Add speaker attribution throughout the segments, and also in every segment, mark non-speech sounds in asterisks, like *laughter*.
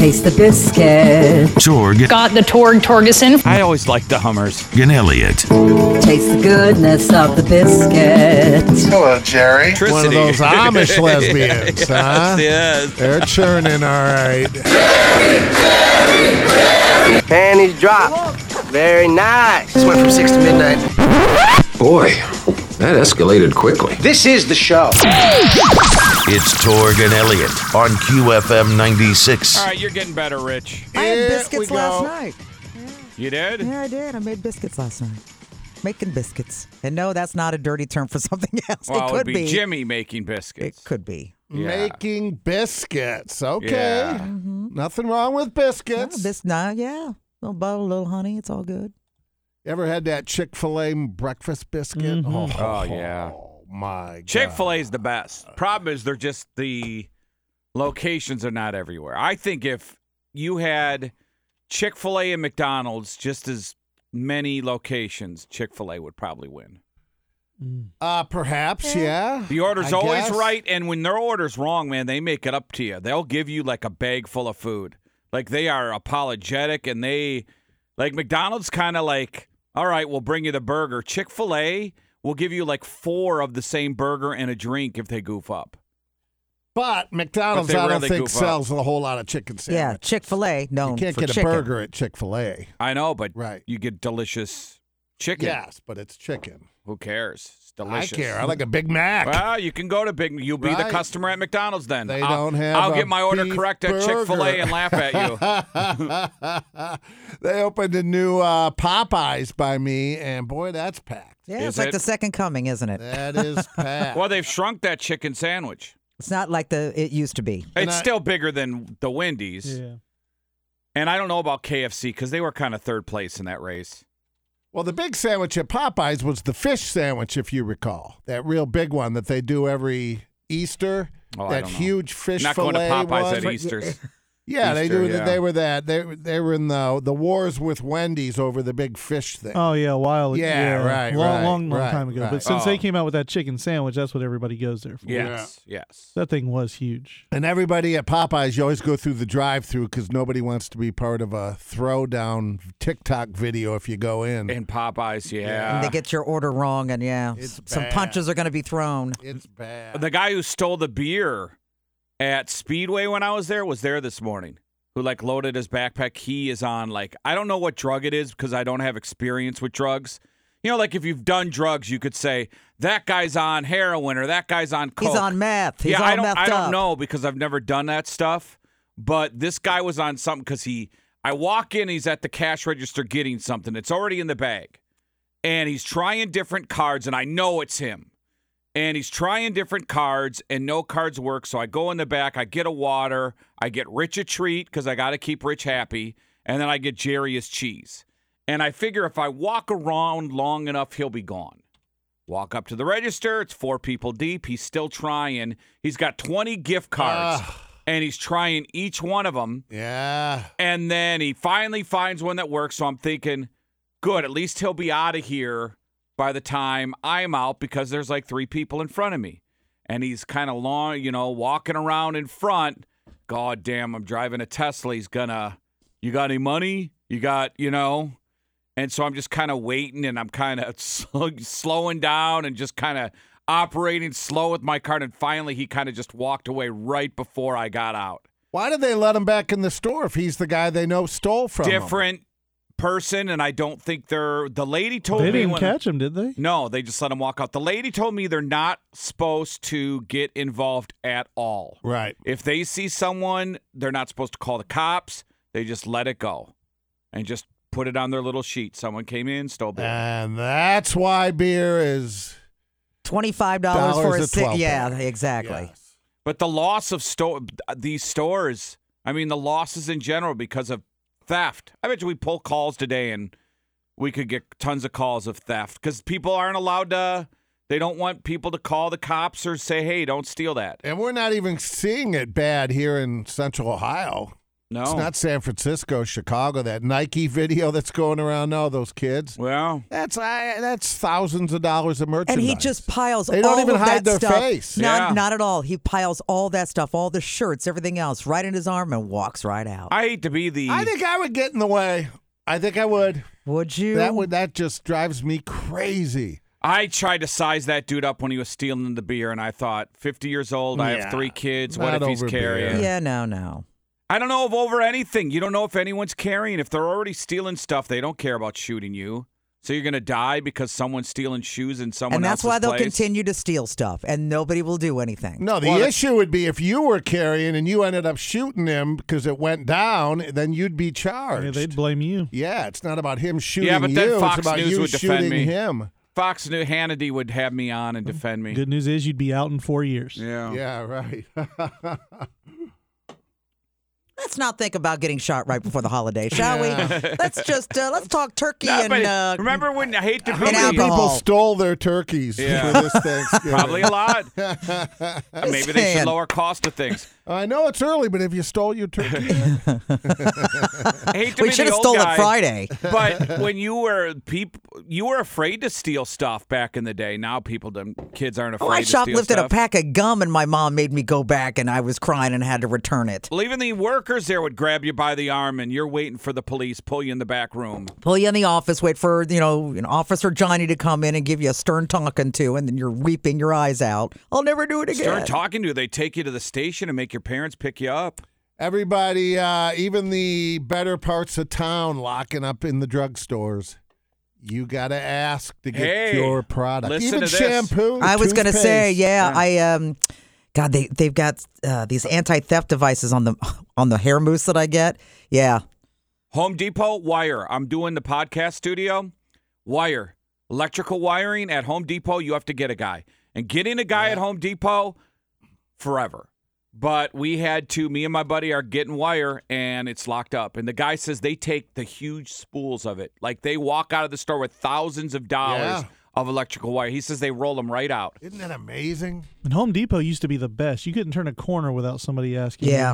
Speaker 1: Taste the biscuit.
Speaker 2: Torg
Speaker 3: Got the Torg Torgeson.
Speaker 4: I always like the Hummers.
Speaker 2: and Elliott.
Speaker 1: Taste the goodness of the biscuit.
Speaker 5: Hello, Jerry.
Speaker 6: One of those Amish *laughs* lesbians, huh?
Speaker 4: Yes.
Speaker 6: They're churning, all right.
Speaker 7: Panties drop. Very nice.
Speaker 5: This went from 6 to midnight.
Speaker 8: Boy, that escalated quickly.
Speaker 7: This is the show.
Speaker 2: It's Torg and Elliott on QFM 96.
Speaker 4: All right, you're getting better, Rich.
Speaker 9: I had biscuits last
Speaker 6: go.
Speaker 9: night.
Speaker 4: You did?
Speaker 9: Yeah, I did. I made biscuits last night. Making biscuits. And no, that's not a dirty term for *laughs* something else.
Speaker 4: Well,
Speaker 9: it
Speaker 4: it
Speaker 9: could
Speaker 4: would be, Jimmy making biscuits.
Speaker 9: It could be.
Speaker 4: Yeah.
Speaker 6: Making biscuits. Okay.
Speaker 4: Yeah. Mm-hmm.
Speaker 6: Nothing wrong with biscuits.
Speaker 9: Oh, bis- nah, yeah. little bottle, a little honey. It's all good.
Speaker 6: Ever had that Chick fil A breakfast biscuit? Oh,
Speaker 4: Oh, yeah.
Speaker 6: my
Speaker 4: Chick fil
Speaker 6: God.
Speaker 4: A is the best. Problem is, they're just the locations are not everywhere. I think if you had Chick fil A and McDonald's just as many locations, Chick fil A would probably win.
Speaker 6: Uh, perhaps, yeah.
Speaker 4: The order's
Speaker 6: I
Speaker 4: always
Speaker 6: guess.
Speaker 4: right, and when their order's wrong, man, they make it up to you. They'll give you like a bag full of food. Like they are apologetic, and they like McDonald's kind of like, all right, we'll bring you the burger. Chick fil A will give you like four of the same burger and a drink if they goof up.
Speaker 6: But McDonald's,
Speaker 4: But they
Speaker 6: I don't
Speaker 4: really
Speaker 6: think
Speaker 4: goof up.
Speaker 6: sells a whole lot of chicken sandwiches.
Speaker 9: Yeah,
Speaker 6: sandwiches.
Speaker 9: Chick fil A. No,
Speaker 6: You can't
Speaker 9: for
Speaker 6: get a burger at Chick fil A.
Speaker 4: I know, but
Speaker 6: Right.
Speaker 4: you get delicious chicken.
Speaker 6: Yes, but it's chicken.
Speaker 4: Who cares? It's delicious.
Speaker 6: I care. I like a Big Mac.
Speaker 4: Well, you can go to Big. You'll be the
Speaker 6: Right.
Speaker 4: customer at McDonald's then.
Speaker 6: They
Speaker 4: I'll,
Speaker 6: don't have
Speaker 4: I'll
Speaker 6: a
Speaker 4: get my order
Speaker 6: beef
Speaker 4: correct at Chick Fil A
Speaker 6: burger.
Speaker 4: and laugh at you. *laughs*
Speaker 6: they opened a new uh, Popeyes by me, and boy, that's packed.
Speaker 9: Yeah,
Speaker 4: Is
Speaker 9: it's like
Speaker 4: it?
Speaker 9: the second coming, isn't it?
Speaker 6: That is *laughs* packed.
Speaker 4: well, they've shrunk that chicken sandwich.
Speaker 9: It's not like the it used to be.
Speaker 6: And
Speaker 4: It's
Speaker 6: I-
Speaker 4: still bigger than the Wendy's.
Speaker 10: Yeah.
Speaker 4: And I don't know about KFC because they were kind of third place in that race.
Speaker 6: Well, the big sandwich at Popeyes was the fish sandwich, if you recall. That real big one that they do every Easter.
Speaker 4: Oh, I
Speaker 6: that
Speaker 4: don't know.
Speaker 6: huge fish
Speaker 4: Not
Speaker 6: fillet
Speaker 4: going to Popeyes
Speaker 6: one.
Speaker 4: at Easter's. *laughs*
Speaker 6: Yeah, they do.
Speaker 4: yeah.
Speaker 6: They were that. They they were in the the wars with Wendy's over the big fish thing.
Speaker 10: Oh yeah, a while.
Speaker 6: Yeah, right,
Speaker 10: long,
Speaker 6: right,
Speaker 10: long, long
Speaker 6: right,
Speaker 10: time ago.
Speaker 6: right.
Speaker 10: But since they
Speaker 4: Oh.
Speaker 10: came out with that chicken sandwich, that's what everybody goes there for.
Speaker 4: Yes, yes.
Speaker 10: That thing was huge.
Speaker 6: And everybody at Popeyes, you always go through the drive-through because nobody wants to be part of a throwdown TikTok video if you go in.
Speaker 4: In Popeyes, yeah.
Speaker 9: And they get your order wrong, and yeah,
Speaker 6: It's
Speaker 9: some
Speaker 6: bad.
Speaker 9: punches are going to be thrown.
Speaker 6: it's bad.
Speaker 4: the guy who stole the beer at Speedway when I was there was there this morning. Who like loaded his backpack? He is on like I don't know what drug it is because I don't have experience with drugs. You know, like if you've done drugs, you could say that guy's on heroin or that guy's on coke.
Speaker 9: He's on meth. He's
Speaker 4: yeah, I don't. I don't
Speaker 9: up.
Speaker 4: know because I've never done that stuff. But this guy was on something because he. I walk in, he's at the cash register getting something. It's already in the bag, and he's trying different cards, and I know it's him. And he's trying different cards, and no cards work. So I go in the back, I get a water, I get Rich a treat because I got to keep Rich happy, and then I get Jerry his cheese. And I figure if I walk around long enough, he'll be gone. Walk up to the register. It's four people deep. He's still trying. He's got 20 gift cards, and he's trying each one of them.
Speaker 6: yeah.
Speaker 4: And then he finally finds one that works. So I'm thinking, good, at least he'll be out of here by the time I'm out because there's like three people in front of me. And he's kind of long, you know, walking around in front. God damn, I'm driving a Tesla. He's gonna, you got any money? You got, you know? And so I'm just kind of waiting and I'm kind of *laughs* slowing down and just kind of operating slow with my cart. And finally, he kind of just walked away right before I got out.
Speaker 6: Why did they let him back in the store if he's the guy they know stole from him?
Speaker 4: Different person, and I don't think they're. The lady told
Speaker 10: They
Speaker 4: me
Speaker 10: didn't
Speaker 4: when,
Speaker 10: catch him, did they?
Speaker 4: No, they just let him walk out. The lady told me they're not supposed to get involved at all.
Speaker 6: Right.
Speaker 4: If they see someone, they're not supposed to call the cops. They just let it go, and just put it on their little sheet. Someone came in, stole beer.
Speaker 6: And that's why beer is
Speaker 9: Twenty-five dollars for a
Speaker 6: a
Speaker 9: sit.
Speaker 6: 12
Speaker 9: Yeah, exactly.
Speaker 6: Yes.
Speaker 4: But the loss of store these stores, I mean, the losses in general because of theft. I bet you we pull calls today and we could get tons of calls of theft because people aren't allowed to. They don't want people to call the cops or say, "Hey, don't steal that."
Speaker 6: And we're not even seeing it bad here in Central Ohio.
Speaker 4: No.
Speaker 6: It's not San Francisco, Chicago. That Nike video that's going around now, those kids.
Speaker 4: Well,
Speaker 6: That's I, that's thousands of dollars of merchandise.
Speaker 9: And he just piles
Speaker 6: They don't
Speaker 9: all
Speaker 6: even
Speaker 9: of
Speaker 6: hide
Speaker 9: that
Speaker 6: their
Speaker 9: stuff.
Speaker 6: face.
Speaker 9: Not,
Speaker 4: Yeah.
Speaker 9: not at all. He piles all that stuff, all the shirts, everything else, right in his arm and walks right out.
Speaker 4: I hate to be the.
Speaker 6: I think I would get in the way. I think I would.
Speaker 9: Would you?
Speaker 6: That would that just drives me crazy.
Speaker 4: I tried to size that dude up when he was stealing the beer, and I thought, 50 years old, I
Speaker 6: Yeah,
Speaker 4: have three kids. What if he's
Speaker 6: over beer.
Speaker 4: carrying?
Speaker 9: Yeah, no, no.
Speaker 4: I don't know if over anything. You don't know if anyone's carrying. If they're already stealing stuff, they don't care about shooting you. So you're gonna die because someone's stealing shoes in someone
Speaker 9: and that's
Speaker 4: else's
Speaker 9: why they'll
Speaker 4: place?
Speaker 9: continue to steal stuff, and nobody will do anything.
Speaker 6: No, the
Speaker 4: Well,
Speaker 6: issue would be if you were carrying and you ended up shooting him because it went down, then you'd be charged.
Speaker 10: Yeah, they'd blame you.
Speaker 6: Yeah, it's not about him shooting
Speaker 4: Yeah, but then
Speaker 6: you.
Speaker 4: Fox
Speaker 6: it's about
Speaker 4: News
Speaker 6: you
Speaker 4: would defend me.
Speaker 6: him.
Speaker 4: Fox News Hannity would have me on and defend me.
Speaker 10: Good news is you'd be out in four years.
Speaker 4: Yeah.
Speaker 6: Yeah, right. *laughs*
Speaker 9: Let's not think about getting shot right before the holiday, shall we? Let's just uh, let's talk turkey
Speaker 4: No,
Speaker 9: and uh,
Speaker 4: remember when I hate to be
Speaker 9: And
Speaker 6: How many people stole their turkeys
Speaker 4: Yeah.
Speaker 6: for this Thanksgiving? *laughs*
Speaker 4: probably a lot. *laughs* Maybe they should lower cost of things.
Speaker 6: I know it's early, but have you stole your turkey? *laughs*
Speaker 4: hate to
Speaker 9: we
Speaker 4: be
Speaker 9: should
Speaker 4: the
Speaker 9: have
Speaker 4: old
Speaker 9: stole
Speaker 4: guy,
Speaker 9: it Friday.
Speaker 4: But *laughs* when you were people, you were afraid to steal stuff back in the day. Now people, don't, kids aren't afraid.
Speaker 9: Oh, I
Speaker 4: to steal
Speaker 9: shoplifted a pack of gum, and my mom made me go back, and I was crying and had to return it.
Speaker 4: Well, even the workers there would grab you by the arm, and you're waiting for the police, pull you in the back room.
Speaker 9: Pull you in the office, wait for you know an Officer Johnny to come in and give you a stern talking to, and then you're weeping your eyes out. I'll never do it again.
Speaker 4: Start talking to you. They take you to the station and make your parents pick you up.
Speaker 6: Everybody, uh, even the better parts of town, locking up in the drugstores. You got to ask to get
Speaker 4: Hey,
Speaker 6: your product.
Speaker 4: listen
Speaker 6: even
Speaker 4: to this.
Speaker 6: shampoo.
Speaker 9: I was gonna say,
Speaker 6: toothpaste.
Speaker 9: yeah, I um, God, they they've got uh, these anti theft devices on the on the hair mousse that I get. Yeah,
Speaker 4: Home Depot wire. I'm doing the podcast studio. Wire. Electrical wiring at Home Depot, you have to get a guy. And getting a guy at Home Depot, forever. But we had to, me and my buddy are getting wire and it's locked up. And the guy says they take the huge spools of it. Like they walk out of the store with thousands of dollars
Speaker 6: Yeah.
Speaker 4: of electrical wire. He says they roll them right out.
Speaker 6: Isn't that amazing?
Speaker 10: And Home Depot used to be the best. You couldn't turn a corner without somebody asking.
Speaker 9: yeah.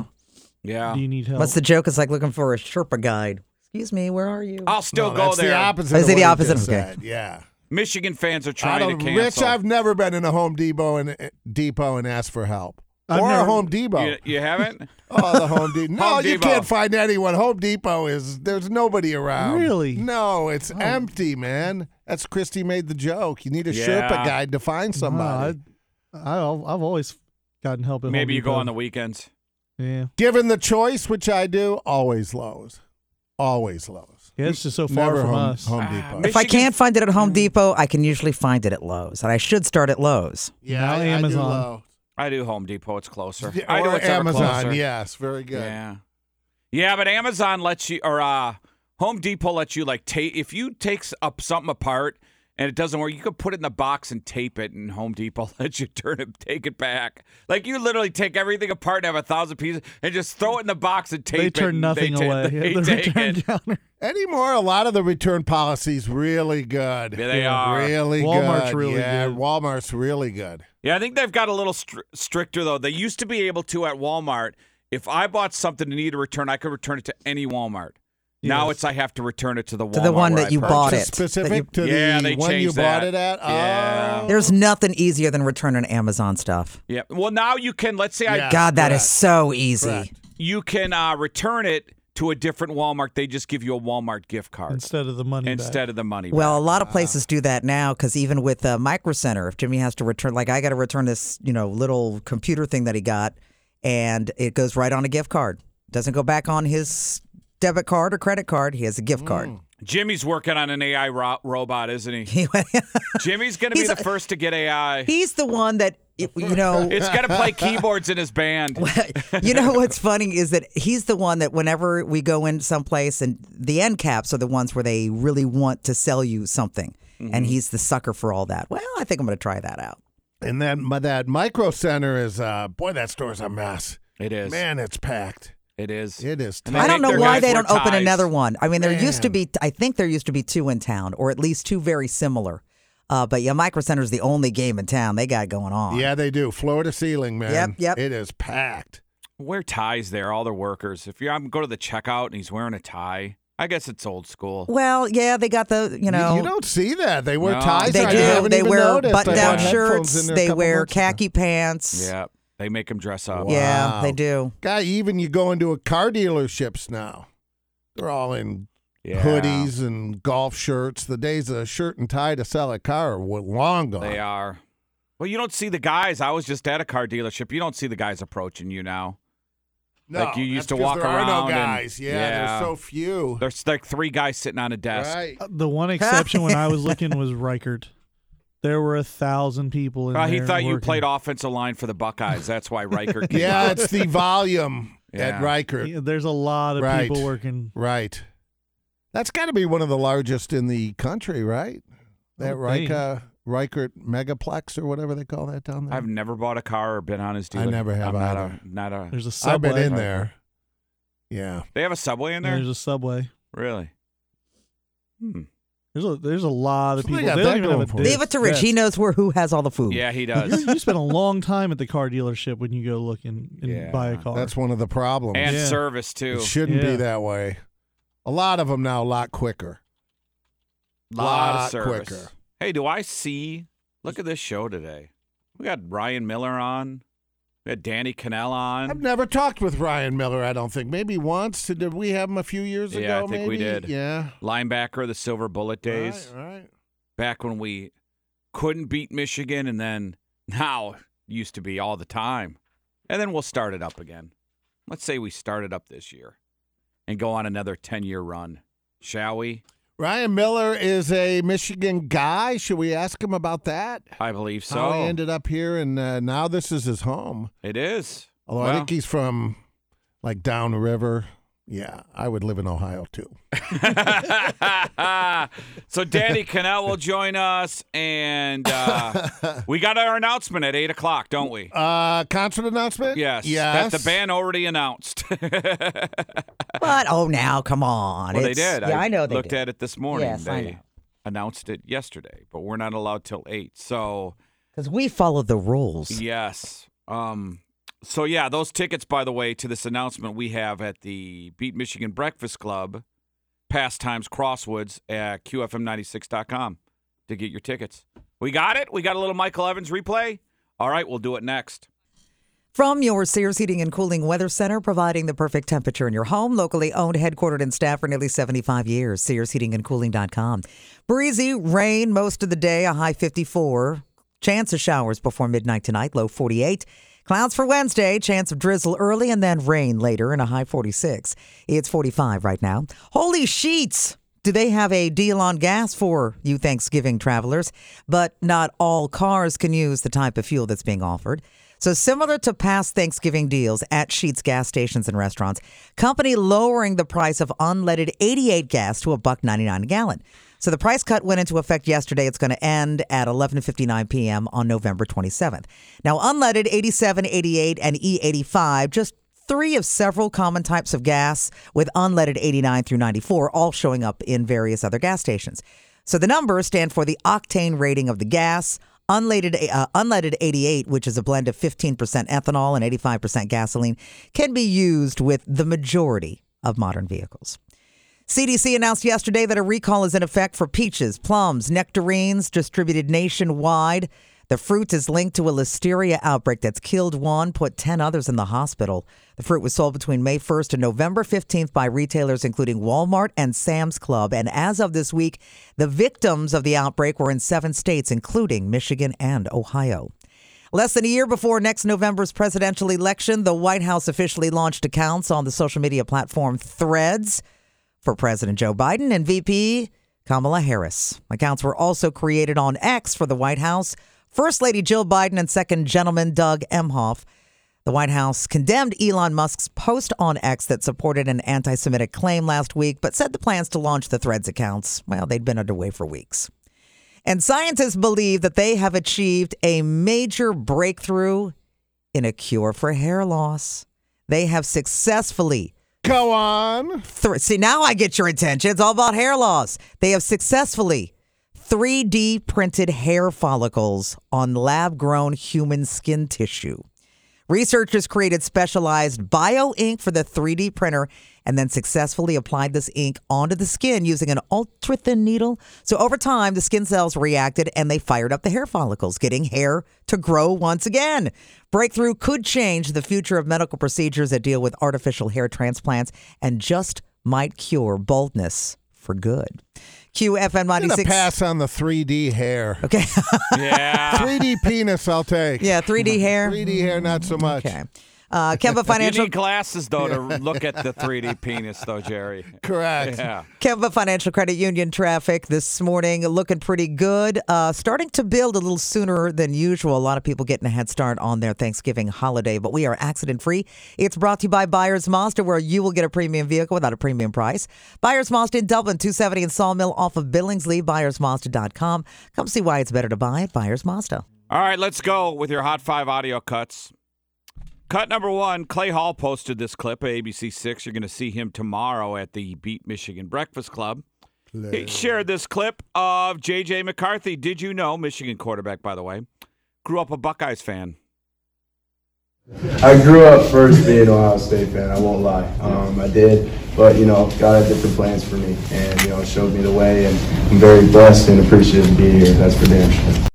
Speaker 10: you,
Speaker 4: Yeah.
Speaker 10: Do you need help?
Speaker 9: What's the joke? It's like looking for a Sherpa guide. Excuse me, where are you?
Speaker 4: I'll still
Speaker 6: No,
Speaker 4: go
Speaker 6: that's
Speaker 4: there.
Speaker 6: the opposite.
Speaker 9: Is
Speaker 6: of
Speaker 9: it
Speaker 6: what
Speaker 9: the opposite?
Speaker 6: just
Speaker 9: Okay.
Speaker 6: Yeah.
Speaker 4: Michigan fans are trying to
Speaker 6: don't,
Speaker 4: cancel.
Speaker 6: Rich, I've never been in a Home Depot and uh, Depot and asked for help.
Speaker 10: I've
Speaker 6: or a Home Depot.
Speaker 4: you, you haven't? *laughs*
Speaker 6: Oh, the Home Depot. *laughs* No,
Speaker 4: Home
Speaker 6: you
Speaker 4: Depot.
Speaker 6: can't find anyone. Home Depot is there's nobody around.
Speaker 10: Really?
Speaker 6: No, it's
Speaker 4: Oh.
Speaker 6: empty, man. That's Christy made the joke. You need a
Speaker 4: Yeah.
Speaker 6: Sherpa guide to find somebody.
Speaker 10: No, I, I, I've always gotten help at
Speaker 4: Maybe
Speaker 10: Home
Speaker 4: you go on the weekends.
Speaker 10: Yeah.
Speaker 6: Given the choice, which I do, always Lowe's. Always Lowe's.
Speaker 10: Yeah, it's just so far
Speaker 6: Never
Speaker 10: from
Speaker 6: Home,
Speaker 10: us.
Speaker 6: Home
Speaker 4: Ah,
Speaker 6: Depot.
Speaker 4: Mich-
Speaker 9: if I can't find it at Home Depot, I can usually find it at Lowe's, and I should start at Lowe's.
Speaker 6: yeah,
Speaker 10: Now
Speaker 6: I, I do
Speaker 10: Amazon.
Speaker 6: Lowe's.
Speaker 4: I do Home Depot. It's closer.
Speaker 6: Yeah,
Speaker 4: I do ever
Speaker 6: Amazon.
Speaker 4: closer.
Speaker 6: Yes, very good.
Speaker 4: Yeah. Yeah, but Amazon lets you, or uh, Home Depot lets you like take if you takes up something apart and it doesn't work, you can put it in the box and tape it, and Home Depot *laughs* lets you turn it, take it back. Like you literally take everything apart and have a thousand pieces and just throw it in the box and tape
Speaker 10: They
Speaker 4: it.
Speaker 10: They
Speaker 4: turn
Speaker 10: nothing
Speaker 4: they ta-
Speaker 10: away. *laughs*
Speaker 4: They *laughs*
Speaker 10: the
Speaker 4: take
Speaker 10: return
Speaker 4: it.
Speaker 10: counter.
Speaker 6: Anymore, a lot of the return policies really good.
Speaker 4: Yeah, they are.
Speaker 6: Really
Speaker 10: Walmart's
Speaker 6: good.
Speaker 10: really
Speaker 6: yeah,
Speaker 10: good.
Speaker 6: Walmart's really good.
Speaker 4: Yeah, I think they've got a little str- stricter though. They used to be able to at Walmart. If I bought something to need a return, I could return it to any Walmart. Now it's I have to return it to the Walmart
Speaker 9: To the one that you bought it.
Speaker 6: Specific to
Speaker 4: Yeah,
Speaker 6: the
Speaker 4: they
Speaker 6: one you
Speaker 4: changed
Speaker 6: bought it at?
Speaker 4: Yeah.
Speaker 6: Oh.
Speaker 9: There's nothing easier than returning Amazon stuff.
Speaker 4: Yeah. Well, now you can. Let's say I
Speaker 9: God, that is
Speaker 6: correct.
Speaker 9: so easy.
Speaker 6: Correct.
Speaker 4: you can uh, return it to a different Walmart. They just give you a Walmart gift card
Speaker 10: instead of the money back.
Speaker 4: instead of the money.
Speaker 9: Well, a lot of places do that now because even with uh, Micro Center, if Jimmy has to return, like I got to return this, you know, little computer thing that he got, and it goes right on a gift card. Doesn't go back on his debit card or credit card. He has a gift card.
Speaker 4: Jimmy's working on an AI ro- robot, isn't he?
Speaker 9: He- *laughs*
Speaker 4: Jimmy's going to be
Speaker 9: He's
Speaker 4: the
Speaker 9: a-
Speaker 4: first to get AI.
Speaker 9: He's the one that you know. *laughs*
Speaker 4: It's going to play keyboards in his band. *laughs*
Speaker 9: you know what's funny is that he's the one that whenever we go in someplace and the end caps are the ones where they really want to sell you something,
Speaker 4: Mm-hmm.
Speaker 9: and he's the sucker for all that. Well, I think I'm going to try that out.
Speaker 6: And that but that micro center is uh boy, that store's a mess.
Speaker 4: It is.
Speaker 6: Man, it's packed.
Speaker 4: It is.
Speaker 6: It is
Speaker 4: And they
Speaker 9: I don't know
Speaker 4: their
Speaker 9: why they don't open another one. I mean, there used to be, I think there used to be two in town, or at least two very similar. Uh, but yeah, Micro Center's the only game in town they got going on.
Speaker 6: Yeah, they do. Floor to ceiling, man.
Speaker 9: Yep, yep.
Speaker 6: It is packed.
Speaker 4: Wear ties there, all their workers. If you're I'm go to the checkout and he's wearing a tie, I guess it's old school.
Speaker 9: Well, yeah, they got the you know
Speaker 6: you, don't see that. They wear
Speaker 4: No.
Speaker 6: ties.
Speaker 9: they
Speaker 6: I
Speaker 9: do. They wear button-down
Speaker 6: had headphones in
Speaker 9: shirts. They wear khaki pants.
Speaker 4: Yeah, they make them dress up.
Speaker 9: Yeah,
Speaker 6: Wow.
Speaker 9: they do.
Speaker 6: Guy, even you go into a car dealerships now. They're all in
Speaker 4: Yeah.
Speaker 6: hoodies and golf shirts. The days of shirt and tie to sell a car are wa- long gone.
Speaker 4: They are. Well, you don't see the guys. I was just at a car dealership. You don't see the guys approaching you now.
Speaker 6: No,
Speaker 4: Like you used
Speaker 6: that's
Speaker 4: to
Speaker 6: 'cause
Speaker 4: walk
Speaker 6: there are
Speaker 4: around
Speaker 6: no
Speaker 4: and-
Speaker 6: guys. yeah,
Speaker 4: Yeah.
Speaker 6: there's so few.
Speaker 4: There's like three guys sitting on a desk.
Speaker 6: Right.
Speaker 10: Uh, The one exception when I was looking *laughs* was Ricart. There were a thousand people in
Speaker 4: Well, he
Speaker 10: there
Speaker 4: thought you played offensive line for the Buckeyes. That's why Ricart *laughs* came
Speaker 6: Yeah,
Speaker 4: out.
Speaker 6: it's the volume *laughs*
Speaker 4: Yeah.
Speaker 6: at Ricart.
Speaker 10: Yeah, There's a lot of
Speaker 6: Right.
Speaker 10: people working.
Speaker 6: Right. That's got to be one of the largest in the country, right? That
Speaker 10: Would think.
Speaker 6: Ricart, Ricart Megaplex or whatever they call that down there.
Speaker 4: I've never bought a car or been on his
Speaker 6: deal.
Speaker 4: I
Speaker 6: never have
Speaker 4: I'm not a, not a.
Speaker 10: There's a
Speaker 6: I've
Speaker 10: subway.
Speaker 6: been in there. Yeah.
Speaker 4: They have a subway in there.
Speaker 10: There's a subway.
Speaker 4: Really? Hmm.
Speaker 10: There's a there's a lot of
Speaker 6: So
Speaker 10: people.
Speaker 6: got
Speaker 10: They
Speaker 6: that
Speaker 10: don't even have
Speaker 6: for
Speaker 10: a
Speaker 6: them.
Speaker 9: Leave it to Rich. He knows where who has all the food.
Speaker 4: Yeah, he does.
Speaker 10: you spend a long time at the car dealership when you go look and, and
Speaker 4: Yeah.
Speaker 10: buy a car.
Speaker 6: That's one of the problems.
Speaker 4: and
Speaker 10: Yeah.
Speaker 4: service too.
Speaker 6: it shouldn't be
Speaker 10: Yeah.
Speaker 6: that way. A lot of them now a lot quicker.
Speaker 4: lot
Speaker 6: lot
Speaker 4: of service.
Speaker 6: quicker.
Speaker 4: Hey, do I see? Look at this show today. We got Ryan Miller on. We had Danny Kanell on.
Speaker 6: I've never talked with Ryan Miller, I don't think. Maybe once. Did we have him a few years ago?
Speaker 4: Yeah, I think we did.
Speaker 6: Yeah.
Speaker 4: Linebacker of the Silver Bullet days.
Speaker 6: Right, right.
Speaker 4: Back when we couldn't beat Michigan, and then now used to be all the time. And then we'll start it up again. Let's say we start it up this year and go on another 10 year run. Shall we?
Speaker 6: Ryan Miller is a Michigan guy. Should we ask him about that?
Speaker 4: I believe so.
Speaker 6: How he ended up here, and uh, now this is his home.
Speaker 4: It is.
Speaker 6: Although I think he's from like downriver. Yeah, I would live in Ohio too. *laughs*
Speaker 4: so Danny Kanell will join us, and uh, *laughs* we got our announcement at eight o'clock, don't we?
Speaker 6: Uh, concert announcement?
Speaker 4: Yes,
Speaker 6: Yes.
Speaker 4: that the band already announced. *laughs*
Speaker 9: But oh, now come on.
Speaker 4: well, they
Speaker 9: It's-
Speaker 4: did.
Speaker 9: Yeah, I, know they
Speaker 4: looked
Speaker 9: did.
Speaker 4: at it this morning.
Speaker 9: Yes, I
Speaker 4: they
Speaker 9: know.
Speaker 4: announced it yesterday, but we're not allowed till eight. So
Speaker 9: Because we follow the rules.
Speaker 4: yes. Um. So yeah, those tickets, by the way, to this announcement we have at the Beat Michigan Breakfast Club, Pastimes Crosswoods at QFM96.com to get your tickets. We got it. We got a little Michael Evans replay. All right, we'll do it next.
Speaker 9: From your Sears Heating and Cooling Weather Center, providing the perfect temperature in your home, locally owned, headquartered in staff for nearly 75 years. SearsHeatingandCooling.com. Breezy, rain most of the day, a high 54. Chance of showers before midnight tonight, low 48. Clouds for Wednesday, chance of drizzle early and then rain later, and a high 46. It's 45 right now. Holy sheets! Do they have a deal on gas for you Thanksgiving travelers? But not all cars can use the type of fuel that's being offered. So similar to past Thanksgiving deals at Sheetz gas stations and restaurants, company lowering the price of unleaded 88 gas to a buck 99 a gallon. So the price cut went into effect yesterday. It's going to end at 11:59 p.m. on November 27th. Now unleaded 87, 88 and E85 just three of several common types of gas with unleaded 89 through 94 all showing up in various other gas stations. So the numbers stand for the octane rating of the gas. Unleaded, uh, unleaded 88, which is a blend of 15% ethanol and 85% gasoline, can be used with the majority of modern vehicles. CDC announced yesterday that a recall is in effect for peaches, plums, nectarines distributed nationwide. The fruit is linked to a listeria outbreak that's killed one, put 10 others in the hospital. The fruit was sold between May 1st and November 15th by retailers including Walmart and Sam's Club. And as of this week, the victims of the outbreak were in seven states, including Michigan and Ohio. Less than a year before next November's presidential election, the White House officially launched accounts on the social media platform Threads for President Joe Biden and VP Kamala Harris. Accounts were also created on X for the White House, First Lady Jill Biden, and Second Gentleman Doug Emhoff. The White House condemned Elon Musk's post on X that supported an anti Semitic claim last week, but said the plans to launch the Threads accounts, well, they'd been underway for weeks. And scientists believe that they have achieved a major breakthrough in a cure for hair loss. They have successfully
Speaker 6: Go on.
Speaker 9: Th- See, now I get your attention. It's all about hair loss. They have successfully 3D printed hair follicles on lab grown human skin tissue. Researchers created specialized bio ink for the 3D printer and then successfully applied this ink onto the skin using an ultra thin needle. So over time, the skin cells reacted and they fired up the hair follicles, getting hair to grow once again. Breakthrough could change the future of medical procedures that deal with artificial hair transplants and just might cure baldness for good. QFM
Speaker 6: I'm gonna
Speaker 9: 96.
Speaker 6: pass on the 3D hair.
Speaker 9: Okay. *laughs*
Speaker 4: Yeah.
Speaker 6: 3D penis, I'll take.
Speaker 9: yeah, 3D hair.
Speaker 6: 3D hair, not so much.
Speaker 9: Okay. Uh, Kemba *laughs*
Speaker 4: You
Speaker 9: Financial
Speaker 4: need glasses though to *laughs* look at the 3D penis though, Jerry.
Speaker 6: Correct.
Speaker 4: Yeah.
Speaker 9: Kemba Financial Credit Union traffic this morning looking pretty good. Uh, starting to build a little sooner than usual. A lot of people getting a head start on their Thanksgiving holiday, but we are accident free. It's brought to you by Byers Mazda, where you will get a premium vehicle without a premium price. Byers Mazda in Dublin, 270 in Sawmill off of Billingsley, byersmazda.com. Come see why it's better to buy at Byers Mazda.
Speaker 4: All right, let's go with your hot five audio cuts. Cut number one Clay Hall posted this clip at ABC 6. You're going to see him tomorrow at the Beat Michigan Breakfast Club. He shared this clip of J.J. McCarthy. Did you know, Michigan quarterback, by the way, grew up a Buckeyes fan?
Speaker 3: I grew up first being an Ohio State fan. I won't lie. Um, I did, but you know, God had different plans for me, and you know, showed me the way. And I'm very blessed and appreciative to be here. That's for damn sure.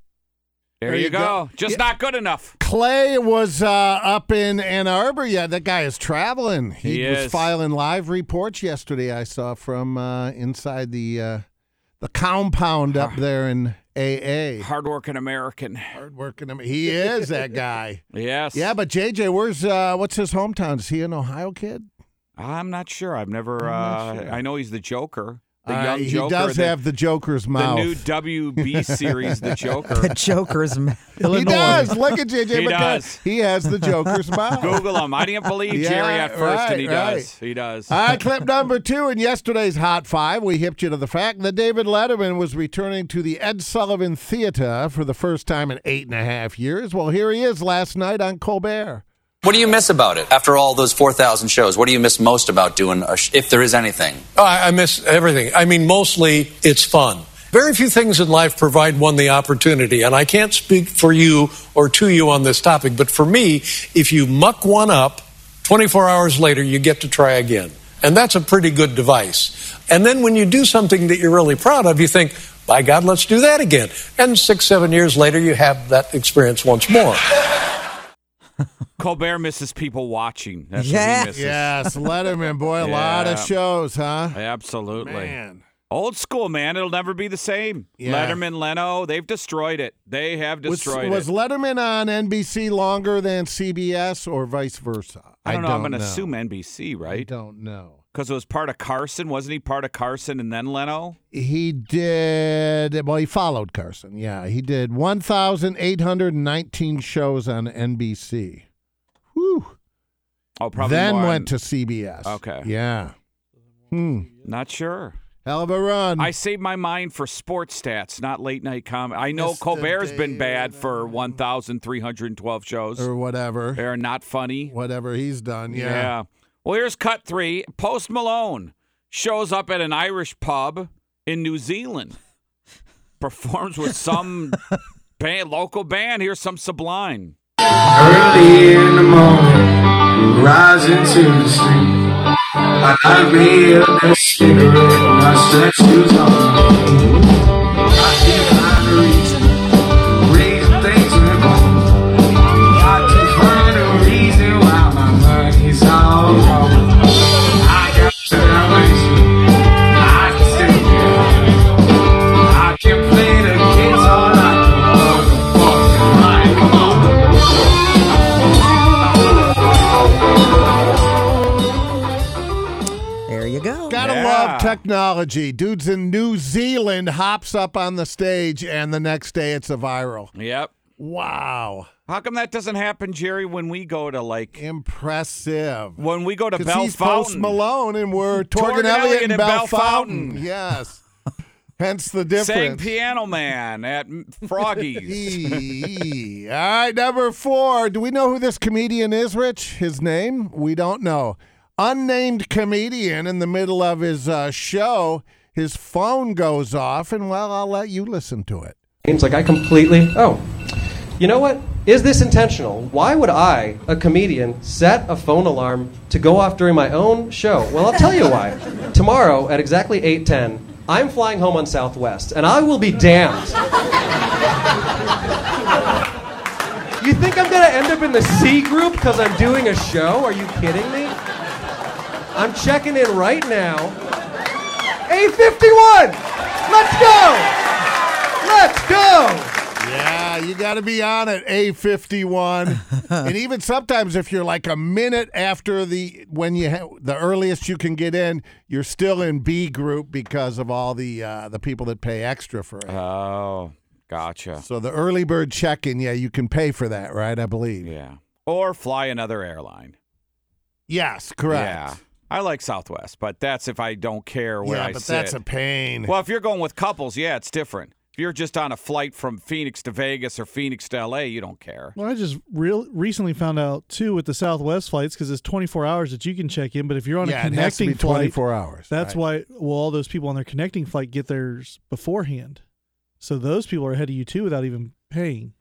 Speaker 4: There, you, go. Just not good enough.
Speaker 6: Clay was uh, up in Ann Arbor. Yeah, that guy is traveling. He,
Speaker 4: He
Speaker 6: was
Speaker 4: is.
Speaker 6: filing live reports yesterday. I saw from uh, inside the uh, the compound up there in AA.
Speaker 4: Hardworking American.
Speaker 6: Hardworking. He is that *laughs* guy.
Speaker 4: Yes.
Speaker 6: Yeah, but JJ, where's uh, what's his hometown? Is he an Ohio kid?
Speaker 4: I'm not sure. I've never.
Speaker 6: Not
Speaker 4: uh,
Speaker 6: sure.
Speaker 4: I know he's the Joker. The
Speaker 6: Uh,
Speaker 4: young
Speaker 6: he
Speaker 4: Joker.
Speaker 6: does
Speaker 4: the,
Speaker 6: have the Joker's mouth.
Speaker 4: the new WB *laughs* series, The Joker.
Speaker 9: The Joker's. ma-
Speaker 6: he does. Look at JJ
Speaker 4: He
Speaker 6: McCarthy.
Speaker 4: does.
Speaker 6: He has the Joker's *laughs* mouth.
Speaker 4: Google him. I didn't believe
Speaker 6: Yeah,
Speaker 4: Jerry at first, and he
Speaker 6: right,
Speaker 4: does. He does.
Speaker 6: All right, clip number two in yesterday's Hot Five, we hipped you to the fact that David Letterman was returning to the Ed Sullivan Theater for the first time in eight and a half years. Well, here he is last night on Colbert.
Speaker 11: What do you miss about it after all those 4,000 shows? What do you miss most about doing, sh- if there is anything?
Speaker 12: Oh, I, I miss everything. I mean, mostly it's fun. Very few things in life provide one the opportunity, and I can't speak for you or to you on this topic, but for me, if you muck one up, 24 hours later, you get to try again. And that's a pretty good device. And then when you do something that you're really proud of, you think, by God, let's do that again. And six, seven years later, you have that experience once more.
Speaker 4: Colbert misses people watching. That's
Speaker 9: Yeah.
Speaker 4: what he misses.
Speaker 6: Yes, Letterman, boy, a *laughs* lot of shows, huh?
Speaker 4: Absolutely.
Speaker 6: Man.
Speaker 4: Old school, man. It'll never be the same.
Speaker 6: Yeah.
Speaker 4: Letterman, Leno, they've destroyed it. They have destroyed
Speaker 6: was
Speaker 4: it.
Speaker 6: Was Letterman on NBC longer than CBS or vice versa?
Speaker 4: I don't know. I'm going to assume NBC,
Speaker 6: I
Speaker 4: right?
Speaker 6: don't know.
Speaker 4: Because it was part of Carson. Wasn't he part of Carson and then Leno?
Speaker 6: He did, well, he followed Carson. Yeah, he did 1,819 shows on NBC. Whew.
Speaker 4: Oh, probably
Speaker 6: then
Speaker 4: more
Speaker 6: went
Speaker 4: on-
Speaker 6: to CBS.
Speaker 4: Okay.
Speaker 6: Yeah. Hmm.
Speaker 4: Not sure.
Speaker 6: Hell of a run.
Speaker 4: I saved my mind for sports stats, not late night comedy. I know
Speaker 6: Mr.
Speaker 4: Colbert's been bad
Speaker 6: David.
Speaker 4: for 1,312 shows.
Speaker 6: or whatever.
Speaker 4: They're not funny.
Speaker 6: Whatever he's done. Yeah.
Speaker 4: Well, here's cut three. Post Malone shows up at an Irish pub in New Zealand, performs with some *laughs* band, local band. Here's some Sublime.
Speaker 3: Early in the morning, rising to the street. I light me up a cigarette, my stretch shoes on.
Speaker 6: Technology. Dudes in New Zealand hops up on the stage, and the next day it's a viral.
Speaker 4: Yep.
Speaker 6: Wow.
Speaker 4: How come that doesn't happen, Jerry, when we go to like
Speaker 6: Impressive.
Speaker 4: when we go to Bell
Speaker 6: he's Post
Speaker 4: Fountain?
Speaker 6: Malone, and we're
Speaker 4: Torg
Speaker 6: Torgan Elliott and
Speaker 4: and
Speaker 6: Bell,
Speaker 4: Bellefontaine.
Speaker 6: Fountain. Yes. *laughs* Hence the
Speaker 4: Sang
Speaker 6: difference.
Speaker 4: Piano Man at Froggy's. *laughs*
Speaker 6: All right, number four. Do we know who this comedian is, Rich? His name? We don't know. Unnamed comedian in the middle of his uh, show, his phone goes off, and well, I'll let you listen to it.
Speaker 13: Seems like I completely. Oh. You know what? Is this intentional? Why would I, a comedian, set a phone alarm to go off during my own show? Well, I'll tell you why. Tomorrow at exactly 8:10, I'm flying home on Southwest, and I will be damned. You think I'm gonna end up in the C group because I'm doing a show? Are you kidding me? I'm checking in right now. 851! Let's go! Let's go!
Speaker 6: Yeah, you got to be on at A51. *laughs* and even sometimes if you're like a minute after the when you ha- the earliest you can get in, you're still in B group because of all the uh, the people that pay extra for it.
Speaker 4: Oh, gotcha.
Speaker 6: so the early bird check-in, yeah, you can pay for that, right? I believe.
Speaker 4: Yeah. Or fly another airline.
Speaker 6: Yes, correct.
Speaker 4: Yeah. I like Southwest, but that's if I don't care where
Speaker 6: Yeah,
Speaker 4: I
Speaker 6: but
Speaker 4: sit.
Speaker 6: that's a pain.
Speaker 4: Well, if you're going with couples, yeah, it's different. If you're just on a flight from Phoenix to Vegas or Phoenix to LA, you don't care.
Speaker 10: Well, I just real recently found out too with the Southwest flights because it's 24 hours that you can check in. But if you're on
Speaker 6: Yeah,
Speaker 10: a
Speaker 6: it has to
Speaker 10: connecting
Speaker 6: be 24
Speaker 10: flight,
Speaker 6: hours,
Speaker 10: That's
Speaker 6: right.
Speaker 10: why well, all those people on their connecting flight get theirs beforehand. So those people are ahead of you too without even paying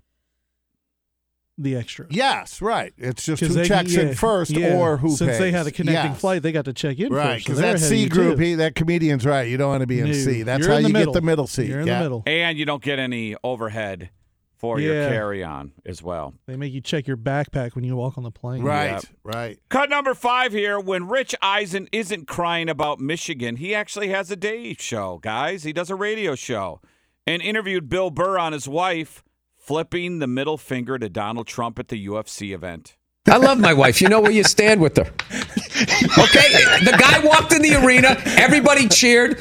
Speaker 10: the extra.
Speaker 6: Yes, right. It's just who
Speaker 10: they-
Speaker 6: checks
Speaker 10: yeah,
Speaker 6: in first
Speaker 10: yeah.
Speaker 6: or who
Speaker 10: Since they had a connecting
Speaker 6: Yes.
Speaker 10: flight, they got to check in
Speaker 6: Right,
Speaker 10: first. so
Speaker 6: because
Speaker 10: they're
Speaker 6: that C group, he, that comedian's right. You don't want to be in
Speaker 10: No,
Speaker 6: C. That's
Speaker 10: you're
Speaker 6: how
Speaker 10: in the
Speaker 6: you
Speaker 10: middle.
Speaker 6: get the middle seat.
Speaker 10: You're in
Speaker 6: yeah.
Speaker 10: the middle.
Speaker 4: And you don't get any overhead for your carry on as well.
Speaker 10: They make you check your backpack when you walk on the plane.
Speaker 6: Right,
Speaker 4: Yep.
Speaker 6: right.
Speaker 4: Cut number five here. When Rich Eisen isn't crying about Michigan, he actually has a day show, guys. He does a radio show and interviewed Bill Burr on his wife flipping the middle finger to Donald Trump at the UFC event.
Speaker 8: I love my wife. You know where you stand with her. Okay, the guy walked in the arena. Everybody cheered.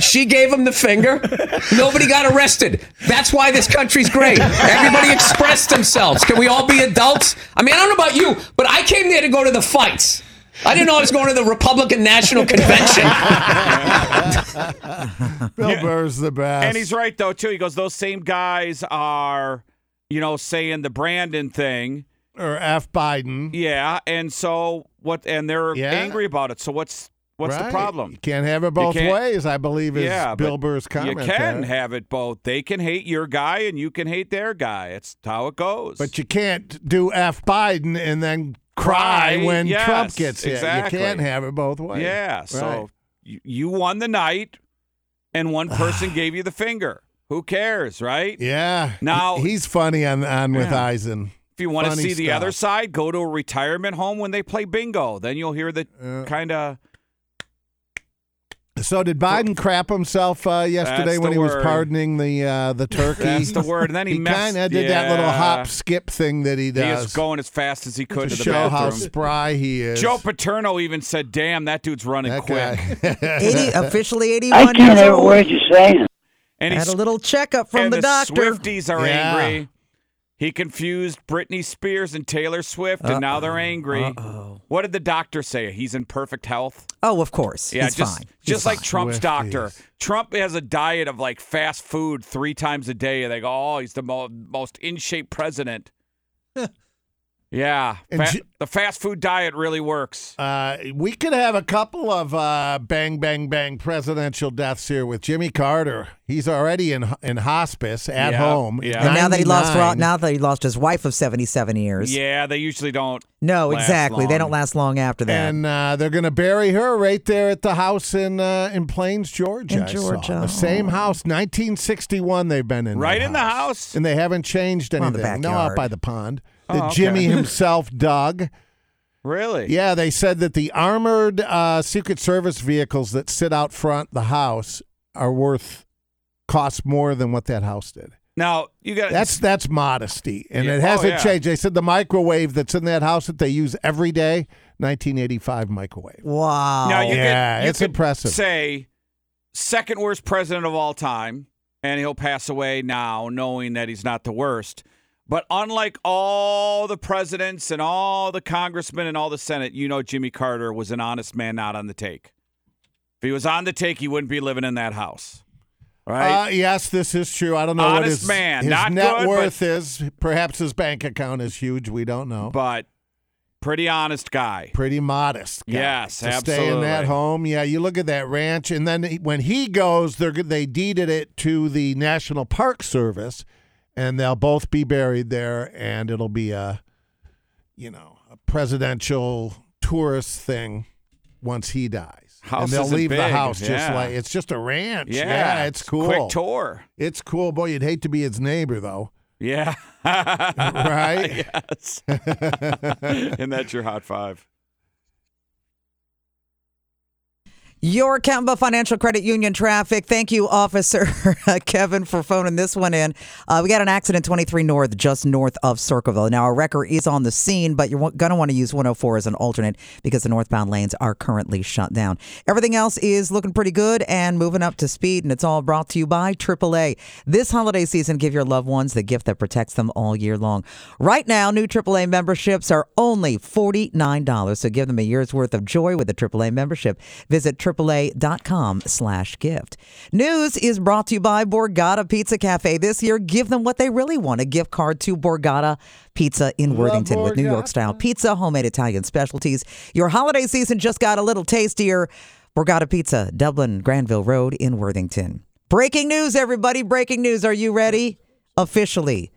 Speaker 8: She gave him the finger. Nobody got arrested. That's why this country's great. Everybody expressed themselves. Can we all be adults? I mean, I don't know about you, but I came there to go to the fights. I didn't know I was going to the Republican National Convention. *laughs*
Speaker 6: Bill Burr's the best.
Speaker 4: And he's right though too. He goes, those same guys are, you know, saying the Brandon thing.
Speaker 6: or F. Biden.
Speaker 4: Yeah, and so what? And they're
Speaker 6: Yeah.
Speaker 4: angry about it. So what's what's the problem?
Speaker 6: You can't have it both ways, I believe, is
Speaker 4: yeah,
Speaker 6: Bill
Speaker 4: but
Speaker 6: Burr's comment.
Speaker 4: You can
Speaker 6: there.
Speaker 4: have it both. They can hate your guy, and you can hate their guy. It's how it goes.
Speaker 6: But you can't do F. Biden and then cry,
Speaker 4: Cry,
Speaker 6: when
Speaker 4: yes,
Speaker 6: Trump gets hit.
Speaker 4: exactly.
Speaker 6: You can't have it both ways.
Speaker 4: yeah,
Speaker 6: Right.
Speaker 4: so you, you won the night, and one *sighs* person gave you the finger. Who cares, right?
Speaker 6: Yeah.
Speaker 4: Now-
Speaker 6: he's funny on, on with
Speaker 4: Yeah.
Speaker 6: Eisen.
Speaker 4: If you want to see the other side, go to a retirement home when they play bingo. Then you'll hear the uh, kind of
Speaker 6: So did Biden crap himself uh, yesterday
Speaker 4: That's
Speaker 6: when
Speaker 4: the
Speaker 6: he was
Speaker 4: word.
Speaker 6: pardoning the uh, the turkey?
Speaker 4: That's the *laughs* word. And then he,
Speaker 6: he
Speaker 4: messed-
Speaker 6: kind of did that little
Speaker 4: yeah.
Speaker 6: hop skip thing that he does.
Speaker 4: He
Speaker 6: does
Speaker 4: was going as fast as he could
Speaker 6: to
Speaker 4: to the
Speaker 6: show how
Speaker 4: bathroom.
Speaker 6: spry he is.
Speaker 4: Joe Paterno even said, "Damn, that dude's running
Speaker 6: That
Speaker 4: quick."
Speaker 6: guy. *laughs*
Speaker 9: 80, officially 81 years old.
Speaker 7: you're saying.
Speaker 4: And
Speaker 9: Had
Speaker 4: he's
Speaker 9: a little checkup from
Speaker 4: and
Speaker 9: the, doctor.
Speaker 4: Swifties are
Speaker 6: Yeah.
Speaker 4: angry. He confused Britney Spears and Taylor Swift, and now they're angry.
Speaker 9: Uh-oh.
Speaker 4: What did the doctor say? He's in perfect health.
Speaker 9: Oh, of course.
Speaker 4: Yeah,
Speaker 9: He's
Speaker 4: just
Speaker 9: fine. He's
Speaker 4: just like
Speaker 9: fine.
Speaker 4: Trump's
Speaker 6: Swifties.
Speaker 4: doctor. Trump has a diet of like fast food three times a day. and They go, "Oh, he's the mo- most in shape president." *laughs* yeah,
Speaker 6: And
Speaker 4: fa-
Speaker 6: J-
Speaker 4: the fast food diet really works.
Speaker 6: Uh, we could have a couple of uh, bang, bang, bang presidential deaths here with Jimmy Carter. He's already in in hospice at
Speaker 4: Yeah,
Speaker 6: home.
Speaker 4: yeah.
Speaker 9: And now that he lost
Speaker 6: 99.
Speaker 9: now that he lost his wife of 77 years.
Speaker 4: Yeah, they usually don't.
Speaker 9: No,
Speaker 4: last
Speaker 9: exactly. They don't last long after that.
Speaker 6: And uh, they're going to bury her right there at the house in uh, in Plains, Georgia.
Speaker 9: In Georgia.
Speaker 6: the same house, 1961. They've been in
Speaker 4: Right
Speaker 6: that
Speaker 4: in the house.
Speaker 6: and they haven't changed
Speaker 9: On the
Speaker 6: anything. no, out by the pond
Speaker 4: Oh,
Speaker 6: that
Speaker 4: okay.
Speaker 6: Jimmy *laughs* himself dug.
Speaker 4: Really?
Speaker 6: Yeah, they said that the armored uh, Secret Service vehicles that sit out front the house are worth cost more than what that house did.
Speaker 4: Now you got
Speaker 6: That's that's modesty, and
Speaker 4: Yeah,
Speaker 6: it
Speaker 4: oh,
Speaker 6: hasn't
Speaker 4: yeah.
Speaker 6: changed. They said the microwave that's in that house that they use every day, 1985 microwave.
Speaker 9: wow.
Speaker 4: Now you
Speaker 6: Yeah,
Speaker 4: could, you
Speaker 6: it's
Speaker 4: could
Speaker 6: impressive.
Speaker 4: Say second worst president of all time, and he'll pass away now, knowing that he's not the worst. But unlike all the presidents and all the congressmen and all the Senate, you know Jimmy Carter was an honest man, not on the take. If he was on the take, he wouldn't be living in that house, right?
Speaker 6: Uh, yes, this is true. I don't know what his,
Speaker 4: man,
Speaker 6: his
Speaker 4: not
Speaker 6: net
Speaker 4: good,
Speaker 6: worth is. Perhaps his bank account is huge. We don't know.
Speaker 4: but pretty honest guy.
Speaker 6: Pretty modest. guy
Speaker 4: Yes,
Speaker 6: to stay in that home. Yeah, you look at that ranch, and then when he goes, they deeded it to the National Park Service, and they'll both be buried there, and it'll be a, you know, a presidential tourist thing once he dies.
Speaker 4: House
Speaker 6: and they'll leave the
Speaker 4: big,
Speaker 6: house just like it's just a ranch.
Speaker 4: Yeah,
Speaker 6: it's
Speaker 4: it's
Speaker 6: cool.
Speaker 4: quick tour.
Speaker 6: It's cool, boy. You'd hate to be his neighbor though.
Speaker 4: Yeah. *laughs*
Speaker 6: Right?
Speaker 4: yes. *laughs* and that's your hot five.
Speaker 9: Your Kemba Financial Credit Union traffic. Thank you, Officer *laughs* Kevin, for phoning this one in. Uh, we got an accident 23 North, just north of Circleville. Now, a wrecker is on the scene, but you're going to want to use 104 as an alternate because the northbound lanes are currently shut down. Everything else is looking pretty good and moving up to speed, and it's all brought to you by AAA. This holiday season, give your loved ones the gift that protects them all year long. Right now, new AAA memberships are only $49, so give them a year's worth of joy with a AAA membership. Visit AAA.com slash gift. News is brought to you by Borgata Pizza Cafe. This year, give them what they really want, a gift card to Borgata Pizza in Worthington with New York style pizza, homemade Italian specialties. Your holiday season just got a little tastier. Borgata Pizza, Dublin, Granville Road in Worthington. Breaking news, everybody. Breaking news. Are you ready? Officially,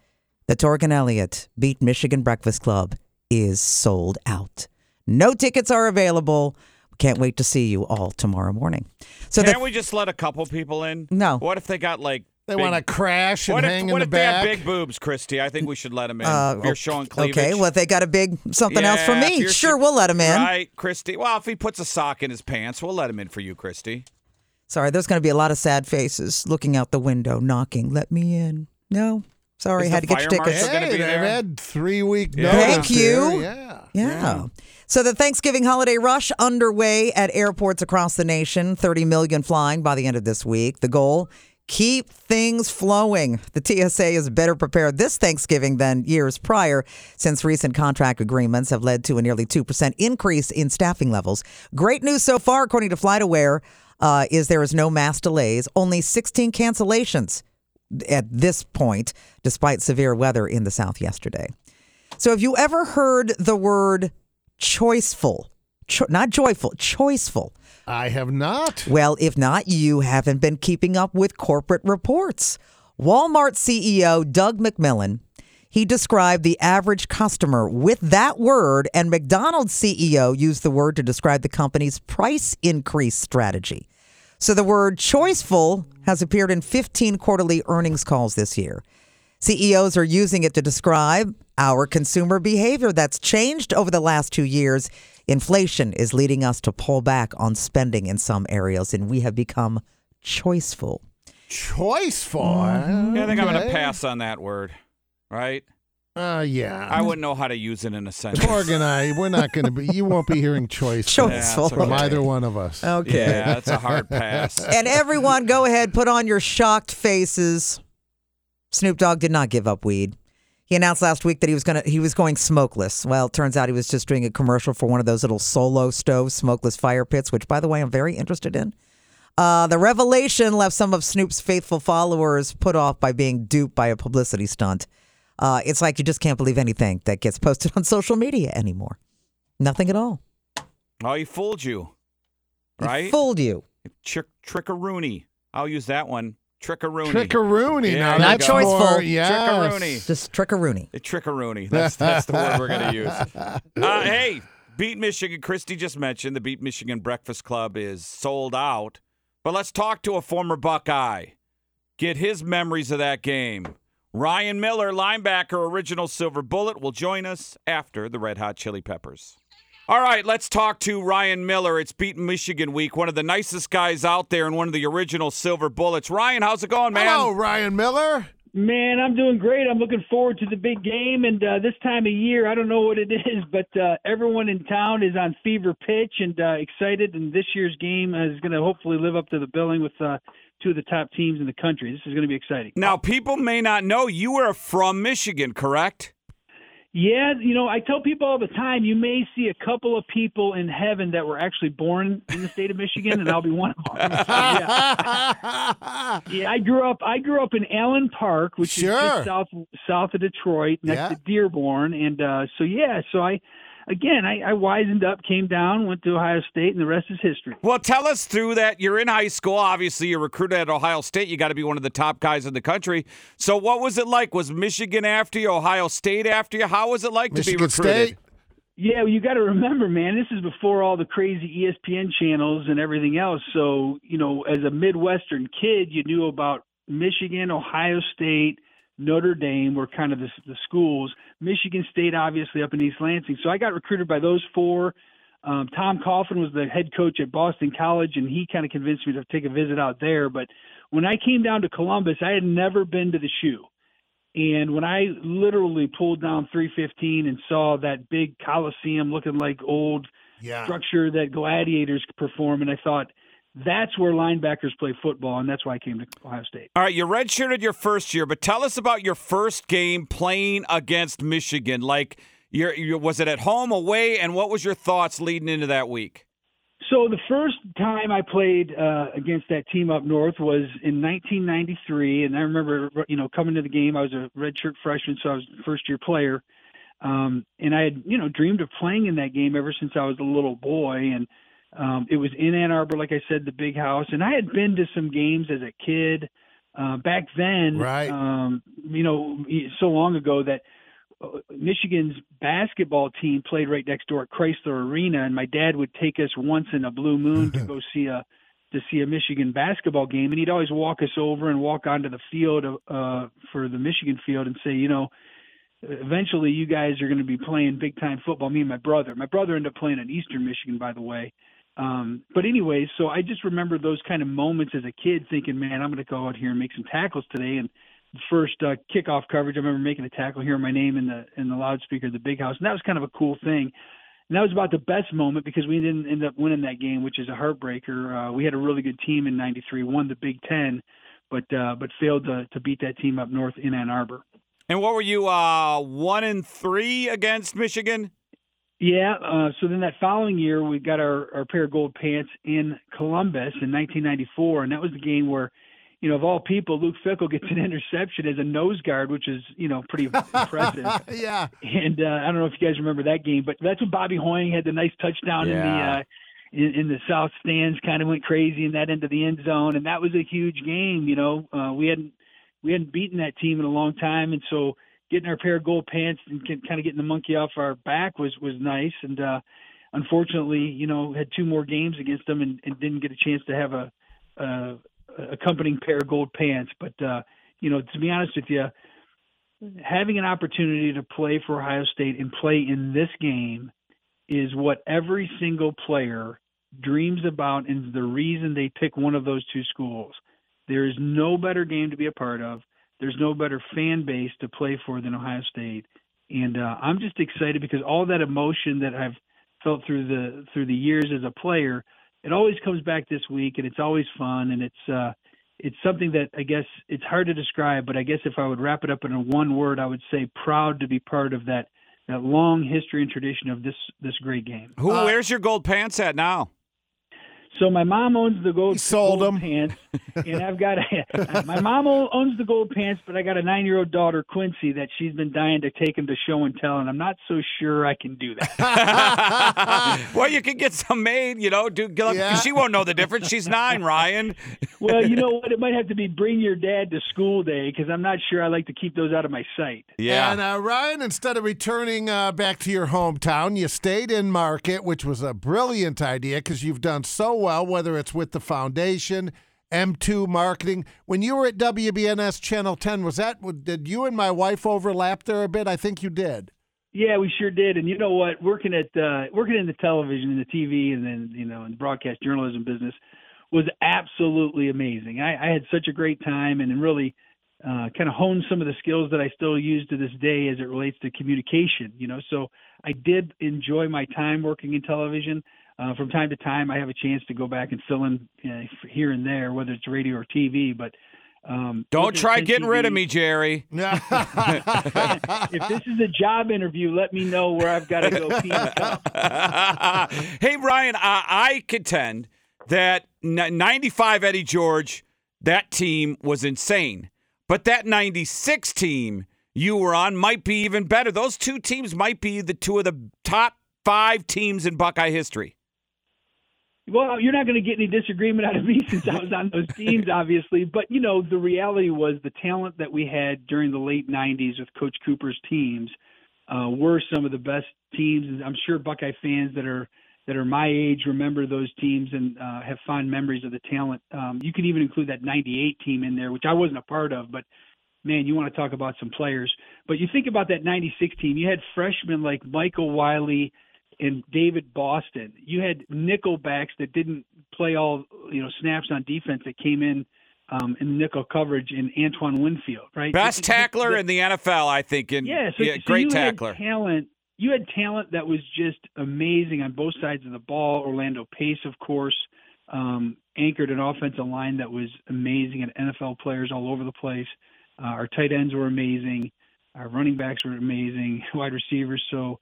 Speaker 9: the Torg Elliott Beat Michigan Breakfast Club is sold out. No tickets are available. Can't wait to see you all tomorrow morning. So
Speaker 4: Can't
Speaker 9: the,
Speaker 4: we just let a couple people in?
Speaker 9: No.
Speaker 4: What if they got like
Speaker 6: They
Speaker 4: big-
Speaker 6: want to crash and
Speaker 4: What if,
Speaker 6: hang
Speaker 4: what
Speaker 6: in
Speaker 4: if
Speaker 6: the
Speaker 4: they have big boobs, Christy? I think we should let them in.
Speaker 9: Uh,
Speaker 4: if you're showing cleavage.
Speaker 9: okay, well, if they got a big something else for me, sure, we'll let him in.
Speaker 4: Right, Christy. Well, if he puts a sock in his pants, we'll let him in for you, Christy.
Speaker 9: Sorry, there's going to be a lot of sad faces looking out the window, knocking. Let me in. No, sorry,
Speaker 4: Is
Speaker 9: had to get your
Speaker 4: fire
Speaker 9: tickets.
Speaker 6: Hey, they've
Speaker 4: there?
Speaker 6: had three week
Speaker 4: Yeah.
Speaker 6: notice.
Speaker 9: Thank you.
Speaker 6: here. Yeah.
Speaker 9: Yeah. So the Thanksgiving holiday rush underway at airports across the nation. 30 million flying by the end of this week. The goal keep things flowing. The TSA is better prepared this Thanksgiving than years prior since recent contract agreements have led to a nearly 2% increase in staffing levels. Great news so far according to FlightAware uh, is there is no mass delays, only 16 cancellations at this point despite severe weather in the south yesterday. So, have you ever heard the word choiceful? Cho- not joyful, choiceful.
Speaker 6: I have not.
Speaker 9: Well, if not, you haven't been keeping up with corporate reports. Walmart CEO Doug McMillon, he described the average customer with that word, and McDonald's CEO used the word to describe the company's price increase strategy. So the word choiceful has appeared in 15 quarterly earnings calls this year. CEOs are using it to describe our consumer behavior that's changed over the last two years. Inflation is leading us to pull back on spending in some areas, and we have become choiceful.
Speaker 6: Choiceful. Mm-hmm.
Speaker 4: Yeah, I think I'm going to pass on that word. Right?
Speaker 6: Uh, yeah.
Speaker 4: I wouldn't know how to use it in a sentence.
Speaker 6: Torg and I, we're not going to be. You won't be hearing *laughs* choiceful
Speaker 9: Choiceful.
Speaker 6: from
Speaker 4: okay.
Speaker 6: either one of us.
Speaker 9: Okay.
Speaker 4: Yeah, that's a hard pass. *laughs*
Speaker 9: And everyone, go ahead, put on your shocked faces. Snoop Dogg did not give up weed. He announced last week that he was gonna he was going smokeless. Well, it turns out he was just doing a commercial for one of those little solo stove smokeless fire pits, which by the way I'm very interested in. Uh, the revelation left some of Snoop's faithful followers put off by being duped by a publicity stunt. Uh, it's like you just can't believe anything that gets posted *laughs* on social media anymore. Nothing at all.
Speaker 4: Oh, he fooled you. Right?
Speaker 9: He fooled you.
Speaker 4: Trick, trickaroony. I'll use that one. Trickaroony.
Speaker 6: Trickaroony.
Speaker 4: Yeah,
Speaker 6: now
Speaker 4: there you
Speaker 6: that's
Speaker 4: go.
Speaker 9: choiceful.
Speaker 6: more- yes.
Speaker 4: Trickaroony.
Speaker 9: Just trickaroony.
Speaker 4: The trickaroony. That's that's the word we're going to use. *laughs* Uh, hey, Beat Michigan. Christy just mentioned the Beat Michigan Breakfast Club is sold out. But let's talk to a former Buckeye. Get his memories of that game. Ryan Miller, linebacker, original Silver Bullet, will join us after the Red Hot Chili Peppers. All right, let's talk to Ryan Miller. It's Beat Michigan week, one of the nicest guys out there and one of the original Silver Bullets. Ryan, how's it going, man?
Speaker 6: Hello, Ryan Miller.
Speaker 14: Man, I'm doing great. I'm looking forward to the big game. And uh, this time of year, I don't know what it *laughs* is, but uh, everyone in town is on fever pitch and uh, excited. And this year's game is going to hopefully live up to the billing with uh, two of the top teams in the country. This is going to be exciting.
Speaker 4: Now, people may not know you are from Michigan, correct?
Speaker 14: Yeah, you know, I tell people all the time, you may see a couple of people in heaven that were actually born in the state of Michigan, and I'll be one of them. *laughs* yeah. yeah, I grew up. I grew up in Allen Park, which
Speaker 6: Sure.
Speaker 14: is just south south of Detroit, next
Speaker 6: Yeah.
Speaker 14: to Dearborn, and uh, so yeah, so I. again, I, I wisened up, came down, went to Ohio State, and the rest is history.
Speaker 4: Well, tell us through that. You're in high school. Obviously, you're recruited at Ohio State. You got to be one of the top guys in the country. So, what was it like? Was Michigan after you? Ohio State after you? How was it like to be
Speaker 6: Michigan
Speaker 4: recruited?
Speaker 6: State.
Speaker 14: Yeah, well, you got to remember, man, this is before all the crazy ESPN channels and everything else. So, you know, as a Midwestern kid, you knew about Michigan, Ohio State, Notre Dame were kind of the, the schools. Michigan State, obviously, up in East Lansing. So I got recruited by those four. Um, Tom Coughlin was the head coach at Boston College, and he kind of convinced me to take a visit out there. But when I came down to Columbus, I had never been to the shoe. And when I literally pulled down 315 and saw that big Coliseum looking like old
Speaker 6: Yeah.
Speaker 14: structure that gladiators perform, and I thought, that's where linebackers play football, and that's why I came to Ohio State.
Speaker 4: All right, you redshirted your first year, but tell us about your first game playing against Michigan. Like, your, your was it at home, away, and what was your thoughts leading into that week?
Speaker 14: So the first time I played uh, against that team up north was in 1993, and I remember, you know, coming to the game. I was a redshirt freshman, so I was a first year player, um, and I had, you know, dreamed of playing in that game ever since I was a little boy. And um, it was in Ann Arbor, like I said, the big house, and I had been to some games as a kid. Uh, back then,
Speaker 6: Right.
Speaker 14: um, you know, so long ago that uh, Michigan's basketball team played right next door at Chrysler Arena, and my dad would take us once in a blue moon to *laughs* go see a to see a Michigan basketball game, and he'd always walk us over and walk onto the field uh, for the Michigan field and say, you know, eventually you guys are going to be playing big time football. Me and my brother. My brother ended up playing at Eastern Michigan, by the way. Um, but anyways, so I just remember those kind of moments as a kid, thinking, man, I'm going to go out here and make some tackles today. And the first uh, kickoff coverage, I remember making a tackle, hearing my name in the in the loudspeaker, of the big house, and that was kind of a cool thing. And that was about the best moment because we didn't end up winning that game, which is a heartbreaker. Uh, we had a really good team in '93, won the Big Ten, but uh, but failed to to beat that team up north in Ann Arbor.
Speaker 4: And what were you, uh, one and three against Michigan?
Speaker 14: Yeah. Uh, so then that following year, we got our, our pair of gold pants in Columbus in 1994, and that was the game where, you know, of all people, Luke Fickell gets an interception as a nose guard, which is you know pretty impressive. *laughs*
Speaker 6: yeah.
Speaker 14: And uh, I don't know if you guys remember that game, but that's when Bobby Hoying had the nice touchdown in the uh, in, in the south stands, kind of went crazy in that end of the end zone, and that was a huge game. You know, uh, we hadn't we hadn't beaten that team in a long time, and so getting our pair of gold pants and kind of getting the monkey off our back was was nice. And uh, unfortunately, you know, had two more games against them and, and didn't get a chance to have a, a accompanying pair of gold pants. But uh, you know, to be honest with you, having an opportunity to play for Ohio State and play in this game is what every single player dreams about and the reason they pick one of those two schools. There is no better game to be a part of. There's no better fan base to play for than Ohio State. And uh, I'm just excited because all that emotion that I've felt through the through the years as a player, it always comes back this week and it's always fun and it's uh it's something that I guess it's hard to describe, but I guess if I would wrap it up in a one word, I would say proud to be part of that that long history and tradition of this this great game.
Speaker 4: Who wears your gold pants at now?
Speaker 14: So my mom owns the gold,
Speaker 6: sold
Speaker 14: gold pants, *laughs* and I've got a, *laughs* my mom owns the gold pants, but I got a nine-year-old daughter Quincy that she's been dying to take him to show and tell, and I'm not so sure I can do that. *laughs*
Speaker 4: well, you can get some made, you know. Do because she won't know the difference. She's nine, Ryan.
Speaker 14: well, you know what? It might have to be bring your dad to school day because I'm not sure I like to keep those out of my sight. Yeah.
Speaker 6: And uh, Ryan, instead of returning uh, back to your hometown, you stayed in Market, which was a brilliant idea because you've done so well, whether it's with the foundation, M2 marketing. When you were at WBNS Channel 10, was that did you and my wife overlap there a bit? I think you did.
Speaker 14: Yeah, we sure did. And you know what? Working at uh, working in the television and the TV and then you know in the broadcast journalism business was absolutely amazing. I, I had such a great time and really uh, kind of honed some of the skills that I still use to this day as it relates to communication. You know, so I did enjoy my time working in television. Uh, from time to time, I have a chance to go back and fill in uh, here and there, whether it's radio or TV. But um,
Speaker 4: Don't try
Speaker 14: 10
Speaker 4: getting rid of me, Jerry. *laughs*
Speaker 14: if this is a job interview, let me know where I've got to go pee in the cup.
Speaker 4: hey, Ryan, I, I contend that 95 Eddie George, that team was insane. But that 96 team you were on might be even better. Those two teams might be the two of the top five teams in Buckeye history.
Speaker 14: Well, you're not going to get any disagreement out of me *laughs* since I was on those teams, obviously. But you know, the reality was the talent that we had during the late '90s with Coach Cooper's teams uh, were some of the best teams. I'm sure Buckeye fans that are that are my age remember those teams and uh, have fond memories of the talent. Um, you can even include that '98 team in there, which I wasn't a part of, but man, you want to talk about some players. But you think about that '96 team. You had freshmen like Michael Wiley and David Boston. You had nickelbacks that didn't play all you know snaps on defense that came in um, in nickel coverage in Antoine Winfield, right?
Speaker 4: Best tackler in the NFL, I think. In,
Speaker 14: yeah, so, so
Speaker 4: great
Speaker 14: you
Speaker 4: tackler.
Speaker 14: Had talent. You had talent that was just amazing on both sides of the ball. Orlando Pace, of course, um, anchored an offensive line that was amazing, and NFL players all over the place. Uh, our tight ends were amazing. Our running backs were amazing. *laughs* Wide receivers. So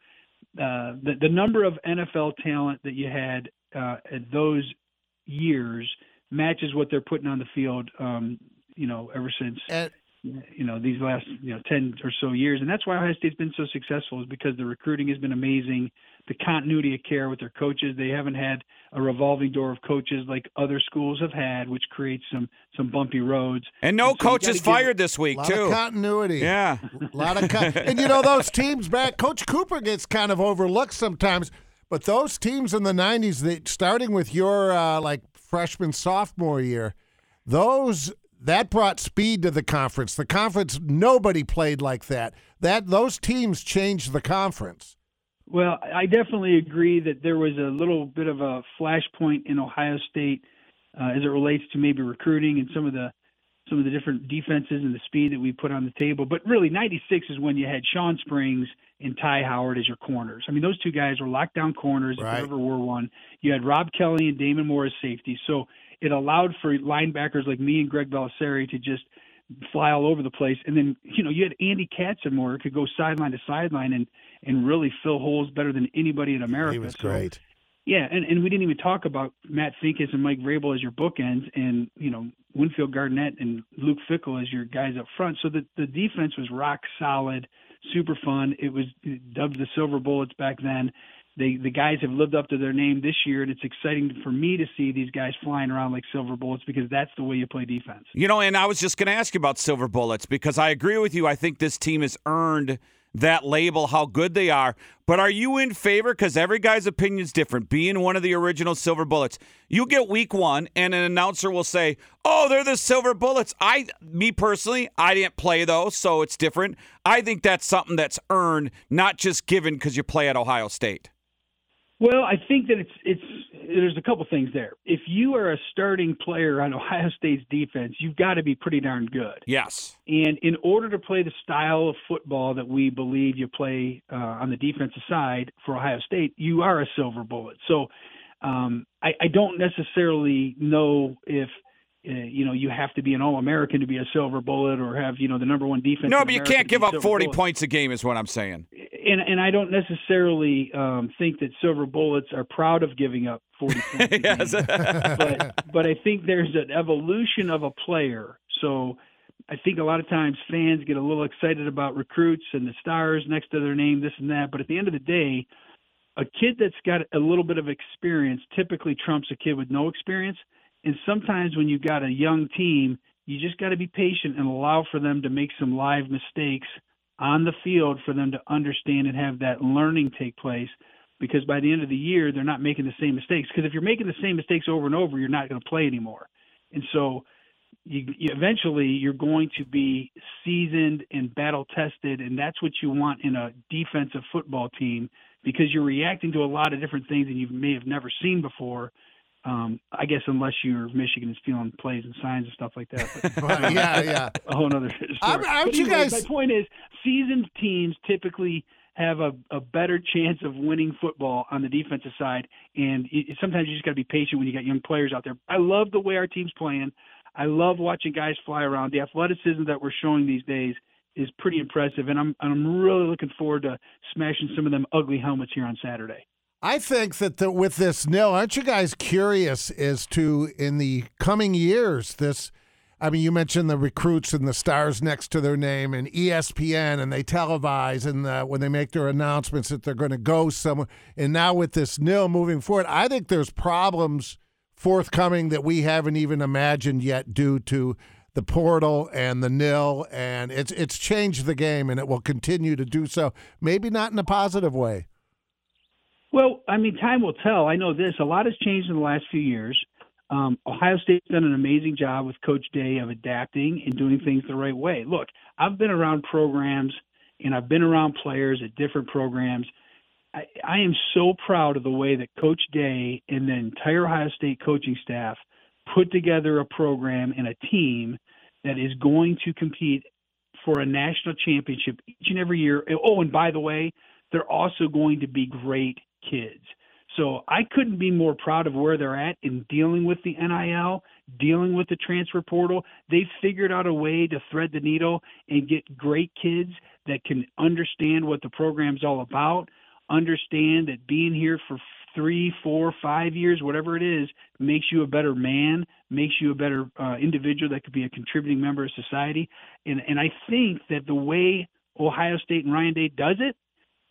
Speaker 14: uh, the the number of NFL talent that you had uh, at those years matches what they're putting on the field. Um, you know, ever since you know these last you know ten or so years, and that's why Ohio State's been so successful is because the recruiting has been amazing. The continuity of care with their coaches, they haven't had a revolving door of coaches like other schools have had, which creates some some bumpy roads.
Speaker 4: And no
Speaker 14: And so
Speaker 4: coaches fired this week
Speaker 6: lot
Speaker 4: too.
Speaker 6: of continuity.
Speaker 4: Yeah,
Speaker 6: a *laughs* lot of con- and you know those teams back. Coach Cooper gets kind of overlooked sometimes, but those teams in the '90s, that starting with your uh, like freshman sophomore year, those that brought speed to the conference. The conference nobody played like that. That those teams changed the conference.
Speaker 14: Well, I definitely agree that there was a little bit of a flashpoint in Ohio State uh, as it relates to maybe recruiting and some of the some of the different defenses and the speed that we put on the table. But really, '96 is when you had Shawn Springs and Ty Howard as your corners. I mean, those two guys were lockdown corners if
Speaker 6: Right.
Speaker 14: there ever were one. You had Rob Kelly and Damon Moore as safety, so it allowed for linebackers like me and Greg Bellisari to just fly all over the place. And then, you know, you had Andy Katzenmoyer could go sideline to sideline and and really fill holes better than anybody in America.
Speaker 6: He was
Speaker 14: So,
Speaker 6: great.
Speaker 14: yeah, and, and we didn't even talk about Matt Finkes and Mike Vrabel as your bookends, and you know Winfield Garnett and Luke Fickell as your guys up front. So the the defense was rock solid, super fun. It was dubbed the Silver Bullets back then. They the guys have lived up to their name this year, and it's exciting for me to see these guys flying around like silver bullets because that's the way you play defense.
Speaker 4: You know, and I was just going to ask you about Silver Bullets because I agree with you. I think this team has earned that label, how good they are. But are you in favor? Because every guy's opinion is different. Being one of the original Silver Bullets, you get week one, and an announcer will say, "Oh, they're the Silver Bullets." I, me personally, I didn't play those, so it's different. I think that's something that's earned, not just given because you play at Ohio State.
Speaker 14: Well, I think that it's it's there's a couple things there. If you are a starting player on *laughs* Ohio State's defense, you've got to be pretty darn good.
Speaker 4: Yes.
Speaker 14: And in order to play the style of football that we believe you play uh, on the defensive side for Ohio State, you are a silver bullet. So um, I, I don't necessarily know if uh, you know you have to be an All-American to be a silver bullet or have you know the number one defense.
Speaker 4: No, but you
Speaker 14: America
Speaker 4: can't give up 40
Speaker 14: bullet.
Speaker 4: points a game, is what I'm saying.
Speaker 14: And and I don't necessarily um, think that silver bullets are proud of giving up 40 *laughs* points. a
Speaker 4: Yes.
Speaker 14: game. but but I think there's an evolution of a player. So I think a lot of times fans get a little excited about recruits and the stars next to their name, this and that. But at the end of the day, a kid that's got a little bit of experience typically trumps a kid with no experience. And sometimes when you've got a young team, you just got to be patient and allow for them to make some live mistakes on the field for them to understand and have that learning take place. Because by the end of the year, they're not making the same mistakes. Because if you're making the same mistakes over and over, you're not going to play anymore. And so, you, you eventually you're going to be seasoned and battle tested, and that's what you want in a defensive football team because you're reacting to a lot of different things that you may have never seen before. Um, I guess unless you're Michigan is stealing plays and signs and stuff like that. But, *laughs*
Speaker 6: yeah, yeah. *laughs*
Speaker 14: A whole other story.
Speaker 6: I'm- aren't
Speaker 14: But
Speaker 6: you guys-
Speaker 14: My point is, seasoned teams typically have a, a better chance of winning football on the defensive side, and it, sometimes you just got to be patient when you got young players out there. I love the way our team's playing. I love watching guys fly around. The athleticism that we're showing these days is pretty impressive, and I'm I'm really looking forward to smashing some of them ugly helmets here on Saturday.
Speaker 6: I think that the, with this nil, aren't you guys curious as to in the coming years this? I mean, you mentioned the recruits and the stars next to their name, and ESPN, and they televise, and uh, when they make their announcements that they're going to go somewhere. And now with this nil moving forward, I think there's problems forthcoming that we haven't even imagined yet due to the portal and the nil, and it's it's changed the game, and it will continue to do so. Maybe not in a positive way.
Speaker 14: Well, I mean, time will tell. I know this. A lot has changed in the last few years. Um, Ohio State's done an amazing job with Coach Day of adapting and doing things the right way. Look, I've been around programs and I've been around players at different programs. I, I am so proud of the way that Coach Day and the entire Ohio State coaching staff put together a program and a team that is going to compete for a national championship each and every year. Oh, and by the way, they're also going to be great kids. So I couldn't be more proud of where they're at in dealing with the NIL, dealing with the transfer portal. They've figured out a way to thread the needle and get great kids that can understand what the program's all about, understand that being here for three, four, five years, whatever it is, makes you a better man, makes you a better uh, individual that could be a contributing member of society. And and I think that the way Ohio State and Ryan Day does it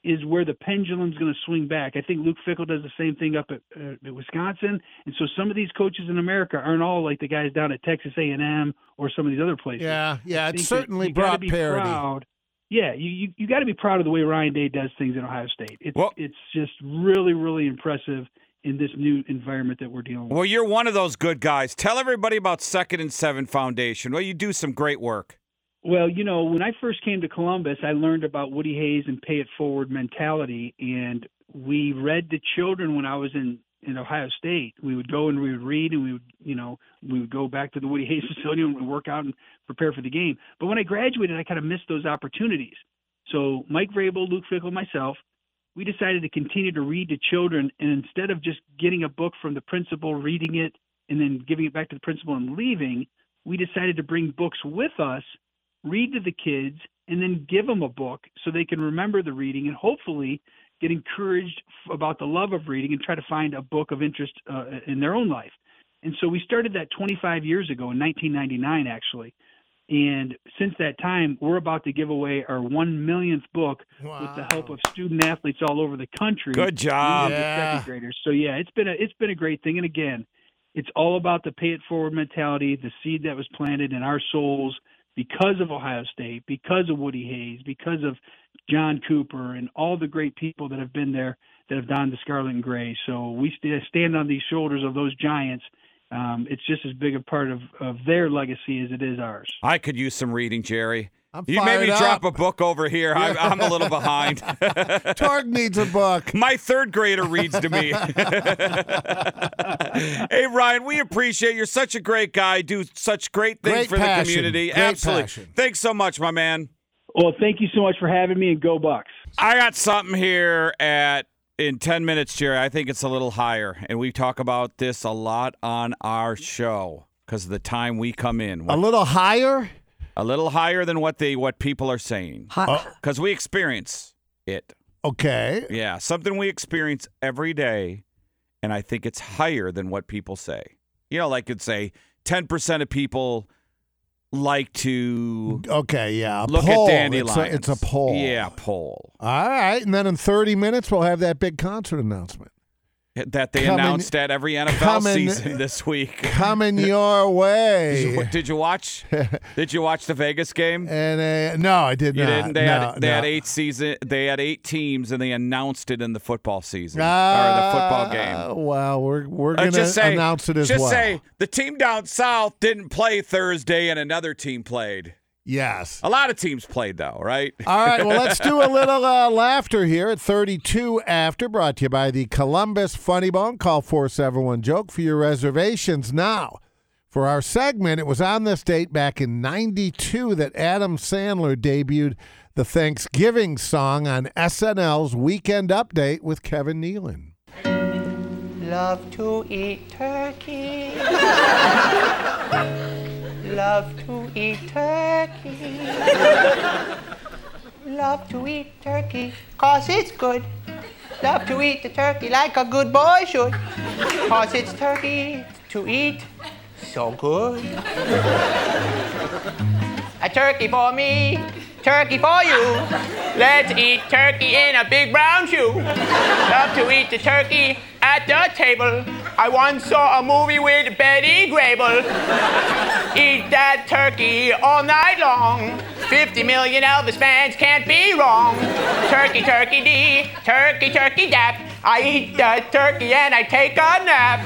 Speaker 14: is where the pendulum's going to swing back. I think Luke Fickell does the same thing up at, uh, at Wisconsin, and so some of these coaches in America aren't all like the guys down at Texas A&M or some of these other places.
Speaker 6: Yeah, yeah, it's certainly
Speaker 14: you gotta
Speaker 6: brought
Speaker 14: be
Speaker 6: parity.
Speaker 14: Proud. Yeah, you you, you got to be proud of the way Ryan Day does things in Ohio State. It's it's just really really impressive in this new environment that we're dealing with.
Speaker 4: Well, you're one of those good guys. Tell everybody about Second and Seven Foundation. Well, you do some great work.
Speaker 14: Well, you know, when I first came to Columbus, I learned about Woody Hayes and pay it forward mentality, and we read to children when I was in in Ohio State. We would go and we would read, and we would, you know, we would go back to the Woody Hayes *laughs* facility and we'd work out and prepare for the game. But when I graduated, I kind of missed those opportunities. So Mike Vrabel, Luke Fickell, myself, we decided to continue to read to children, and instead of just getting a book from the principal, reading it, and then giving it back to the principal and leaving, we decided to bring books with us read to the kids, and then give them a book so they can remember the reading and hopefully get encouraged about the love of reading and try to find a book of interest uh, in their own life. And so we started that 25 years ago in 1999, actually. And since that time, we're about to give away our one millionth book with the help of student athletes all over the country.
Speaker 4: Good job. Yeah.
Speaker 14: Second graders. So yeah, it's been a it's been a great thing. And again, it's all about the pay it forward mentality, the seed that was planted in our souls because of Ohio State, because of Woody Hayes, because of John Cooper, and all the great people that have been there that have donned the scarlet and gray. So we stand on these shoulders of those giants. Um, it's just as big a part of, of their legacy as it is ours.
Speaker 4: I could use some reading, Jerry.
Speaker 6: I'm
Speaker 4: you made me
Speaker 6: fired
Speaker 4: drop a book over here. I, I'm a little behind. *laughs*
Speaker 6: Torg needs a book.
Speaker 4: My third grader reads to me. *laughs* hey, Ryan, we appreciate you. you're such a great guy. Do such great things
Speaker 6: Great
Speaker 4: for the community.
Speaker 6: Great
Speaker 4: Absolutely.
Speaker 6: passion.
Speaker 4: Thanks so much, my man.
Speaker 14: Well, thank you so much for having me, and go Bucks.
Speaker 4: I got something here at in 10 minutes, Jerry. I think it's a little higher. And we talk about this a lot on our show because of the time we come in.
Speaker 6: A little higher?
Speaker 4: A little higher than what they what people are saying. Because uh, we experience it.
Speaker 6: Okay.
Speaker 4: Yeah, something we experience every day, and I think it's higher than what people say. You know, like it'd say 10% of people like to
Speaker 6: Okay, yeah. a
Speaker 4: look
Speaker 6: poll.
Speaker 4: at dandelions.
Speaker 6: It's a, it's a poll.
Speaker 4: Yeah, poll.
Speaker 6: All right, and then in 30 minutes we'll have that big concert announcement.
Speaker 4: That they
Speaker 6: Coming-
Speaker 4: announced at every NFL
Speaker 6: coming-
Speaker 4: season this week. *laughs*
Speaker 6: Coming your way.
Speaker 4: Did you, did you watch? *laughs* did you watch the Vegas game?
Speaker 6: And uh, no, I did
Speaker 4: You
Speaker 6: not.
Speaker 4: didn't. They
Speaker 6: no,
Speaker 4: had they had eight season. They had eight teams, and they announced it in the football season or
Speaker 6: Ah,
Speaker 4: the football game.
Speaker 6: Well, we're we're
Speaker 4: Uh,
Speaker 6: gonna
Speaker 4: just say,
Speaker 6: announce it as
Speaker 4: just
Speaker 6: well.
Speaker 4: say the team down south didn't play Thursday, and another team played.
Speaker 6: Yes.
Speaker 4: A lot of teams played though, right? *laughs*
Speaker 6: All right, well, let's do a *laughs* little uh, laughter here at 32 after, brought to you by the Columbus Funny Bone. Call 471 Joke for your reservations now. For our segment, it was on this date back in 92 that Adam Sandler debuted the Thanksgiving song on SNL's Weekend Update with Kevin Nealon.
Speaker 15: Love to eat turkey. *laughs* Love to eat turkey. Love to eat turkey, cause it's good. Love to eat the turkey like a good boy should. Cause it's turkey to eat. so good. A turkey for me, turkey for you. Let's eat turkey in a big brown shoe. Love to eat the turkey at the table. I once saw a movie with Betty Grable. Eat that turkey all night long. 50 million Elvis fans can't be wrong. Turkey, turkey dee, turkey, turkey dap. I eat the turkey and I take a nap.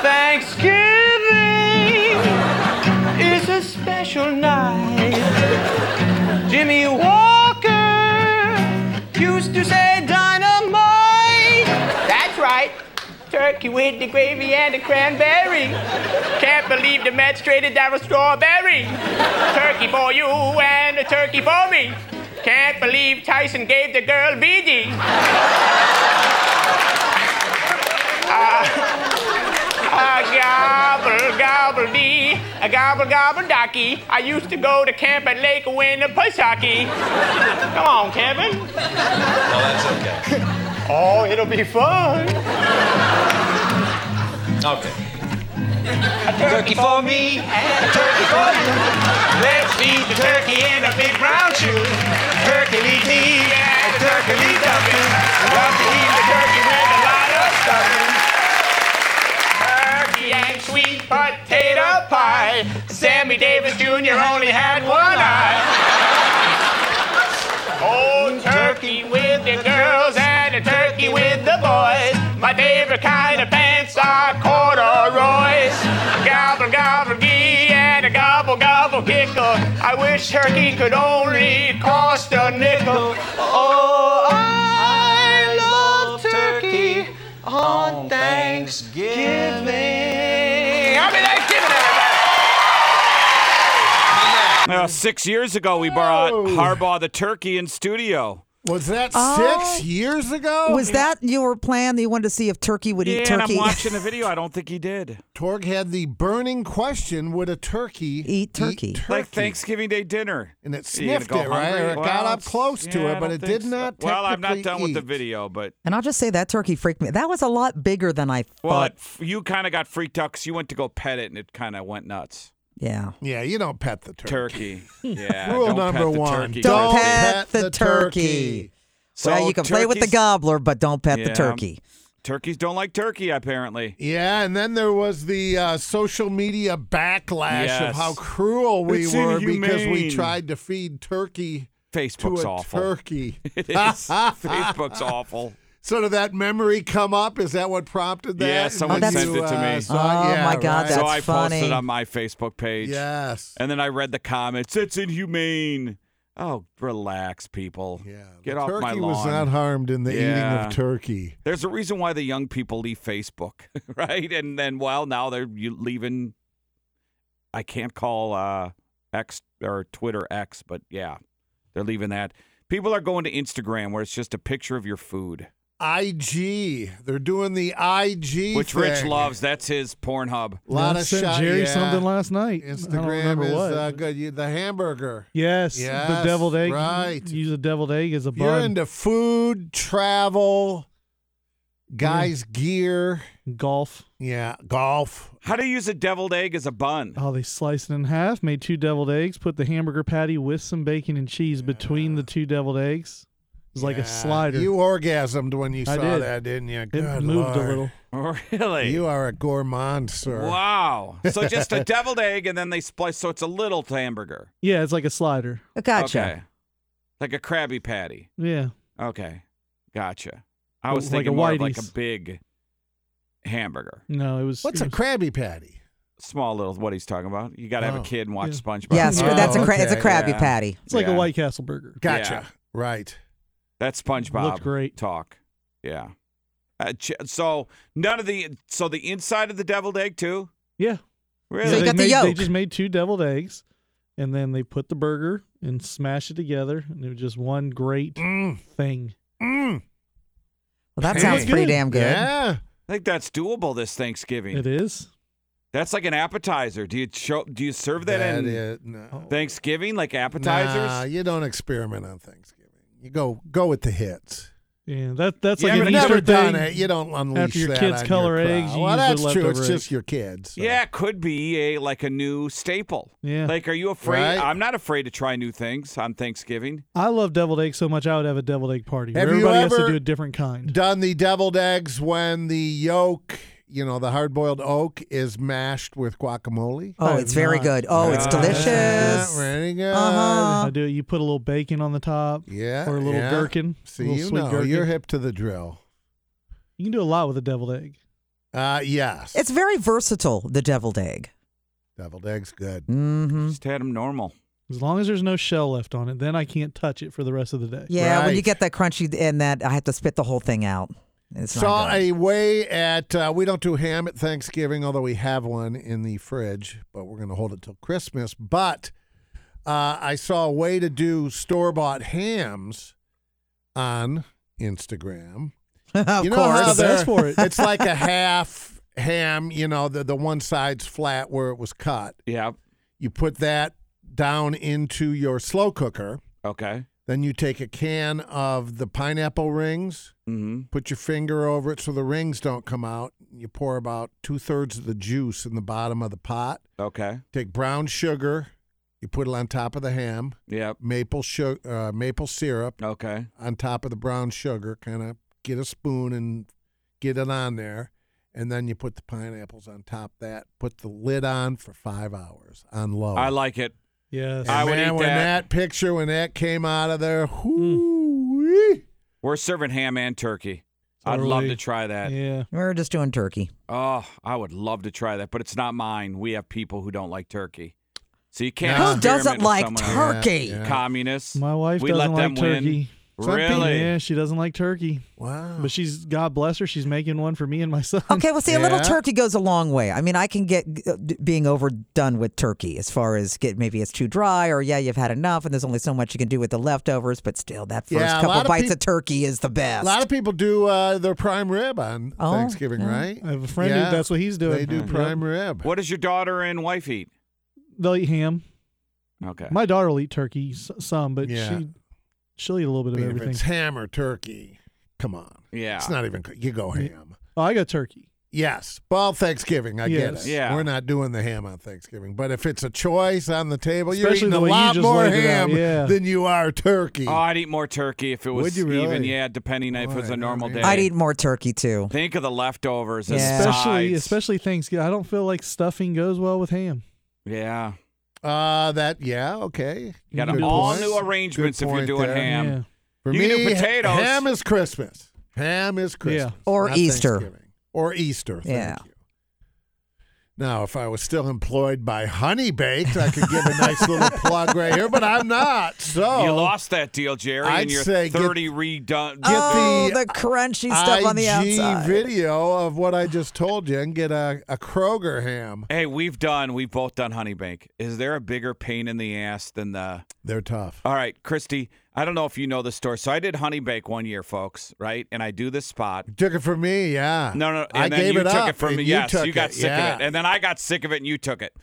Speaker 15: Thanksgiving is a special night. Jimmy Walker used to say dynamite. That's right. Turkey with the gravy and the cranberry. Can't believe the Mets traded Darryl Strawberry. Turkey for you and a turkey for me. Can't believe Tyson gave the girl BD. Uh, A gobble, gobble dee, a gobble, gobble docky. I used to go to camp at Lake Winnipesaukee. Come on, Kevin.
Speaker 11: No, that's okay.
Speaker 15: Oh, it'll be fun.
Speaker 11: Okay.
Speaker 15: A turkey for me and a turkey for you. Let's feed the turkey in a big brown shoe. Turkey lead me and a turkey lead dumping. Love to eat the turkey with a lot of stuffing. Potato pie. Sammy Davis Jr. only had one eye. Oh, turkey with the girls and a turkey with the boys. My favorite kind of pants are corduroys. Gobble, gobble, gee, and a gobble, gobble, gickle. I wish turkey could only cost a nickel. Oh, I love turkey on Thanksgiving.
Speaker 4: Uh, six years ago, we brought Harbaugh the turkey in studio.
Speaker 6: Was that
Speaker 9: Oh.
Speaker 6: six years ago?
Speaker 9: Was that your plan that you wanted to see if Turkey would
Speaker 4: Yeah,
Speaker 9: eat
Speaker 4: and
Speaker 9: turkey?
Speaker 4: I'm watching the *laughs* video. I don't think he did.
Speaker 6: Torg had the burning question: Would a turkey
Speaker 9: eat turkey?
Speaker 4: Like Thanksgiving Day dinner.
Speaker 6: And it
Speaker 4: You gonna
Speaker 6: sniffed
Speaker 4: go
Speaker 6: it, right?
Speaker 4: hungry?
Speaker 6: Or it got up close to
Speaker 4: yeah,
Speaker 6: it,
Speaker 4: I
Speaker 6: but
Speaker 4: don't
Speaker 6: it
Speaker 4: think
Speaker 6: did
Speaker 4: so.
Speaker 6: not
Speaker 4: Well, I'm not
Speaker 6: technically
Speaker 4: done with the
Speaker 6: eat.
Speaker 4: video, but
Speaker 9: And I'll just say that turkey freaked me. That was a lot bigger than I
Speaker 4: well,
Speaker 9: thought.
Speaker 4: it, you kind of got freaked out because you went to go pet it and it kind of went nuts.
Speaker 9: Yeah.
Speaker 6: Yeah, you don't pet the turkey.
Speaker 4: Turkey. *laughs* Yeah.
Speaker 6: Rule
Speaker 4: don't
Speaker 6: number one:
Speaker 4: turkey.
Speaker 6: don't
Speaker 9: Don't
Speaker 6: pet,
Speaker 9: pet
Speaker 6: the
Speaker 9: the
Speaker 6: turkey.
Speaker 9: turkey.
Speaker 4: So
Speaker 9: well, you can play with the gobbler, but don't pet the turkey.
Speaker 4: Turkeys don't like turkey, apparently.
Speaker 6: Yeah, and then there was the uh, social media backlash
Speaker 4: Yes.
Speaker 6: of how cruel we
Speaker 4: It's
Speaker 6: were because we tried to feed turkey
Speaker 4: Facebook's
Speaker 6: to a
Speaker 4: awful.
Speaker 6: turkey. *laughs*
Speaker 4: It is. *laughs* Facebook's awful.
Speaker 6: So did that memory come up? Is that what prompted that?
Speaker 4: Yeah, someone
Speaker 6: When
Speaker 4: sent
Speaker 6: you,
Speaker 4: it to
Speaker 6: uh,
Speaker 4: me.
Speaker 6: saw-
Speaker 9: Oh,
Speaker 6: yeah,
Speaker 9: my God,
Speaker 6: right.
Speaker 9: that's
Speaker 4: so I posted
Speaker 9: funny.
Speaker 4: on my Facebook page.
Speaker 6: yes.
Speaker 4: And then I read the comments. It's inhumane. Oh, relax, people.
Speaker 6: Yeah,
Speaker 4: Get off
Speaker 6: the
Speaker 4: off
Speaker 6: turkey was not harmed in the eating of turkey.
Speaker 4: There's a reason why the young people leave Facebook, *laughs* right? And then, well, now they're leaving. I can't call uh, X or Twitter X, but yeah, they're leaving that. People are going to Instagram where it's just a picture of your food,
Speaker 6: IG. They're doing the IG,
Speaker 4: which Rich loves. That's his Pornhub.
Speaker 6: A lot
Speaker 10: I
Speaker 6: of
Speaker 10: sent
Speaker 6: shot.
Speaker 10: Jerry
Speaker 6: yeah.
Speaker 10: something last night.
Speaker 6: Instagram
Speaker 10: remember
Speaker 6: is uh, good. You, the hamburger.
Speaker 10: Yes,
Speaker 6: Yes,
Speaker 10: the deviled egg.
Speaker 6: right.
Speaker 10: Use a deviled egg as a
Speaker 6: If you're into food, travel, guys' gear,
Speaker 10: Golf.
Speaker 6: yeah, golf.
Speaker 4: How do you use a deviled egg as a bun?
Speaker 10: Oh, they sliced it in half, made two deviled eggs, put the hamburger patty with some bacon and cheese between the two deviled eggs. It was like
Speaker 6: Yeah,
Speaker 10: a slider.
Speaker 6: You orgasmed when you
Speaker 10: I
Speaker 6: saw
Speaker 10: did.
Speaker 6: that, didn't you?
Speaker 10: it moved
Speaker 6: Lord.
Speaker 10: a little.
Speaker 4: Really?
Speaker 6: You are a gourmand, sir.
Speaker 4: Wow. So *laughs* just a deviled egg, and then they splice. So it's a little hamburger.
Speaker 10: Yeah, it's like a slider.
Speaker 9: Gotcha.
Speaker 4: Okay. Like a Krabby Patty.
Speaker 10: Yeah.
Speaker 4: Okay. Gotcha. I was
Speaker 10: like
Speaker 4: thinking
Speaker 10: a
Speaker 4: more of like a big hamburger.
Speaker 10: No, it was.
Speaker 6: What's
Speaker 10: it
Speaker 6: a
Speaker 10: was-
Speaker 6: Krabby Patty?
Speaker 4: Small little what he's talking about. You got to have
Speaker 6: Oh.
Speaker 4: a kid and watch
Speaker 10: Yeah.
Speaker 4: SpongeBob.
Speaker 9: Yes,
Speaker 6: Oh,
Speaker 9: that's a cra- it's a Krabby
Speaker 4: yeah.
Speaker 9: Patty.
Speaker 10: It's like
Speaker 4: Yeah.
Speaker 10: a White Castle burger.
Speaker 6: Gotcha.
Speaker 4: Yeah.
Speaker 6: Right.
Speaker 4: That's SpongeBob.
Speaker 10: Looked great.
Speaker 4: Talk. Yeah. Uh, ch- so none of the so the inside of the deviled egg too.
Speaker 10: Yeah.
Speaker 4: Really?
Speaker 9: So you
Speaker 10: they
Speaker 9: got the
Speaker 10: made, They just made two deviled eggs, and then they put the burger and smash it together, and it was just one great
Speaker 6: Mm.
Speaker 10: thing.
Speaker 6: Mm.
Speaker 9: Well, that
Speaker 6: Hey.
Speaker 9: sounds pretty
Speaker 10: Good.
Speaker 9: damn good.
Speaker 6: Yeah.
Speaker 4: I think that's doable this Thanksgiving.
Speaker 10: It is.
Speaker 4: That's like an appetizer. Do you show? Do you serve that,
Speaker 6: That
Speaker 4: in
Speaker 6: is- no.
Speaker 4: Thanksgiving like appetizers?
Speaker 6: Nah, you don't experiment on Thanksgiving. You go go with the hits.
Speaker 10: Yeah, that that's
Speaker 6: You
Speaker 10: like an
Speaker 6: haven't
Speaker 10: Easter
Speaker 6: never done
Speaker 10: thing.
Speaker 6: it. You don't unleash
Speaker 10: After your
Speaker 6: that
Speaker 10: kids
Speaker 6: on
Speaker 10: color
Speaker 6: your
Speaker 10: eggs, you
Speaker 6: well, that's true. It's
Speaker 10: leftover
Speaker 6: just your kids. so.
Speaker 4: Yeah, it could be a like a new staple.
Speaker 10: Yeah.
Speaker 4: Like, are you afraid?
Speaker 6: Right.
Speaker 4: I'm not afraid to try new things on Thanksgiving.
Speaker 10: I love deviled eggs so much. I would have a deviled egg party.
Speaker 6: Have
Speaker 10: where
Speaker 6: you
Speaker 10: everybody has to do a different kind.
Speaker 6: Done the deviled eggs when the yolk, you know, the hard boiled oak is mashed with guacamole?
Speaker 9: Oh, it's very good. Oh, it's delicious.
Speaker 6: Very good.
Speaker 9: Uh-huh.
Speaker 10: I do. You put a little bacon on the top.
Speaker 6: Yeah.
Speaker 10: Or a little
Speaker 6: yeah.
Speaker 10: gherkin.
Speaker 6: See,
Speaker 10: a little
Speaker 6: you know,
Speaker 10: gherkin.
Speaker 6: you're hip to the drill.
Speaker 10: You can do a lot with a deviled egg.
Speaker 6: Uh, yes.
Speaker 9: It's very versatile, the deviled egg.
Speaker 6: Deviled eggs good.
Speaker 9: Mm-hmm.
Speaker 4: Just had them normal.
Speaker 10: As long as there's no shell left on it, then I can't touch it for the rest of the day.
Speaker 9: Yeah, when you get that crunchy and that, I have to spit the whole thing out. It's
Speaker 6: Saw a way at uh, we don't do ham at Thanksgiving, although we have one in the fridge, but we're going to hold it till Christmas. But uh, I saw a way to do store bought hams on Instagram. *laughs*
Speaker 9: of
Speaker 6: you know
Speaker 9: course.
Speaker 6: how
Speaker 10: The for it.
Speaker 6: it's like a half ham. You know, the the one side's flat where it was cut.
Speaker 4: Yeah.
Speaker 6: You put that down into your slow cooker.
Speaker 4: Okay.
Speaker 6: Then you take a can of the pineapple rings,
Speaker 4: Mm-hmm.
Speaker 6: put your finger over it so the rings don't come out. You pour about two thirds of the juice in the bottom of the pot.
Speaker 4: Okay.
Speaker 6: Take brown sugar, you put it on top of the ham.
Speaker 4: Yep.
Speaker 6: Maple sugar, uh, maple syrup
Speaker 4: Okay.
Speaker 6: on top of the brown sugar. Kind of get a spoon and get it on there, and then you put the pineapples on top of that. Put the lid on for five hours on low.
Speaker 4: I like it.
Speaker 10: Yes.
Speaker 6: And
Speaker 4: I would
Speaker 6: man,
Speaker 4: eat
Speaker 6: when
Speaker 4: that.
Speaker 6: that picture when that came out of there,
Speaker 10: Hmm.
Speaker 6: whoo
Speaker 4: We're serving ham and turkey. I'd love to try that.
Speaker 10: Yeah.
Speaker 9: We're just doing turkey.
Speaker 4: Oh, I would love to try that, but it's not mine. We have people who don't like turkey. So you can't.
Speaker 6: Who
Speaker 4: experiment
Speaker 9: doesn't
Speaker 4: with
Speaker 9: like
Speaker 4: someone else.
Speaker 9: turkey?
Speaker 6: Yeah, yeah.
Speaker 4: Communists.
Speaker 10: My wife
Speaker 4: we
Speaker 10: doesn't
Speaker 4: let them
Speaker 10: like turkey.
Speaker 4: Win. Really?
Speaker 10: Yeah, she doesn't like turkey.
Speaker 6: Wow.
Speaker 10: But she's God bless her. She's making one for me and my son.
Speaker 9: Okay, well, see, a little
Speaker 6: Yeah.
Speaker 9: turkey goes a long way. I mean, I can get uh, d- being overdone with turkey as far as get maybe it's too dry or yeah, you've had enough and there's only so much you can do with the leftovers. But still, that first
Speaker 6: Yeah, a
Speaker 9: couple
Speaker 6: lot of
Speaker 9: bites
Speaker 6: peop-
Speaker 9: of turkey is the best.
Speaker 6: A lot of people do uh, their prime rib on
Speaker 9: Oh,
Speaker 6: Thanksgiving,
Speaker 9: yeah.
Speaker 6: right?
Speaker 10: I have a friend
Speaker 6: Yeah,
Speaker 10: who that's what he's doing.
Speaker 6: They do
Speaker 10: Yep.
Speaker 6: prime rib.
Speaker 4: What does your daughter and wife eat?
Speaker 10: They'll eat ham.
Speaker 4: Okay.
Speaker 10: My daughter will eat turkey s- some, but
Speaker 6: Yeah.
Speaker 10: she she'll eat a little bit
Speaker 6: I
Speaker 10: of
Speaker 6: mean, if it's ham or turkey, come on.
Speaker 4: yeah.
Speaker 6: It's not even. You go ham.
Speaker 10: Oh, I got turkey.
Speaker 6: Yes. Well, Thanksgiving, I get it.
Speaker 4: Yeah.
Speaker 6: We're not doing the ham on Thanksgiving, but if it's a choice on the table, you're eating a
Speaker 10: way you
Speaker 6: lot more
Speaker 10: laid it out,
Speaker 6: ham
Speaker 10: yeah.
Speaker 6: than you are turkey.
Speaker 4: Oh, I'd eat more turkey if it was
Speaker 6: Would you
Speaker 4: even. Yeah, depending if it was a normal day.
Speaker 9: I'd eat more turkey too.
Speaker 4: Think of the leftovers
Speaker 9: Yeah.
Speaker 10: Especially
Speaker 4: sides.
Speaker 10: especially Thanksgiving. I don't feel like stuffing goes well with ham.
Speaker 4: Yeah.
Speaker 6: Uh, that yeah, okay.
Speaker 4: You got
Speaker 6: Good
Speaker 4: all
Speaker 6: point.
Speaker 4: new arrangements if you're
Speaker 6: point
Speaker 4: doing
Speaker 6: there.
Speaker 4: ham.
Speaker 10: Yeah.
Speaker 6: For
Speaker 4: You
Speaker 6: me,
Speaker 4: can do potatoes.
Speaker 6: ham is Christmas. Ham is Christmas.
Speaker 9: Or Easter.
Speaker 6: Or Easter. Thank
Speaker 9: Yeah.
Speaker 6: you. Now, if I was still employed by Honey Baked, I could give a nice little plug right here, but I'm not. So
Speaker 4: You lost that deal, Jerry,
Speaker 6: I'd
Speaker 4: and your
Speaker 6: say get-
Speaker 4: 30 redone.
Speaker 6: Get
Speaker 9: oh,
Speaker 6: the
Speaker 9: the crunchy stuff on the
Speaker 6: IG
Speaker 9: outside.
Speaker 6: video of what I just told you and get a, a Kroger ham.
Speaker 4: Hey, we've done, we've both done Honey Bake. Is there a bigger pain in the ass than the.
Speaker 6: They're tough.
Speaker 4: All right, Christy, I don't know if you know the story. So I did Honey Bake one year, folks, right? And I do this spot.
Speaker 6: You Took it from me, yeah.
Speaker 4: No, no, and
Speaker 6: I
Speaker 4: then
Speaker 6: gave
Speaker 4: you
Speaker 6: it
Speaker 4: took
Speaker 6: up,
Speaker 4: it from me.
Speaker 6: you
Speaker 4: yes,
Speaker 6: took
Speaker 4: you got
Speaker 6: it,
Speaker 4: sick
Speaker 6: yeah.
Speaker 4: of it, and then I got sick of it, and you took it.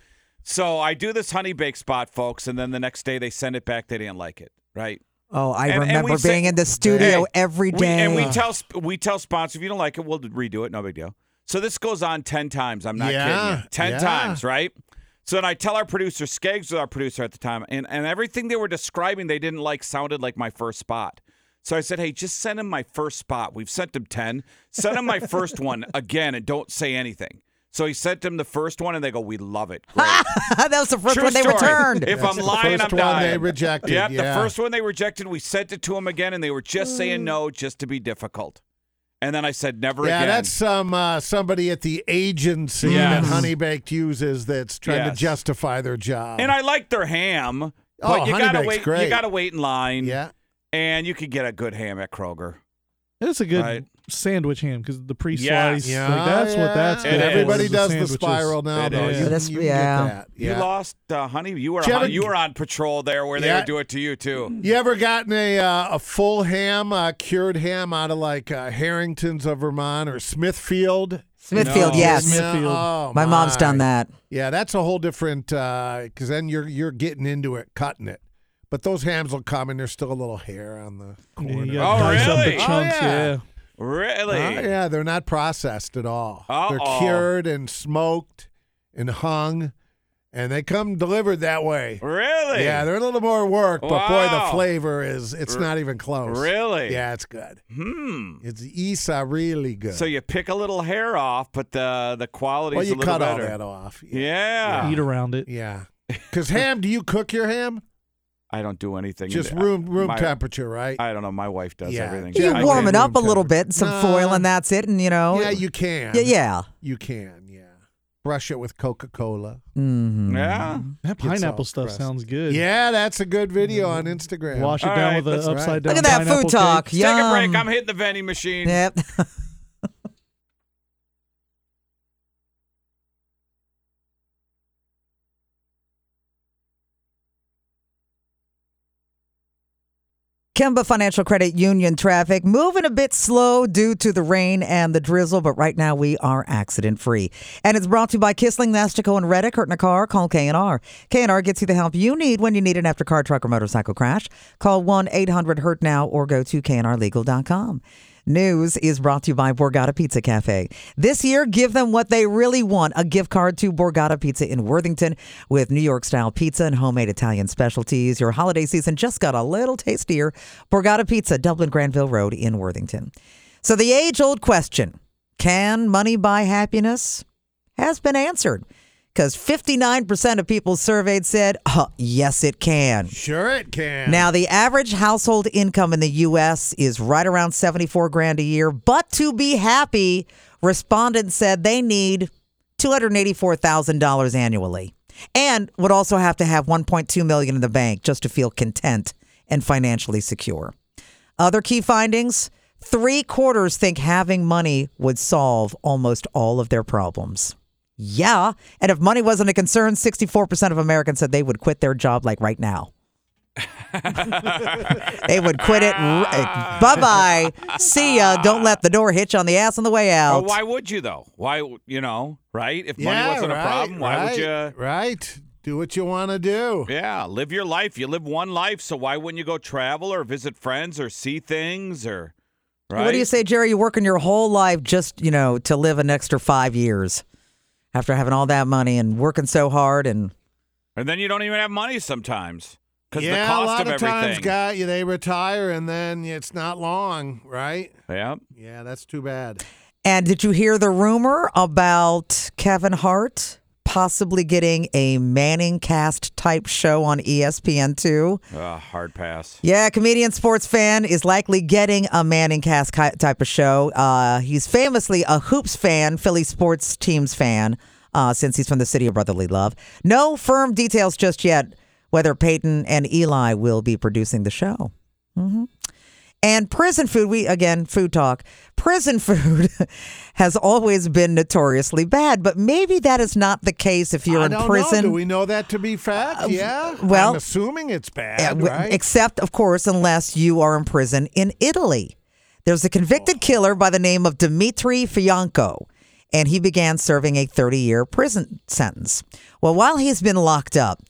Speaker 4: So I do this honey bake spot, folks, and then the next day they send it back. They didn't like it, right?
Speaker 9: Oh, I
Speaker 4: And- and
Speaker 9: remember
Speaker 4: say-
Speaker 9: being in the studio
Speaker 4: Hey,
Speaker 9: every
Speaker 4: we- and we tell we tell sponsors if you don't like it, we'll redo it. No big deal. So this goes on ten times. I'm not
Speaker 6: Yeah,
Speaker 4: kidding you. Ten
Speaker 6: yeah.
Speaker 4: times, right? So then I tell our producer, Skeggs was our producer at the time, and, and everything they were describing they didn't like sounded like my first spot. So I said, hey, just send him my first spot. We've sent him 10. Send him my first one *laughs* again and don't say anything. So he sent him the first one, and they go, we love it. *laughs*
Speaker 9: That was the first
Speaker 4: True
Speaker 9: one they
Speaker 4: story.
Speaker 9: returned.
Speaker 4: If
Speaker 6: That's
Speaker 4: I'm lying, I'm
Speaker 6: one
Speaker 4: dying.
Speaker 6: they rejected,
Speaker 4: Yep,
Speaker 6: yeah.
Speaker 4: the first one they rejected, we sent it to them again, and they were just saying mm. no, just to be difficult. And then I said, never
Speaker 6: Yeah,
Speaker 4: again.
Speaker 6: Yeah, that's some uh, somebody at the agency
Speaker 4: Yes.
Speaker 6: that Honey Baked uses that's trying
Speaker 4: Yes.
Speaker 6: to justify their job.
Speaker 4: and I like their ham, but
Speaker 6: Oh,
Speaker 4: you
Speaker 6: Honey
Speaker 4: gotta
Speaker 6: Bake's
Speaker 4: wait. You gotta wait in line.
Speaker 6: yeah,
Speaker 4: and you could get a good ham at Kroger.
Speaker 10: It's a good
Speaker 4: Right.
Speaker 10: Sandwich ham because the pre-slice.
Speaker 6: Yeah.
Speaker 10: Like, that's what that's
Speaker 4: It
Speaker 10: good
Speaker 6: Everybody does the
Speaker 10: sandwiches.
Speaker 6: spiral now,
Speaker 4: It
Speaker 6: though.
Speaker 4: is.
Speaker 6: You,
Speaker 9: That's-
Speaker 6: you
Speaker 9: yeah.
Speaker 6: get that.
Speaker 4: You lost, uh, honey. You were
Speaker 6: you
Speaker 4: on,
Speaker 6: ever-
Speaker 4: you were on patrol there where they would do it to you too.
Speaker 6: You ever gotten a uh, a full ham, uh, cured ham out of like uh, Harrington's of Vermont or Smithfield?
Speaker 9: Smithfield,
Speaker 4: No.
Speaker 9: yes.
Speaker 10: Smithfield.
Speaker 6: Oh,
Speaker 9: My mom's done that.
Speaker 6: Yeah, that's a whole different because then you're you're getting into it, cutting it. But those hams will come and there's still a little hair on the corner.
Speaker 10: you
Speaker 4: Oh,
Speaker 10: dice up the
Speaker 4: really?
Speaker 10: chunks,
Speaker 6: Oh, yeah.
Speaker 10: yeah.
Speaker 4: Really?
Speaker 6: Uh, yeah, they're not processed at all.
Speaker 4: Uh-oh.
Speaker 6: They're cured and smoked and hung, and they come delivered that way.
Speaker 4: Really?
Speaker 6: Yeah, they're a little more work, but boy, the flavor is, it's
Speaker 4: R-
Speaker 6: not even close.
Speaker 4: Really?
Speaker 6: Yeah, it's good.
Speaker 4: Hmm.
Speaker 6: It's Isa really good.
Speaker 4: So you pick a little hair off, but the the quality.
Speaker 6: well, you
Speaker 4: a little
Speaker 6: cut all
Speaker 4: better.
Speaker 6: that off.
Speaker 4: Yeah.
Speaker 10: Eat around it.
Speaker 6: Yeah. Because ham, do you cook your ham?
Speaker 4: I don't do anything.
Speaker 6: Just
Speaker 4: in-
Speaker 6: room room
Speaker 4: my-
Speaker 6: temperature, right?
Speaker 4: I don't know. My wife does
Speaker 6: Yeah.
Speaker 4: everything.
Speaker 9: You
Speaker 6: I
Speaker 9: warm it up a little bit, some
Speaker 6: No.
Speaker 9: foil, and that's it. And you know,
Speaker 6: Yeah, you can.
Speaker 9: Yeah, yeah.
Speaker 6: You can, yeah. Brush it with Coca Cola.
Speaker 9: Mhm.
Speaker 4: Yeah.
Speaker 10: That pineapple stuff
Speaker 6: crust.
Speaker 10: sounds good.
Speaker 6: Yeah, that's a good video on Instagram.
Speaker 10: Wash it
Speaker 4: All
Speaker 10: down
Speaker 4: right,
Speaker 10: with
Speaker 4: that's
Speaker 10: an
Speaker 6: right.
Speaker 10: upside down.
Speaker 9: Look at that
Speaker 10: pineapple
Speaker 9: food talk.
Speaker 10: cake.
Speaker 4: Take a break. I'm hitting the vending machine.
Speaker 9: Yep. *laughs* Kemba Financial Credit Union traffic moving a bit slow due to the rain and the drizzle, but right now we are accident free. And it's brought to you by Kisling, Nestico, and Redick. Hurt in a car, call K&R. K&R gets you the help you need when you need it after car, truck, or motorcycle crash. Call 1-800-HURT-NOW or go to knrlegal.com. News is brought to you by Borgata Pizza Cafe. This year, give them what they really want a gift card to Borgata Pizza in Worthington with New York style pizza and homemade Italian specialties. Your holiday season just got a little tastier. Borgata Pizza, Dublin Granville Road in Worthington. So, the age old question can money buy happiness? has been answered because 59% of people surveyed said, oh, yes, it can.
Speaker 6: Sure, it can.
Speaker 9: Now, the average household income in the U.S. is right around 74 grand a year. But to be happy, respondents said they need $284,000 annually and would also have to have 1.2 million in the bank just to feel content and financially secure. Other key findings, three quarters think having money would solve almost all of their problems. Yeah. And if money wasn't a concern, 64% of Americans said they would quit their job like right now. *laughs* they would quit it. Eh, bye bye. See ya. Don't let the door hit you on the ass on the way
Speaker 4: Well,
Speaker 9: out.
Speaker 4: why would you though? Why you know right? If money
Speaker 6: Yeah,
Speaker 4: wasn't a problem, why
Speaker 6: right,
Speaker 4: would you?
Speaker 6: Right. Do what you want to do.
Speaker 4: Yeah, live your life. You live one life, so why wouldn't you go travel or visit friends or see things or? Right?
Speaker 9: What do you say, Jerry? You're working your whole life just, you know, to live an extra five years after having all that money and working so hard and
Speaker 4: And then you don't even have money sometimes because
Speaker 6: Yeah,
Speaker 4: the cost
Speaker 6: a lot
Speaker 4: of
Speaker 6: of, times,
Speaker 4: everything.
Speaker 6: guy, you- they retire and then it's not long, right?
Speaker 4: yeah.
Speaker 6: Yeah, that's too bad.
Speaker 9: And did you hear the rumor about Kevin Hart possibly getting a Manning cast type show on E ESPN2?
Speaker 4: Uh, hard pass.
Speaker 9: Yeah, comedian sports fan is likely getting a Manning cast type of show. Uh, he's famously a hoops fan, Philly sports teams fan, uh, since he's from the city of brotherly love. No firm details just yet whether Peyton and Eli will be producing the show. hmm And prison food, we again, food talk. Prison *laughs* food has always been notoriously bad, but maybe that is not the case if you're
Speaker 6: I
Speaker 9: in prison. Uh,
Speaker 6: Know. Do we know that to be fact? yeah.
Speaker 9: well-
Speaker 6: I'm assuming it's bad,
Speaker 9: w-
Speaker 6: right?
Speaker 9: Except, of course, unless you are in prison in Italy. There's a convicted killer by the name of Dmitry Fianco, and he began serving a 30 year prison sentence. Well, while he's been locked up,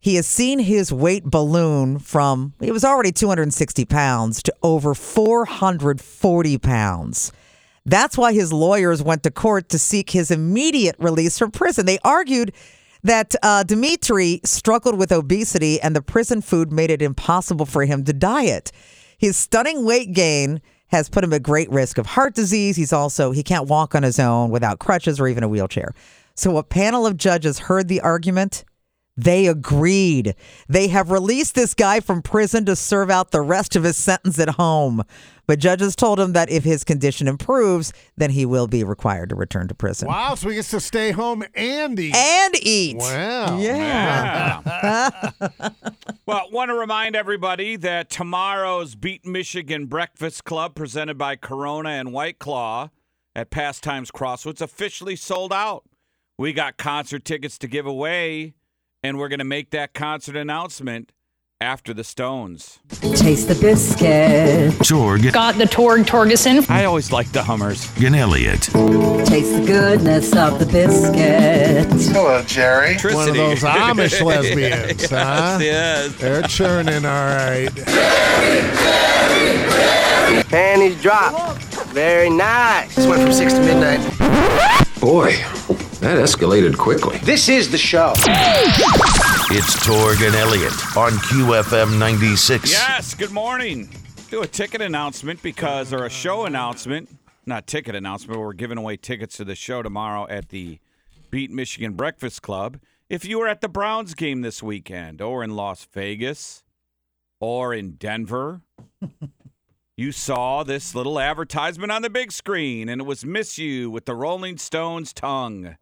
Speaker 9: he has seen his weight balloon from, it was already 260 pounds, to over 440 pounds. That's why his lawyers went to court to seek his immediate release from prison. They argued that uh, Dimitri struggled with obesity and the prison food made it impossible for him to diet. His stunning weight gain has put him at great risk of heart disease. He's also, he can't walk on his own without crutches or even a wheelchair. So a panel of judges heard the argument. They agreed. They have released this guy from prison to serve out the rest of his sentence at home. But judges told him that if his condition improves, then he will be required to return to prison.
Speaker 6: wow, so he gets to stay home and eat.
Speaker 9: And eat.
Speaker 6: wow.
Speaker 9: Yeah. *laughs*
Speaker 4: Well, want to remind everybody that tomorrow's Beat Michigan Breakfast Club, presented by Corona and White Claw at Pastimes Crossroads, officially sold out. We got concert tickets to give away, and we're going to make that concert announcement after the Stones.
Speaker 1: Taste the biscuit.
Speaker 2: Torg
Speaker 16: Got the Torg Torgeson.
Speaker 4: I always like the Hummers.
Speaker 2: and Elliott.
Speaker 1: Taste the goodness of the biscuit.
Speaker 5: Hello. Hello, Jerry.
Speaker 6: One of those Amish *laughs* lesbians,
Speaker 4: Yes,
Speaker 6: huh?
Speaker 4: yes.
Speaker 6: They're churning, all right.
Speaker 7: Panties drop. Very nice.
Speaker 5: This went from 6 to midnight.
Speaker 16: Boy, that escalated quickly.
Speaker 7: This is the show.
Speaker 2: It's Torg and Elliott on QFM 96.
Speaker 4: Yes, good morning. Do a ticket announcement because, or a show announcement, not ticket announcement, but we're giving away tickets to the show tomorrow at the Beat Michigan Breakfast Club. If you were at the Browns game this weekend, or in Las Vegas, or in Denver, *laughs* you saw this little advertisement on the big screen, and it was Miss You with the Rolling Stones tongue.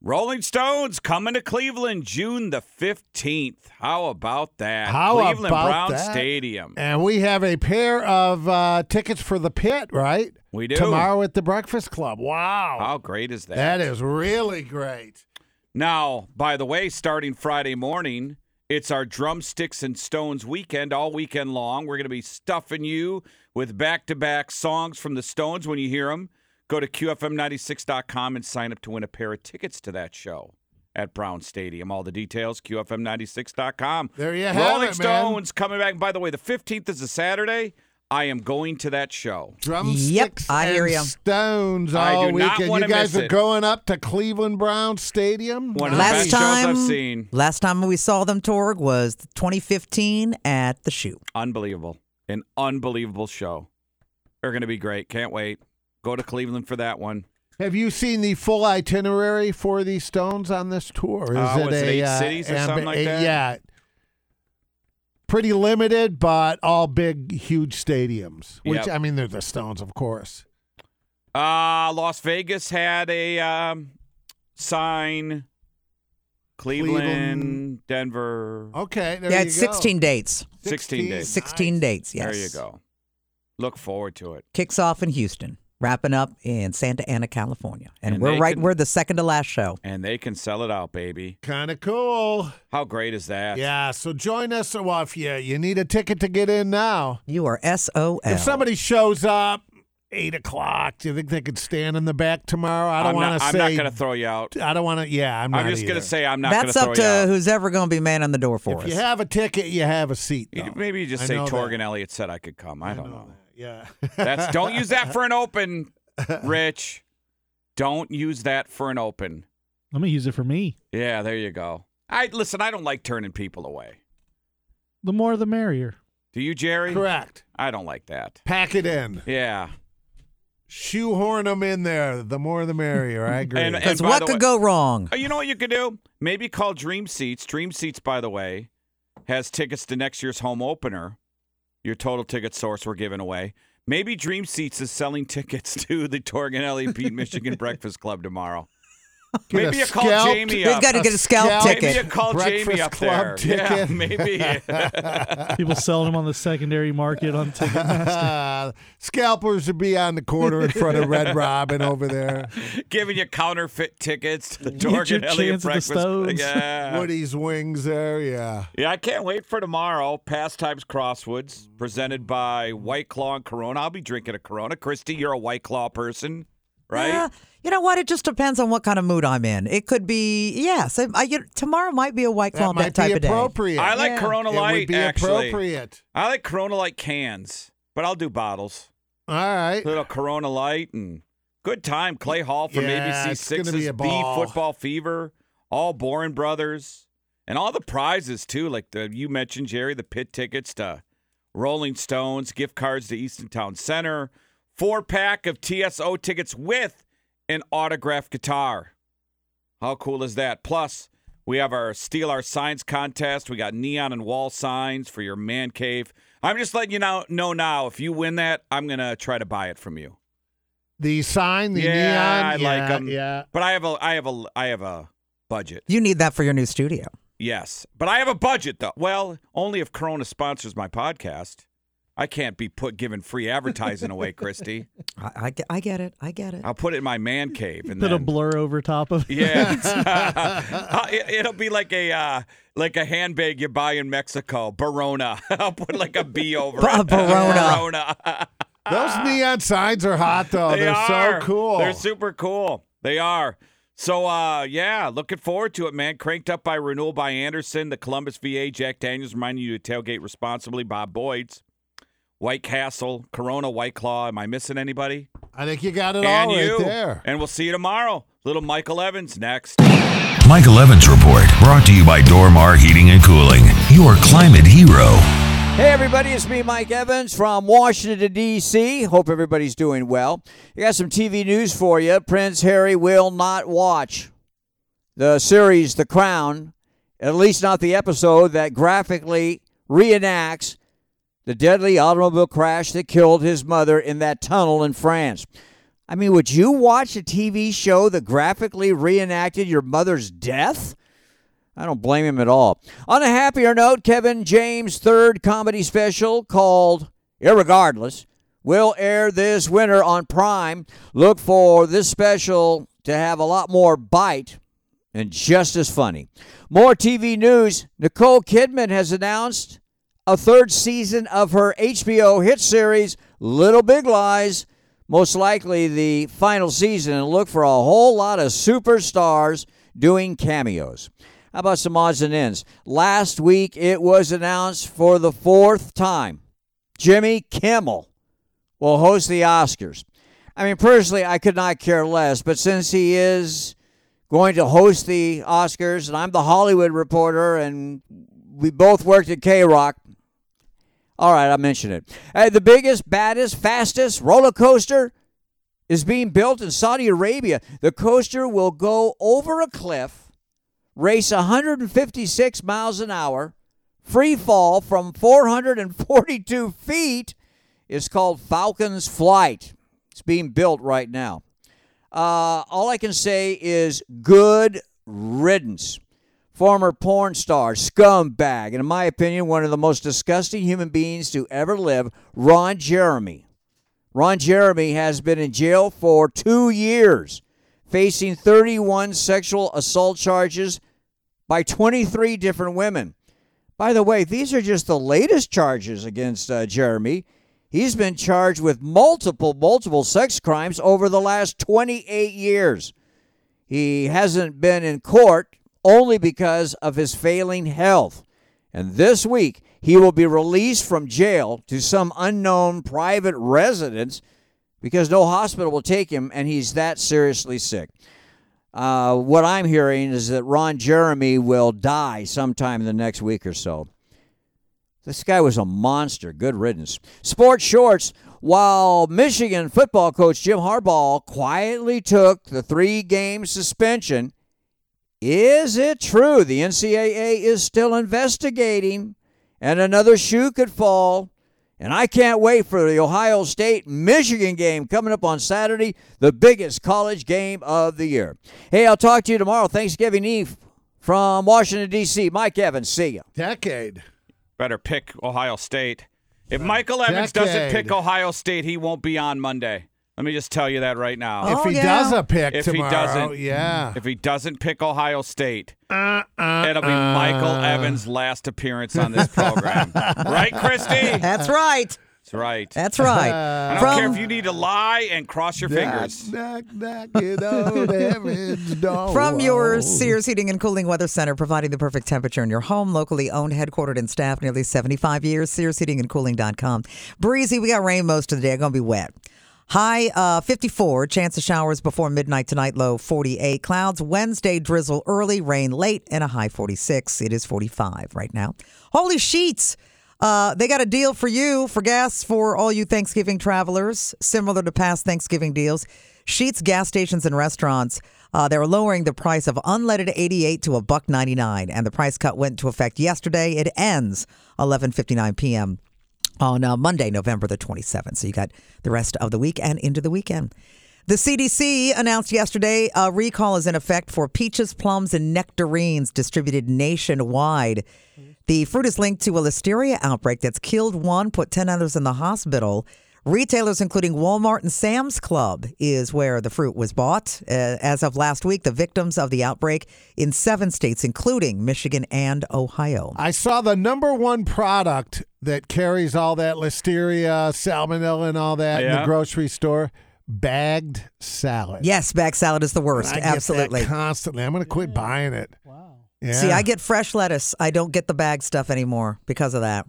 Speaker 4: Rolling Stones coming to Cleveland June the 15th. How about that?
Speaker 6: How
Speaker 4: Cleveland
Speaker 6: about
Speaker 4: Brown
Speaker 6: that?
Speaker 4: Stadium.
Speaker 6: And we have a pair of uh, tickets for the pit, right?
Speaker 4: We do.
Speaker 6: Tomorrow at the Breakfast Club. Wow.
Speaker 4: How great is that?
Speaker 6: That is really great.
Speaker 4: Now, by the way, starting Friday morning, it's our Drumsticks and Stones weekend all weekend long. We're going to be stuffing you with back to back songs from the Stones when you hear them. Go to QFM96.com and sign up to win a pair of tickets to that show at Brown Stadium. All the details, QFM96.com.
Speaker 6: There you have
Speaker 4: Rolling
Speaker 6: it, man.
Speaker 4: Stones coming back. By the way, the 15th is a Saturday. I am going to that show.
Speaker 6: Drumsticks yep,
Speaker 9: I hear
Speaker 6: and
Speaker 9: ya.
Speaker 6: Stones
Speaker 4: I
Speaker 6: all
Speaker 4: do not
Speaker 6: weekend. You
Speaker 4: wanna
Speaker 6: guys
Speaker 4: miss
Speaker 6: are
Speaker 4: it.
Speaker 6: going up to Cleveland Brown Stadium.
Speaker 4: One of the
Speaker 9: Last
Speaker 4: best shows
Speaker 9: time,
Speaker 4: I've seen.
Speaker 9: last time we saw them, Torg, was 2015 at the Shoe.
Speaker 4: Unbelievable. An unbelievable show. They're going to be great. Can't wait. Go to Cleveland for that one.
Speaker 6: Have you seen the full itinerary for the Stones on this tour? Is
Speaker 4: Uh,
Speaker 6: it
Speaker 4: was it eight
Speaker 6: uh,
Speaker 4: cities or something like
Speaker 6: a-
Speaker 4: that?
Speaker 6: Yeah. Pretty limited, but all big, huge stadiums. Which
Speaker 4: Yep.
Speaker 6: I mean, they're the Stones, of course.
Speaker 4: Uh, Las Vegas had a um, sign. Cleveland,
Speaker 6: Cleveland.
Speaker 4: Denver.
Speaker 6: Okay, there
Speaker 9: yeah,
Speaker 6: you
Speaker 9: it's
Speaker 6: go.
Speaker 9: 16 dates.
Speaker 4: 16 days.
Speaker 9: 16 dates, yes.
Speaker 4: There you go. Look forward to it.
Speaker 9: Kicks off in Houston, wrapping up in Santa Ana, California. And,
Speaker 4: And
Speaker 9: we're right,
Speaker 4: can-
Speaker 9: we're the second to last show.
Speaker 4: And they can sell it out, baby.
Speaker 6: Kind of cool.
Speaker 4: How great is that?
Speaker 6: Yeah, so join us. Well, if you, you need a ticket to get in now.
Speaker 9: You are SOL.
Speaker 6: If somebody shows up 8 o'clock, do you think they could stand in the back tomorrow? I don't want
Speaker 4: not,
Speaker 6: to
Speaker 4: I'm not going to throw you out.
Speaker 6: I don't want to. Yeah, I'm not.
Speaker 4: I'm just going to say I'm not going to
Speaker 9: That's
Speaker 4: throw
Speaker 9: up
Speaker 4: you
Speaker 9: to
Speaker 4: out.
Speaker 9: who's ever going to be man on the door for
Speaker 6: If
Speaker 9: us.
Speaker 6: If you have a ticket, you have a seat. Though.
Speaker 4: Maybe you just
Speaker 6: I
Speaker 4: say
Speaker 6: know
Speaker 4: Torg
Speaker 6: that.
Speaker 4: and Elliott said I could come. I don't know.
Speaker 6: Yeah.
Speaker 4: That's don't use that for an open, *laughs* Rich. Don't use that for an open.
Speaker 10: Let me use it for me.
Speaker 4: Yeah, there you go. I listen. I don't like turning people away.
Speaker 10: The more, the merrier.
Speaker 4: Do you, Jerry?
Speaker 6: Correct.
Speaker 4: I don't like that.
Speaker 6: Pack it in.
Speaker 4: Yeah.
Speaker 6: Shoehorn them in there. The more, the merrier. I agree.
Speaker 4: And-
Speaker 9: Because
Speaker 4: by
Speaker 9: what could
Speaker 4: way-
Speaker 9: go wrong?
Speaker 4: Uh, You know what you could do? Maybe call Dream Seats. Dream Seats, by the way, has tickets to next year's home opener. Your total ticket source we're giving away. Maybe Dream Seats is selling tickets *laughs* to the Torg and Elliott Pete Michigan Breakfast Club tomorrow.
Speaker 6: Get
Speaker 4: Maybe
Speaker 6: a
Speaker 4: you call
Speaker 6: scalp-
Speaker 4: Jamie
Speaker 9: They've got to get a scalp
Speaker 4: Maybe
Speaker 9: ticket.
Speaker 4: you call Jamie up
Speaker 6: Club
Speaker 4: there. Yeah, maybe. *laughs*
Speaker 10: People selling them on the secondary market on Ticketmaster. *laughs*
Speaker 6: Scalpers would be on the corner in front of Red *laughs* Robin over there.
Speaker 4: giving you counterfeit tickets to the
Speaker 10: Get your
Speaker 4: Torg
Speaker 10: and Elliott the
Speaker 4: Breakfast.
Speaker 10: Stones.
Speaker 4: Yeah.
Speaker 6: Woody's wings there. Yeah.
Speaker 4: Yeah, I can't wait for tomorrow. Pastimes Crosswoods, presented by White Claw and Corona. I'll be drinking a Corona. Christy, you're a White Claw person, right?
Speaker 9: Yeah, you know what? It just depends on what kind of mood I'm in. It could be yes. I, I, you- tomorrow might be a white claw
Speaker 6: That might
Speaker 9: type
Speaker 6: be
Speaker 9: of day.
Speaker 6: appropriate.
Speaker 4: I like
Speaker 9: Yeah.
Speaker 4: Corona
Speaker 6: It
Speaker 4: Light.
Speaker 6: would be
Speaker 4: actually.
Speaker 6: appropriate.
Speaker 4: I like Corona Light cans, but I'll do bottles.
Speaker 6: All right.
Speaker 4: Little Corona Light and good time. Clay Hall from
Speaker 6: Yeah,
Speaker 4: ABC
Speaker 6: it's gonna
Speaker 4: Sixes,
Speaker 6: be a
Speaker 4: B
Speaker 6: ball.
Speaker 4: Football Fever, all Boring Brothers, and all the prizes too. Like the you mentioned, Jerry, the pit tickets to Rolling Stones, gift cards to Easton Town Center, four pack of TSO tickets with an autographed guitar. How cool is that? Plus, we have our Steal Our Signs contest. We got neon and wall signs for your man cave. I'm just letting you know, know now, if you win that, I'm going to try to buy it from you.
Speaker 6: The sign, the
Speaker 4: yeah,
Speaker 6: neon.
Speaker 4: I
Speaker 6: yeah,
Speaker 4: like them.
Speaker 6: Yeah.
Speaker 4: But I have a I have a I have a budget.
Speaker 9: You need that for your new studio.
Speaker 4: Yes. But I have a budget though. Well, only if Corona sponsors my podcast. I can't be put giving free advertising away, Christy. *laughs*
Speaker 9: I, I, get- I get it. I get it.
Speaker 4: I'll put it in my man cave and
Speaker 10: Put a blur over top of *laughs* it.
Speaker 4: Yeah, *laughs* it- it'll be like a uh, like a handbag you buy in Mexico, Barona. I'll put like a B over
Speaker 9: Ba-
Speaker 4: it.
Speaker 9: Barona.
Speaker 4: Barona.
Speaker 6: Those neon signs are hot, though.
Speaker 4: They
Speaker 6: They're
Speaker 4: are.
Speaker 6: so cool.
Speaker 4: They're super cool. They are. So, uh, yeah, looking forward to it, man. Cranked up by Renewal by Andersen, the Columbus VA, Jack Daniels reminding you to tailgate responsibly, Bob Boyd's, White Castle, Corona, White Claw. Am I missing anybody?
Speaker 6: I think you got it
Speaker 4: and
Speaker 6: all right
Speaker 4: you.
Speaker 6: there.
Speaker 4: And we'll see you tomorrow. Little Michael Evans next.
Speaker 2: Michael Evans Report, brought to you by Dormar Heating and Cooling, your climate hero.
Speaker 17: Hey, everybody, it's me, Mike Evans from Washington, D.C. Hope everybody's doing well. I got some TV news for you. Prince Harry will not watch the series The Crown, at least not the episode that graphically reenacts the deadly automobile crash that killed his mother in that tunnel in France. I mean, would you watch a TV show that graphically reenacted your mother's death? I don't blame him at all. On a happier note, Kevin James' third comedy special called Irregardless will air this winter on Prime. Look for this special to have a lot more bite and just as funny. More TV news Nicole Kidman has announced a third season of her HBO hit series, Little Big Lies. Most likely the final season, and look for a whole lot of superstars doing cameos. How about some odds and ends? Last week it was announced for the fourth time Jimmy Kimmel will host the Oscars. I mean, personally, I could not care less, but since he is going to host the Oscars, and I'm the Hollywood reporter, and we both worked at K Rock. All right, I mentioned it. The biggest, baddest, fastest roller coaster is being built in Saudi Arabia. The coaster will go over a cliff race 156 miles an hour, free fall from 442 feet It's called Falcon's Flight. It's being built right now. Uh, all I can say is good riddance. Former porn star, scumbag, and in my opinion, one of the most disgusting human beings to ever live, Ron Jeremy. Ron Jeremy has been in jail for two years, facing 31 sexual assault charges by 23 different women. By the way, these are just the latest charges against uh, Jeremy. He's been charged with multiple, multiple sex crimes over the last 28 years. He hasn't been in court only because of his failing health. And this week, he will be released from jail to some unknown private residence because no hospital will take him and he's that seriously sick. Uh, what I'm hearing is that Ron Jeremy will die sometime in the next week or so. This guy was a monster. Good riddance. Sports shorts. While Michigan football coach Jim Harbaugh quietly took the three game suspension, is it true the NCAA is still investigating and another shoe could fall? And I can't wait for the Ohio State Michigan game coming up on Saturday, the biggest college game of the year. Hey, I'll talk to you tomorrow, Thanksgiving Eve from Washington, D.C. Mike Evans, see you.
Speaker 6: Decade.
Speaker 4: Better pick Ohio State. If Michael Evans doesn't pick Ohio State, he won't be on Monday. Let me just tell you that right now.
Speaker 6: If he does a pick
Speaker 4: if
Speaker 6: tomorrow,
Speaker 4: he doesn't,
Speaker 6: yeah.
Speaker 4: If he doesn't pick Ohio State,
Speaker 6: uh,
Speaker 4: it'll be Michael Evans' last appearance on this program, *laughs* right, Christy?
Speaker 9: That's right.
Speaker 4: That's right.
Speaker 9: That's right. *laughs*
Speaker 4: I don't
Speaker 9: From-
Speaker 4: care if you need to lie and cross your fingers.
Speaker 6: Knock, knock, knocking on *laughs* heaven's door.
Speaker 9: From your Sears Heating and Cooling Weather Center, providing the perfect temperature in your home, locally owned, headquartered, and staffed nearly 75 years. SearsHeatingandCooling.com. Breezy, we got rain most of the day. Going to be wet. High uh, 54, chance of showers before midnight tonight, low 48. Clouds Wednesday, drizzle early, rain late, and a high 46. It is 45 right now. Holy sheets! Uh, they got a deal for you for gas for all you Thanksgiving travelers, similar to past Thanksgiving deals. Sheetz gas stations and restaurants. Uh, they're lowering the price of unleaded 88 to a buck 99, and the price cut went into effect yesterday. It ends 11:59 p.m. on uh, Monday, November the 27th. So you got the rest of the week and into the weekend. The CDC announced yesterday a recall is in effect for peaches, plums, and nectarines distributed nationwide. The fruit is linked to a listeria outbreak that's killed one, put 10 others in the hospital. Retailers, including Walmart and Sam's Club, is where the fruit was bought. Uh, as of last week, the victims of the outbreak in seven states, including Michigan and Ohio.
Speaker 6: I saw the number one product that carries all that listeria, salmonella, and all that in the grocery store. bagged salad.
Speaker 9: Yes, bagged salad is the worst.
Speaker 6: I get that
Speaker 9: Absolutely.
Speaker 6: constantly. I'm going to quit buying it. Wow. Yeah.
Speaker 9: See, I get fresh lettuce. I don't get the bag stuff anymore because of that.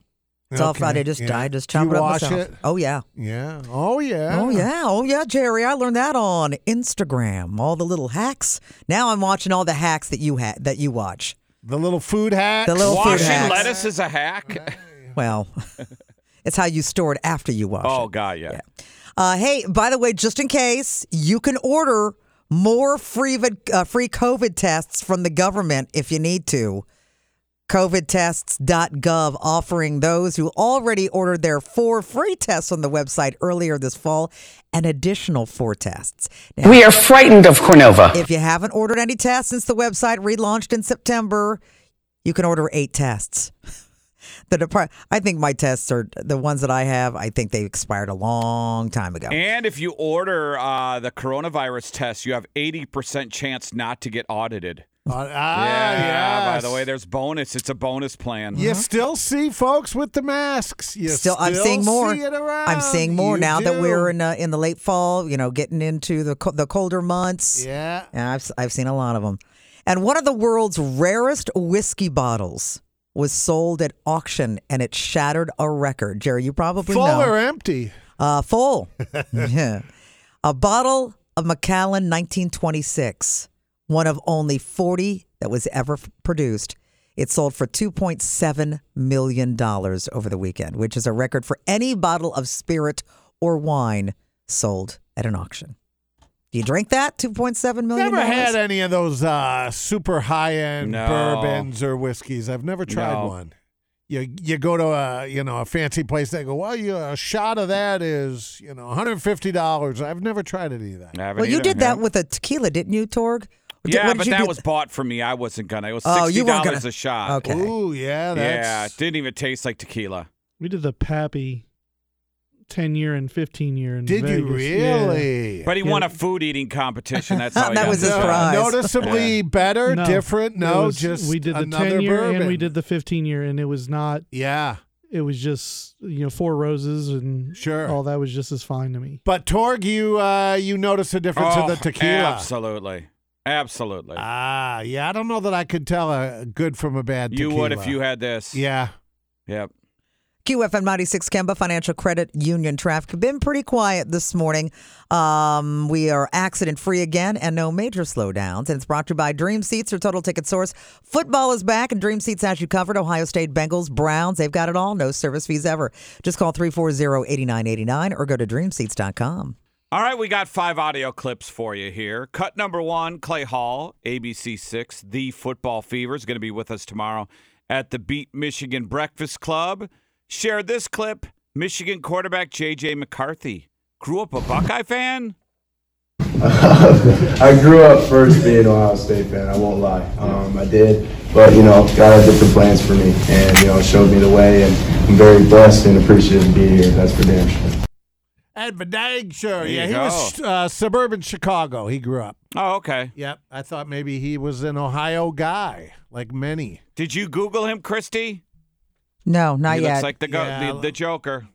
Speaker 9: It's all
Speaker 6: Okay,
Speaker 9: Friday. Just
Speaker 6: yeah.
Speaker 9: I just
Speaker 6: Do
Speaker 9: chop
Speaker 6: you
Speaker 9: it up
Speaker 6: wash
Speaker 9: myself.
Speaker 6: it?
Speaker 9: Oh yeah.
Speaker 6: Yeah. Oh yeah.
Speaker 9: Oh yeah. Oh yeah, Jerry. I learned that on Instagram. All the little hacks. Now I'm watching all the hacks that you ha- that you watch.
Speaker 6: The little food hacks.
Speaker 9: The little food
Speaker 4: Washing
Speaker 9: hacks.
Speaker 4: lettuce is a hack.
Speaker 9: Well, *laughs* it's how you store it after you wash it. Oh.
Speaker 4: God, yeah.
Speaker 9: Uh, hey, by the way, just in case, you can order more free vid- uh, free COVID tests from the government if you need to. COVIDtests.gov offering those who already ordered their four free tests on the website earlier this fall an additional four tests. Now,
Speaker 18: We are frightened of Cornova.
Speaker 9: if you haven't ordered any tests since the website relaunched in September, you can order eight tests. *laughs* The depart- I think my tests are the ones that I have. I think they expired a long time ago.
Speaker 4: And if you order uh, the coronavirus test, you have 80% chance not to get audited. *laughs*
Speaker 6: Uh, ah,
Speaker 4: yeah, by the way, there's bonus. It's a bonus plan.
Speaker 6: You still see folks with the masks. You
Speaker 9: still, I'm seeing more.
Speaker 6: See it around.
Speaker 9: I'm seeing more
Speaker 6: You
Speaker 9: now that we're in uh, in the late fall. You know, getting into the co- the colder months.
Speaker 6: Yeah.
Speaker 9: And I've I've seen a lot of them. And one of the world's rarest whiskey bottles was sold at auction, and it shattered a record. Jerry, you probably
Speaker 6: full
Speaker 9: know.
Speaker 6: or empty.
Speaker 9: Uh, full. yeah. *laughs* *laughs* A bottle of Macallan 1926, one of only 40 that was ever f- produced. It sold for $2.7 million over the weekend, which is a record for any bottle of spirit or wine sold at an auction. Do you drink that? $2.7 million?
Speaker 6: Never had any of those uh, super high end
Speaker 4: No.
Speaker 6: bourbons or whiskeys. I've never tried
Speaker 4: No.
Speaker 6: one. You you go to a you know a fancy place. They go, well, you, a shot of that is you know one hundred fifty dollars. I've never tried any of that.
Speaker 4: I haven't
Speaker 9: Well, you
Speaker 4: either,
Speaker 9: did that with a tequila, didn't you, Torg? Did-
Speaker 4: Yeah, but that
Speaker 9: do-
Speaker 4: was bought for me. I wasn't gonna. It was
Speaker 9: Oh,
Speaker 4: sixty
Speaker 9: you weren't
Speaker 4: dollars
Speaker 9: gonna-
Speaker 4: a shot.
Speaker 9: Okay.
Speaker 6: Ooh, yeah,
Speaker 4: Yeah,
Speaker 6: that's
Speaker 4: it didn't even taste like tequila.
Speaker 10: We did the Pappy 10 year and 15 year in
Speaker 6: Did you
Speaker 10: Vegas. Yeah.
Speaker 6: really?
Speaker 4: But he
Speaker 10: Yeah.
Speaker 4: won a food eating competition. That's *laughs* how he
Speaker 9: That
Speaker 4: got
Speaker 9: was his
Speaker 4: this.
Speaker 9: prize.
Speaker 6: Noticeably better,
Speaker 10: No.
Speaker 6: different. No,
Speaker 10: was-
Speaker 6: just
Speaker 10: we did the 10 year
Speaker 6: bourbon.
Speaker 10: and we did the 15 year, and it was not.
Speaker 6: Yeah,
Speaker 10: It was just you know four roses and
Speaker 6: Sure.
Speaker 10: all that was just as fine to me.
Speaker 6: but Torg, you uh, you notice a difference
Speaker 4: Oh,
Speaker 6: in the tequila.
Speaker 4: Absolutely, absolutely.
Speaker 6: Ah, yeah. I don't know that I could tell a good from a bad.
Speaker 4: you
Speaker 6: tequila.
Speaker 4: would if you had this.
Speaker 6: Yeah.
Speaker 4: Yep.
Speaker 9: QFM 96 Kemba Financial Credit Union traffic been pretty quiet this morning. Um, we are accident free again and no major slowdowns. And it's brought to you by Dream Seats your Total Ticket Source. Football is back and Dream Seats has you covered. Ohio State Bengals, Browns, they've got it all. No service fees ever. Just call 340-8989 or go to dreamseats.com.
Speaker 4: All right, we got five audio clips for you here. Cut number one Clay Hall, ABC 6, The Football Fever, is going to be with us tomorrow at the Beat Michigan Breakfast Club. Share this clip Michigan quarterback J.J. McCarthy. Grew up a Buckeye fan? *laughs*
Speaker 19: I grew up first being an Ohio State fan. I won't lie. Um, I did, but you know, God had different plans for me, and you know, showed me the way. And I'm very blessed and appreciative to be here. That's for damn sure.
Speaker 6: Ed Bedang, sure. Yeah,
Speaker 4: you
Speaker 6: he
Speaker 4: go.
Speaker 6: was uh, suburban Chicago. He grew up.
Speaker 4: Oh, okay.
Speaker 6: Yep. I thought maybe he was an Ohio guy, like many.
Speaker 4: Did you Google him, Christy?
Speaker 9: No, not
Speaker 4: he
Speaker 9: yet.
Speaker 4: looks like the, go-
Speaker 6: Yeah.
Speaker 4: the, the Joker,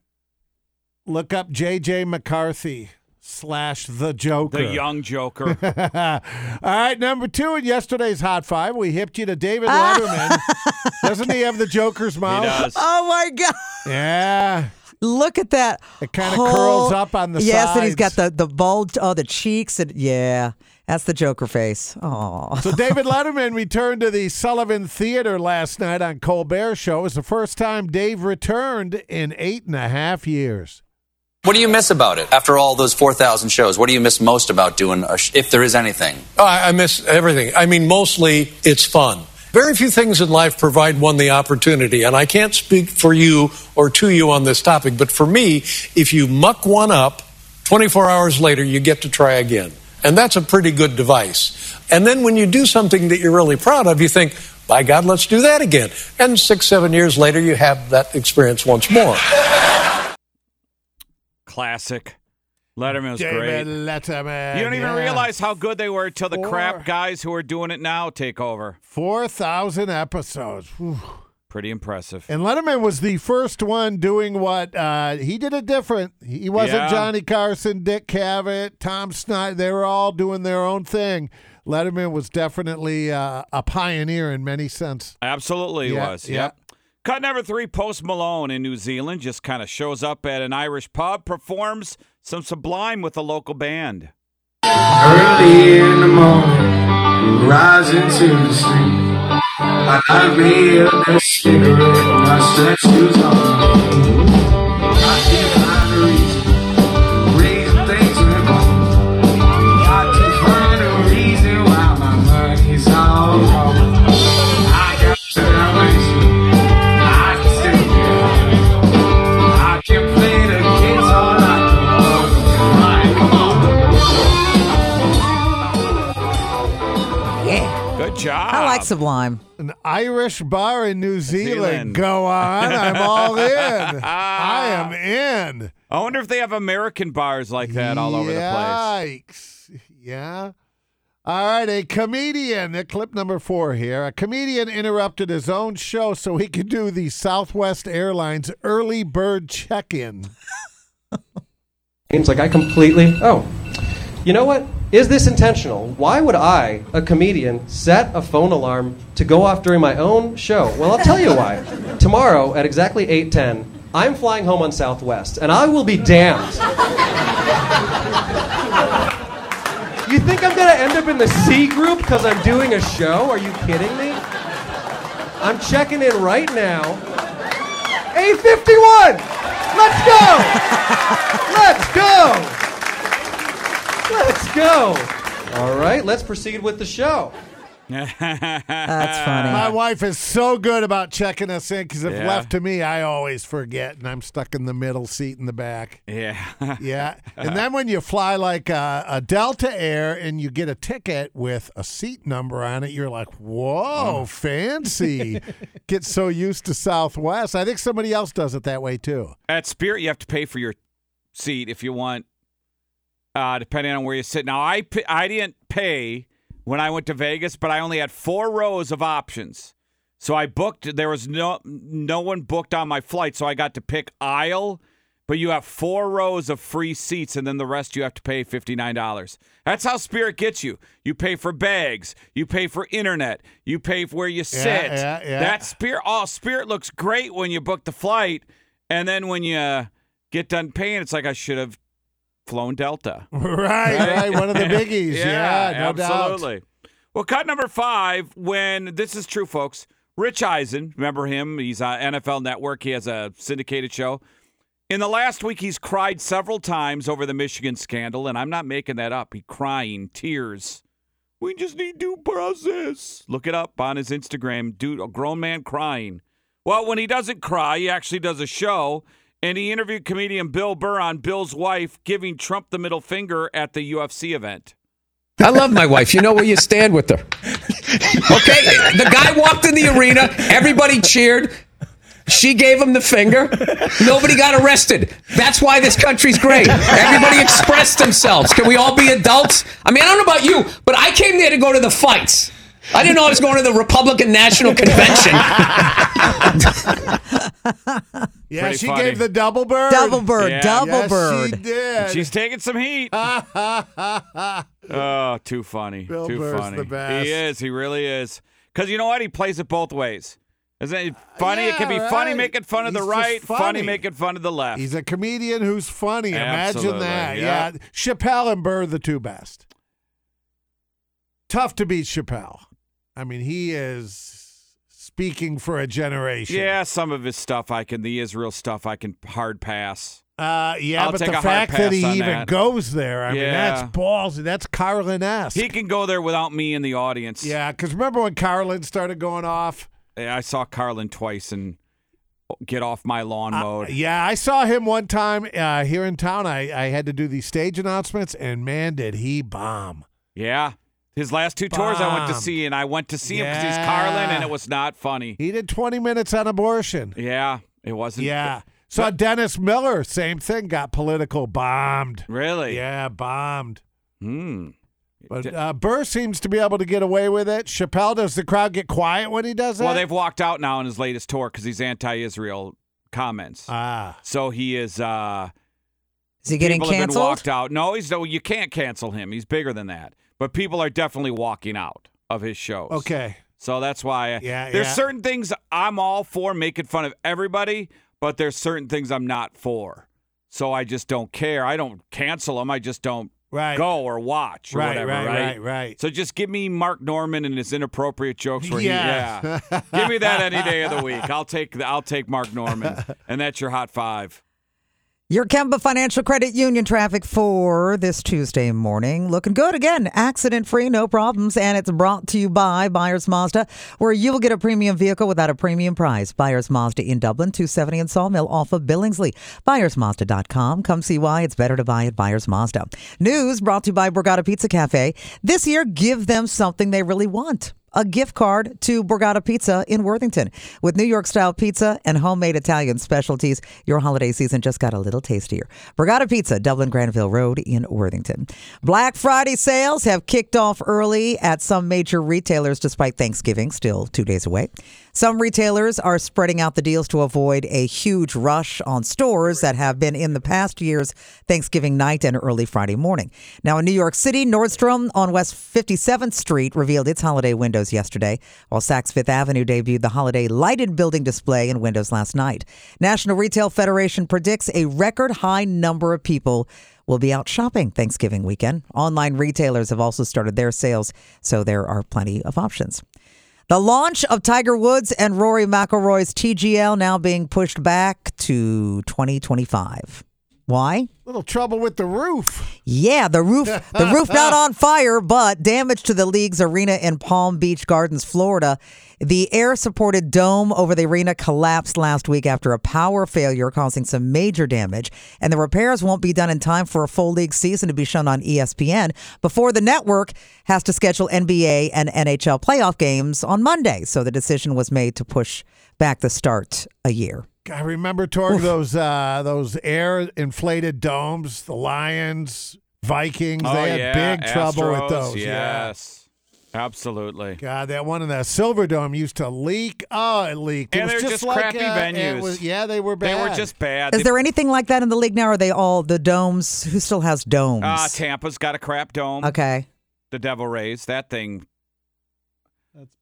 Speaker 6: Look up J.J. McCarthy slash the Joker.
Speaker 4: the young Joker. *laughs*
Speaker 6: All right, number two in yesterday's Hot Five, we hipped you to David Letterman. *laughs* Doesn't he have the Joker's mouth?
Speaker 4: does.
Speaker 9: Oh my God.
Speaker 6: Yeah.
Speaker 9: Look at that.
Speaker 6: It kinda curls up on the
Speaker 9: Yes, and he's got the, the bulge, oh, the cheeks. and Yeah, that's the Joker face. Oh.
Speaker 6: So David *laughs* Letterman returned to the Sullivan Theater last night on Colbert Show. It was the first time Dave returned in eight and a half years.
Speaker 11: What do you miss about it? After all those 4,000 shows, what do you miss most about doing, a sh- if there is anything?
Speaker 12: Oh, I I miss everything. I mean, mostly it's fun. Very few things in life provide one the opportunity, and I can't speak for you or to you on this topic, but for me, if you muck one up, 24 hours later, you get to try again. And that's a pretty good device. And then when you do something that you're really proud of, you think, by God, let's do that again. And six, seven years later, you have that experience once more.
Speaker 4: Classic. Letterman was
Speaker 6: David
Speaker 4: great.
Speaker 6: Letterman.
Speaker 4: You don't even
Speaker 6: yeah.
Speaker 4: realize how good they were until the
Speaker 6: Four.
Speaker 4: crap guys who are doing it now take over.
Speaker 6: 4,000 episodes. Whew.
Speaker 4: Pretty impressive.
Speaker 6: And Letterman was the first one doing what uh, he did it different. He wasn't
Speaker 4: Yeah.
Speaker 6: Johnny Carson, Dick Cavett, Tom Snyder. They were all doing their own thing. Letterman was definitely uh, a pioneer in many sense.
Speaker 4: Absolutely
Speaker 6: Yeah,
Speaker 4: was. Yep. Cut number three, Post Malone in New Zealand just kind of shows up at an Irish pub, performs some Sublime with a local band.
Speaker 3: Early in the morning, rising to the street. I a cigarette, my.
Speaker 4: Job.
Speaker 9: Sublime.
Speaker 6: An Irish bar in New Zealand.
Speaker 4: Zealand.
Speaker 6: Go on. I'm all in. *laughs* I am in.
Speaker 4: I wonder if they have American bars like that all over the place.
Speaker 6: Yikes. Yeah. All right, a comedian, clip number four here. A comedian interrupted his own show so he could do the Southwest Airlines early bird check in.
Speaker 13: It's *laughs* like I completely. Oh, you know what? Is this intentional? Why would I, a comedian, set a phone alarm to go off during my own show? Well, I'll tell you why. Tomorrow at exactly 8:10, I'm flying home on Southwest, and I will be damned. You think I'm gonna end up in the C group because I'm doing a show? Are you kidding me? I'm checking in right now. A51! Let's go! Let's go! Let's go! All right, let's proceed with the show.
Speaker 9: That's funny.
Speaker 6: My wife is so good about checking us in because if
Speaker 4: Yeah.
Speaker 6: left to me, I always forget and I'm stuck in the middle seat in the back.
Speaker 4: Yeah. *laughs*
Speaker 6: Yeah. And *laughs* then when you fly like a, a Delta Air and you get a ticket with a seat number on it, you're like, whoa, oh. fancy. *laughs* Get so used to Southwest. I think somebody else does it that way too.
Speaker 4: At Spirit, you have to pay for your seat if you want, uh, depending on where you sit. Now, I I didn't pay when I went to Vegas, but I only had four rows of options. So I booked. There was no no one booked on my flight, so I got to pick aisle. But you have four rows of free seats, and then the rest you have to pay fifty nine dollars. That's how Spirit gets you. You pay for bags, you pay for internet, you pay for where you sit.
Speaker 6: yeah, yeah.
Speaker 4: That Spirit, oh, Spirit looks great when you book the flight, and then when you get done paying, it's like I should have flown Delta. *laughs*
Speaker 6: Right, right. *laughs* One of the biggies. yeah, no doubt.
Speaker 4: absolutely. Well, cut number five. When this is true, folks. Rich Eisen, remember him? He's on NFL Network. He has a syndicated show. In the last week, he's cried several times over the Michigan scandal, and I'm not making that up. He crying, tears. We just need due process. Look it up on his Instagram. Dude, a grown man crying. Well, when he doesn't cry, he actually does a show, and he interviewed comedian Bill Burr on Bill's wife giving Trump the middle finger at the UFC event.
Speaker 8: I love my wife. You know where you stand with her. Okay? The guy walked in the arena, everybody cheered. She gave him the finger. Nobody got arrested. That's why this country's great. Everybody expressed themselves. Can we all be adults? I mean, I don't know about you, but I came there to go to the fights. I didn't know I was going to the Republican National *laughs* Convention.
Speaker 6: Yeah,
Speaker 4: Pretty
Speaker 6: she
Speaker 4: funny.
Speaker 6: gave the double bird.
Speaker 9: Double bird,
Speaker 4: Yeah.
Speaker 9: double
Speaker 6: yes,
Speaker 9: bird.
Speaker 6: She did.
Speaker 4: She's taking some heat. *laughs* Oh, too funny.
Speaker 6: Bill
Speaker 4: too
Speaker 6: Burr's
Speaker 4: funny.
Speaker 6: the best.
Speaker 4: He is. He really is. Because you know what? He plays it both ways. Isn't it funny? it can be
Speaker 6: Yeah,
Speaker 4: funny making fun of the
Speaker 6: He's just
Speaker 4: right, funny.
Speaker 6: funny.
Speaker 4: making fun of the left.
Speaker 6: He's a comedian who's funny. Imagine that.
Speaker 4: yeah.
Speaker 6: Yeah. Chappelle and Burr, the two best. Tough to beat Chappelle. I mean, he is speaking for a generation.
Speaker 4: yeah, some of his stuff I can, the Israel stuff I can hard pass.
Speaker 6: Uh, yeah,
Speaker 4: I'll
Speaker 6: but the fact that he even
Speaker 4: that.
Speaker 6: goes there, I mean, that's ballsy. That's Carlin esque.
Speaker 4: He can go there without me in the audience.
Speaker 6: Yeah, because remember when Carlin started going off?
Speaker 4: I saw Carlin twice and get off my lawn mode.
Speaker 6: Yeah, I saw him one time uh, here in town. I, I had to do these stage announcements, and man, did he bomb.
Speaker 4: Yeah. His last two tours I went to
Speaker 6: Bomb.
Speaker 4: see, and I went to see him because he's Carlin, and
Speaker 6: Yeah.
Speaker 4: it was not funny.
Speaker 6: He did 20 minutes on abortion.
Speaker 4: Yeah, it wasn't.
Speaker 6: Yeah. Saw Dennis Miller, same thing, got political, bombed.
Speaker 4: Really?
Speaker 6: Yeah, bombed.
Speaker 4: Hmm.
Speaker 6: But uh, Burr seems to be able to get away with it. Chappelle, does the crowd get quiet when he does that?
Speaker 4: Well, they've walked out now on his latest tour because he's anti-Israel comments.
Speaker 6: Ah.
Speaker 4: So he is. uh
Speaker 9: Is he getting
Speaker 4: people have been
Speaker 9: canceled?
Speaker 4: walked out. No, he's no. You can't cancel him. He's bigger than that. But people are definitely walking out of his shows.
Speaker 6: Okay.
Speaker 4: So that's why.
Speaker 6: Yeah,
Speaker 4: There's
Speaker 6: yeah.
Speaker 4: certain things I'm all for making fun of everybody, but there's certain things I'm not for. So I just don't care. I don't cancel them. I just don't
Speaker 6: Right.
Speaker 4: go or watch or
Speaker 6: Right,
Speaker 4: whatever.
Speaker 6: right,
Speaker 4: Right,
Speaker 6: right, right.
Speaker 4: So just give me Mark Normand and his inappropriate jokes. Where
Speaker 6: Yeah.
Speaker 4: He, yeah. give me that any day of the *laughs* week. I'll take the, I'll take Mark Normand, *laughs* and that's your hot five.
Speaker 9: Your Kemba Financial Credit Union traffic for this Tuesday morning. Looking good again. Accident free, no problems. And it's brought to you by Byers Mazda, where you will get a premium vehicle without a premium price. Byers Mazda in Dublin, 270 in Sawmill off of Billingsley. ByersMazda.com. Come see why it's better to buy at Byers Mazda. News brought to you by Borgata Pizza Cafe. This year, give them something they really want a gift card to Borgata Pizza in Worthington. With New York style pizza and homemade Italian specialties, your holiday season just got a little tastier. Borgata Pizza, Dublin Granville Road in Worthington. Black Friday sales have kicked off early at some major retailers despite Thanksgiving still two days away. Some retailers are spreading out the deals to avoid a huge rush on stores that have been in the past year's Thanksgiving night and early Friday morning. Now, in New York City, Nordstrom on West 57th Street revealed its holiday windows yesterday, while Saks Fifth Avenue debuted the holiday lighted building display in windows last night. National Retail Federation predicts a record high number of people will be out shopping Thanksgiving weekend. Online retailers have also started their sales, so there are plenty of options. The launch of Tiger Woods and Rory McIlroy's TGL now being pushed back to 2025. Why?
Speaker 6: Little trouble with the roof.
Speaker 9: Yeah, the roof the roof not *laughs* on fire, but damage to the league's arena in Palm Beach Gardens, Florida. The air-supported dome over the arena collapsed last week after a power failure causing some major damage, and the repairs won't be done in time for a full league season to be shown on ESPN before the network has to schedule NBA and NHL playoff games on Monday. So the decision was made to push back the start a year.
Speaker 6: I remember Torg those uh, those air inflated domes, the Lions, Vikings.
Speaker 4: oh
Speaker 6: they had
Speaker 4: yeah,
Speaker 6: big trouble with those. Yeah.
Speaker 4: Yes, absolutely.
Speaker 6: God, that one in the Silver Dome used to leak. Oh, it leaked. It
Speaker 4: And
Speaker 6: was
Speaker 4: they're
Speaker 6: just,
Speaker 4: just
Speaker 6: like,
Speaker 4: crappy
Speaker 6: uh,
Speaker 4: venues.
Speaker 6: was- yeah, they were
Speaker 4: They were just bad.
Speaker 9: Is there anything like that in the league now? Are they all the domes? Who still has domes?
Speaker 4: Uh, Tampa's got a crap dome.
Speaker 9: Okay.
Speaker 4: The Devil Rays. That thing.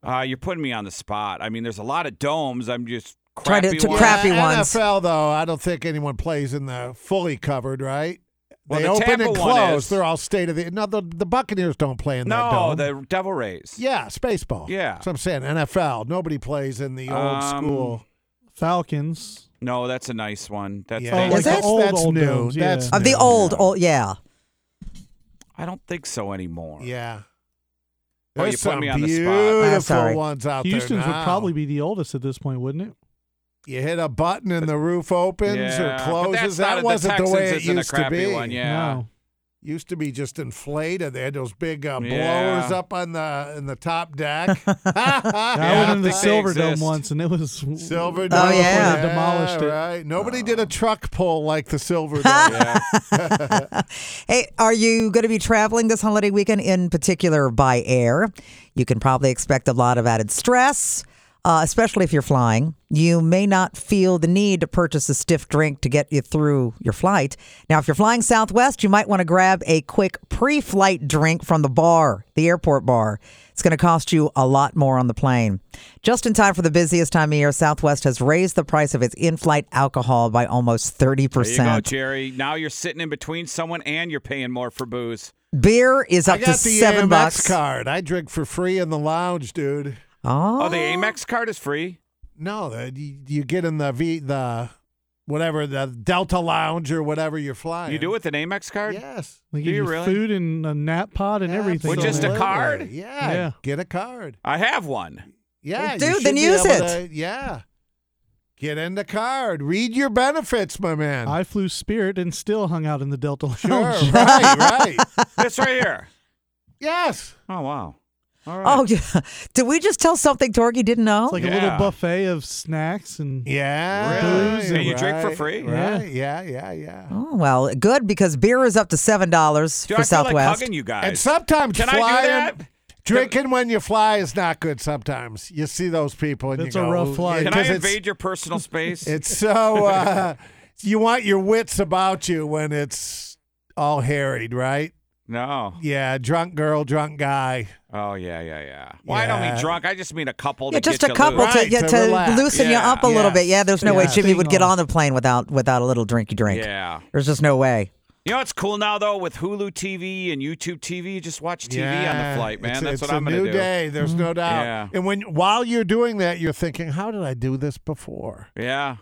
Speaker 4: Uh, you're putting me on the spot. I mean, there's a lot of domes. I'm just
Speaker 9: Try to-
Speaker 4: crappy
Speaker 9: to
Speaker 4: ones.
Speaker 9: crappy
Speaker 6: Yeah,
Speaker 9: ones.
Speaker 6: NFL though, I don't think anyone plays in the fully covered, right?
Speaker 4: Well,
Speaker 6: they
Speaker 4: the
Speaker 6: open
Speaker 4: Tampa
Speaker 6: and close.
Speaker 4: is.
Speaker 6: They're all state of the. No, the, the Buccaneers don't play in that
Speaker 4: No,
Speaker 6: dome.
Speaker 4: the Devil Rays.
Speaker 6: yeah, Spaceball.
Speaker 4: Yeah.
Speaker 6: That's what I'm saying. NFL. Nobody plays in the old
Speaker 4: Um,
Speaker 6: school.
Speaker 10: Falcons.
Speaker 4: No, that's a nice one. That's
Speaker 6: Yeah,
Speaker 10: Oh, like
Speaker 9: Is
Speaker 10: the
Speaker 9: it?
Speaker 10: old,
Speaker 6: That's
Speaker 10: old
Speaker 6: new.
Speaker 10: domes, yeah.
Speaker 6: That's
Speaker 9: Of the
Speaker 6: new.
Speaker 9: old, old, yeah.
Speaker 4: I don't think so anymore.
Speaker 6: Yeah.
Speaker 4: Oh, you put
Speaker 6: some
Speaker 4: me on the spot.
Speaker 6: beautiful
Speaker 9: sorry.
Speaker 6: ones out
Speaker 10: Houston's
Speaker 6: there
Speaker 10: would probably be the oldest at this point, wouldn't it?
Speaker 6: You hit a button and the roof opens
Speaker 4: Yeah,
Speaker 6: or closes.
Speaker 4: that's not
Speaker 6: That wasn't the way it
Speaker 4: Texans isn't a
Speaker 6: used to be.
Speaker 4: one, yeah.
Speaker 10: No.
Speaker 6: Used to be just inflated. They had those big uh,
Speaker 4: Yeah.
Speaker 6: blowers up on the in the top deck. *laughs*
Speaker 10: I
Speaker 4: I *laughs*
Speaker 10: went in the Silver Dome once, and it was
Speaker 6: Silver Dome.
Speaker 9: Oh,
Speaker 6: Dome.
Speaker 9: yeah.
Speaker 10: Demolished it.
Speaker 6: Right. Nobody did a truck pull like the Silver Dome. *laughs*
Speaker 9: Hey, are you going to be traveling this holiday weekend in particular by air? You can probably expect a lot of added stress, uh, especially if you're flying. You may not feel the need to purchase a stiff drink to get you through your flight. Now, if you're flying Southwest, you might want to grab a quick pre flight drink from the bar, the airport bar. It's going to cost you a lot more on the plane. Just in time for the busiest time of year, Southwest has raised the price of its in flight alcohol by almost 30%.
Speaker 4: There you go, Jerry. Now you're sitting in between someone and you're paying more for booze.
Speaker 9: Beer is
Speaker 6: I
Speaker 9: up
Speaker 6: got
Speaker 9: to
Speaker 6: the
Speaker 9: seven
Speaker 6: Amex
Speaker 9: bucks.
Speaker 6: card. I drink for free in the lounge, dude.
Speaker 9: Oh,
Speaker 4: Oh, the ah. Amex card is free.
Speaker 6: No, uh, the, you, you get in the V the whatever the Delta Lounge or whatever you're flying.
Speaker 4: You do it with an Amex card?
Speaker 6: Yes.
Speaker 10: They
Speaker 4: Do
Speaker 10: give
Speaker 4: you
Speaker 10: you
Speaker 4: really?
Speaker 10: food and a nap pod and everything.
Speaker 4: With just a
Speaker 10: there.
Speaker 4: card?
Speaker 6: Absolutely. Yeah,
Speaker 10: Yeah.
Speaker 6: Get a card.
Speaker 4: I have one.
Speaker 6: Yeah,
Speaker 9: Well,
Speaker 6: you
Speaker 9: dude,
Speaker 6: should
Speaker 9: then
Speaker 6: be
Speaker 9: use
Speaker 6: able
Speaker 9: it.
Speaker 6: to- yeah. Get in the card. Read your benefits, my man.
Speaker 10: I flew Spirit and still hung out in the Delta Lounge.
Speaker 6: sure. right, *laughs* right.
Speaker 4: This right here.
Speaker 6: Yes.
Speaker 4: Oh wow.
Speaker 9: Oh, *laughs* yeah. Did we just tell something Torgy didn't know?
Speaker 10: It's like a little buffet of snacks and
Speaker 6: Yeah.
Speaker 10: booze
Speaker 4: And
Speaker 10: and
Speaker 4: you drink for free?
Speaker 6: Right. Yeah, yeah, yeah.
Speaker 9: Oh, well, good because beer is up to seven dollars
Speaker 4: Dude,
Speaker 9: for
Speaker 4: I feel like
Speaker 9: Southwest.
Speaker 4: hugging you guys.
Speaker 6: And sometimes
Speaker 4: Can I do
Speaker 6: flying,
Speaker 4: that?
Speaker 6: drinking when you fly is not good. Sometimes you see those people and
Speaker 10: It's
Speaker 6: you
Speaker 10: a rough flight.
Speaker 4: Can I
Speaker 6: 'cause it's-
Speaker 4: invade your personal space?
Speaker 6: It's so uh, *laughs* you want your wits about you when it's all harried, right?
Speaker 4: No.
Speaker 6: Yeah, drunk girl, drunk guy.
Speaker 4: Oh yeah, yeah, yeah. Well, I don't mean drunk. I just mean a couple.
Speaker 9: yeah,
Speaker 4: to
Speaker 9: just
Speaker 4: get
Speaker 9: a
Speaker 4: you
Speaker 9: couple
Speaker 4: loose.
Speaker 9: to,
Speaker 6: Right,
Speaker 9: yeah,
Speaker 6: to
Speaker 9: to
Speaker 6: relax.
Speaker 9: loosen you
Speaker 4: Yeah.
Speaker 9: up a little
Speaker 6: Yes.
Speaker 9: bit. Yeah, there's no
Speaker 10: Yeah.
Speaker 9: way Jimmy would get
Speaker 10: Sting
Speaker 9: on the plane without without a little drinky drink.
Speaker 4: Yeah.
Speaker 9: There's just no way.
Speaker 4: You know what's cool now though with Hulu TV and YouTube TV, you just watch TV on the flight, man.
Speaker 6: It's,
Speaker 4: That's
Speaker 6: it's
Speaker 4: what
Speaker 6: a
Speaker 4: I'm
Speaker 6: new
Speaker 4: gonna do.
Speaker 6: day. There's no mm-hmm. doubt.
Speaker 4: Yeah.
Speaker 6: And when while you're doing that, you're thinking, "How did I do this before?"
Speaker 4: Yeah.